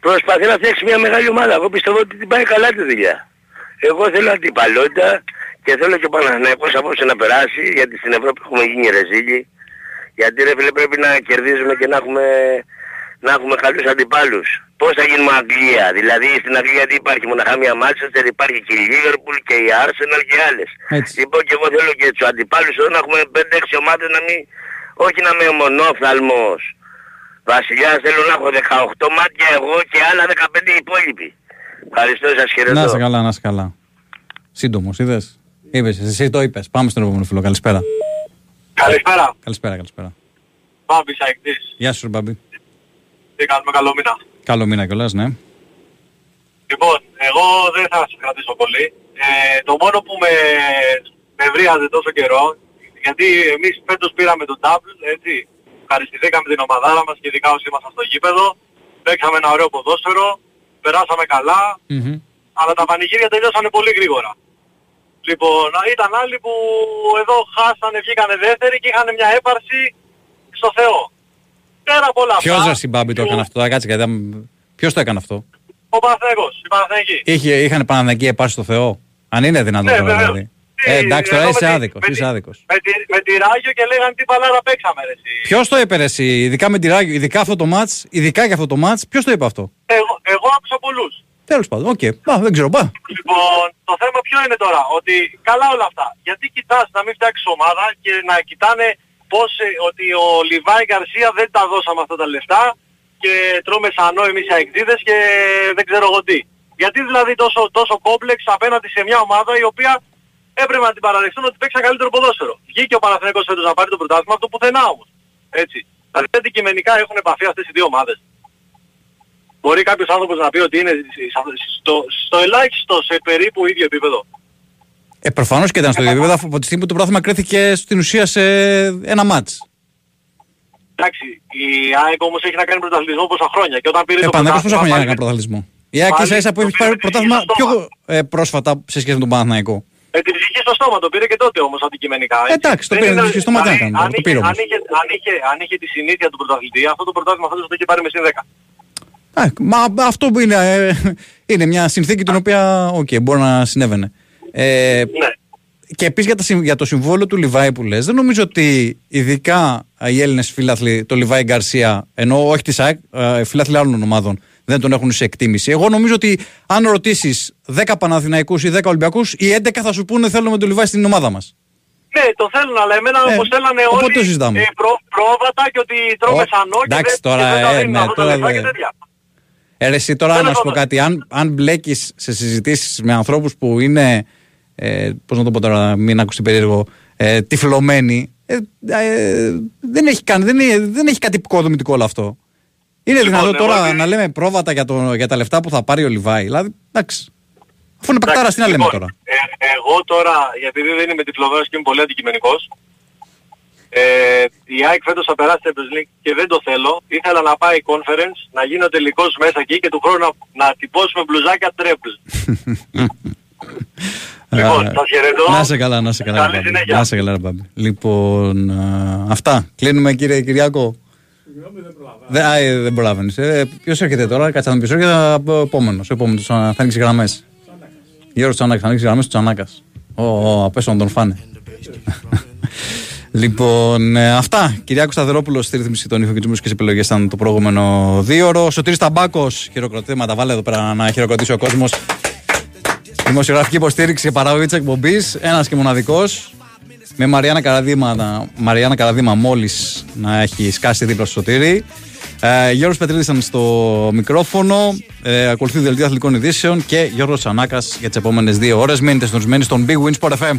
K: Προσπαθεί να φτιάξει μια μεγάλη ομάδα. Εγώ πιστεύω ότι την πάει καλά τη δουλειά. Εγώ θέλω αντιπαλότητα και θέλω και ο Παναθηναϊκός απόψε να περάσει, γιατί στην Ευρώπη έχουμε γίνει ρεζίλοι. Γιατί ρε φίλε πρέπει να κερδίζουμε και να έχουμε, να έχουμε καλούς αντιπάλους. Πώς θα γίνουμε Αγγλία; Δηλαδή στην Αγγλία τι υπάρχει μοναχά μια Manchester, υπάρχει και η Liverpool και η Arsenal και άλλες.
B: Έτσι.
K: Λοιπόν και εγώ θέλω και τους αντιπάλους εδώ να έχουμε 5-6 ομάδες να μην, όχι να είμαι μονόφθαλμος. Βασιλιάς θέλω να έχω 18 μάτια εγώ και άλλα 15 οι υπόλοιποι. Ευχαριστώ σας χαιρετώ.
B: Να είσαι καλά, να είσαι καλά. Σύντομος, είδες; Είπες, εσύ το είπες. Πάμε στον επόμενο φίλο. Καλησπέρα.
P: Καλησπέρα.
B: Καλησπέρα, καλησπέρα.
P: Μπάμπης Αϊκτής.
B: Γεια σου, Μπαμπή.
P: Τι κάνουμε καλό μήνα.
B: Καλό μήνα κιόλας, ναι.
P: Λοιπόν, εγώ δεν θα σας κρατήσω πολύ. Ε, το μόνο που με, με βρίαζε τόσο καιρό, γιατί εμείς φέτος πήραμε τον double, έτσι. Ευχαριστηθήκαμε την ομαδάρα μας και ειδικά όσοι ήμασταν στο γήπεδο. Παίξαμε ένα ωραίο ποδόσφαιρο, περάσαμε καλά, αλλά τα πανηγύρια τελειώσανε πολύ γρήγορα. Λοιπόν, ήταν άλλοι που εδώ χάσανε, βγήκανε δεύτεροι και είχαν μια έπαρση στο Θεό. Πέρα από όλα
B: Ποιος
P: αυτά,
B: ρε Μπάμπη το έκανε αυτό, τώρα κάτσε γιατί. Ποιος το έκανε αυτό;
P: ο Παναθηναϊκός, η Παναθηναϊκή.
B: Είχε, είχαν Παναναναϊκή επάσει στο Θεό; Αν είναι δυνατόν
P: Ναι,
B: τώρα
P: βεβαίως.
B: δηλαδή. Ε, εντάξει, τώρα
P: εδώ
B: είσαι
P: με τη-
B: άδικος.
P: με
B: Είσαι
P: τη-
B: άδικος.
P: Με τη, με τη Ράγιο και λέγανε τι παλάρα παίξαμε ρε εσύ.
B: Ποιος το είπε, ρε, εσύ, ειδικά με τη Ράγιο, ειδικά αυτό το match, ειδικά για αυτό το match, ποιος το είπε αυτό;
P: Εγώ, εγώ άκουσα πολλούς.
B: Τέλος πάντων, οκ. Πα, δεν ξέρω, πα.
P: Λοιπόν, το θέμα ποιο είναι τώρα, ότι καλά όλα αυτά. Γιατί κοιτάς να μην φτιάξεις ομάδα και να κοιτάνε πώς, ε, ότι ο Λιβάι Γκαρσία δεν τα δώσαμε αυτά τα λεφτά και τρώμε σανό εμείς οι αεκτζήδες και δεν ξέρω εγώ τι. Γιατί δηλαδή τόσο, τόσο κόμπλεξ απέναντι σε μια ομάδα η οποία έπρεπε να την παραδεχτούν ότι παίξαν καλύτερο ποδόσφαιρο. Βγήκε ο Παναθηναϊκός φέτος να πάρει το πρωτάθλημα, αυτό πουθενά όμως. Έτσι. Δηλαδή αντικειμενικά έχουν επαφή αυτές οι δύο ομάδες. Μπορεί κάποιος άνθρωπος να πει ότι είναι στο, στο ελάχιστο σε περίπου ίδιο επίπεδο.
B: Ε, προφανώς και ήταν στο ίδιο επίπεδο από τη στιγμή που το πρωτάθλημα κρέθηκε στην ουσία σε ένα μάτς.
P: Εντάξει, η ΑΕΚ όμως έχει να κάνει πρωταθλητισμό πόσα χρόνια και όταν πήρε
B: Ε,
P: το
B: Παναθηναϊκός πόσα χρόνια
P: πάλι-
B: έκανε πρωταθλητισμό. Η ΑΕΚ
P: πάλι
B: ίσα ίσα που έχει πάρει πρωτάθλημα πιο ε, πρόσφατα σε σχέση με τον Παναθηναϊκό.
P: Ε, την ψυχή στο στόμα το πήρε και τότε όμως αντικειμενικά. έτσι.
B: Εντάξει, το
P: Δεν
B: πήρε,
P: είναι-
B: την ψυχή στο στόμα δεν
P: αν-
B: έκανε,
P: αν
B: το
P: είχε-
B: πήρε όμως.
P: Αν είχε, αν, είχε, αν είχε τη συνήθεια του πρωταθλητή, αυτό το πρωτάθλημα φέτος το είχε πάρει με συν 10.
B: Α, μα αυτό που είναι, ε, είναι μια συνθήκη την οποία οκ, μπορεί να συνέβαινε. Ε,
P: Ναι.
B: Και επίσης για, τα συμ- για το συμβόλαιο του Λιβάι που λες, δεν νομίζω ότι ειδικά οι Έλληνες φίλαθλοι, το Λιβάι Γκαρσία, ενώ όχι της ΑΕΚ, ε, φίλαθλοι άλλων ομάδων, δεν τον έχουν σε εκτίμηση. Εγώ νομίζω ότι αν ρωτήσεις 10 Παναθηναϊκούς ή 10 Ολυμπιακούς, οι 11 θα σου πούνε θέλουμε τον Λιβάι στην ομάδα μας.
P: Ναι, το θέλουν, αλλά εμένα
B: Ε,
P: όπως θέλανε
B: οπότε
P: όλοι
B: το συζητάμε.
P: ε, προ, πρόβατα και ότι τρώμε
B: Ω,
P: σανό και
B: εντάξει,
P: δεν,
B: τώρα,
P: και δεν τα
B: ε,
P: δίνουν
B: ναι,
P: αυτά τα
B: τώρα
P: λεφτά και
B: δεν-
P: τέτοια.
B: Ε, ρε, εσύ τώρα να σου πω κάτι. Αν, αν μπλέκεις σε συζητήσεις με ανθρώπους που είναι. Ε, Πώς να το πω τώρα, μην ακουστεί περίεργο. Ε, τυφλωμένοι. Ε, ε, δεν, έχει καν, δεν, είναι- δεν έχει κάτι οικοδομητικό όλο αυτό. Είναι
P: Λοιπόν,
B: δυνατό
P: εγώ
B: τώρα
P: επειδή-
B: να λέμε πρόβατα για, το, για τα λεφτά που θα πάρει ο Λιβάη. Δηλαδή, εντάξει. Αφού είναι πακτάρα, τι να λέμε
P: Λοιπόν,
B: τώρα.
P: Ε, εγώ τώρα, επειδή δεν είμαι τυφλωμένος και είμαι πολύ αντικειμενικός, ε, η ΑΕΚ φέτος θα περάσει την Champions League και δεν το θέλω. Ήθελα να πάει conference, να γίνει ο τελικός μέσα εκεί και του χρόνου να, να τυπώσουμε μπλουζάκια τρέπλ. Λοιπόν,
B: Α,
P: σας χαιρετώ.
B: Να σε καλά, να σε καλά.
P: Καλή
B: ρε, Μπάμπη.
P: συνέχεια.
B: Να σε καλά, ρε, Μπάμπη. Λοιπόν, α, αυτά. Κλείνουμε, κύριε Κυριάκο. Δεν, α, ε, δεν προλάβαινες. Ε, Ποιος έρχεται τώρα, κάτσε να πει. Έρχεται ο επόμενος. Ο επόμενος θα ανοίξει γραμμές. Γιώργος Τσανάκας, θα ανοίξει γραμμές του Τσανάκας. Ω, ω, απέσω να τον φάνε. λοιπόν, ε, αυτά. Κυριάκος Σταθερόπουλος στη ρύθμιση των ηχοκριτικών και επιλογέ ήταν το προηγούμενο δύο ώρο. Σωτήρης Ταμπάκος, χειροκροτήματα. Βάλε εδώ πέρα να χειροκροτήσει ο κόσμος. Δημοσιογραφική υποστήριξη και παραγωγή της εκπομπής. Ένας και μοναδικός. Με Μαριάννα Καραδίμα, Μαριάννα Καραδίμα μόλις να έχει σκάσει δίπλα στο σωτήρι. Ε, Γιώργος Πετρίδης ήταν στο μικρόφωνο. Ε, ακολουθεί δελτίο αθλητικών ειδήσεων και Γιώργος Τσανάκας για τις επόμενες δύο ώρες. Μείνετε συντονισμένοι στον Big Win Sport FM.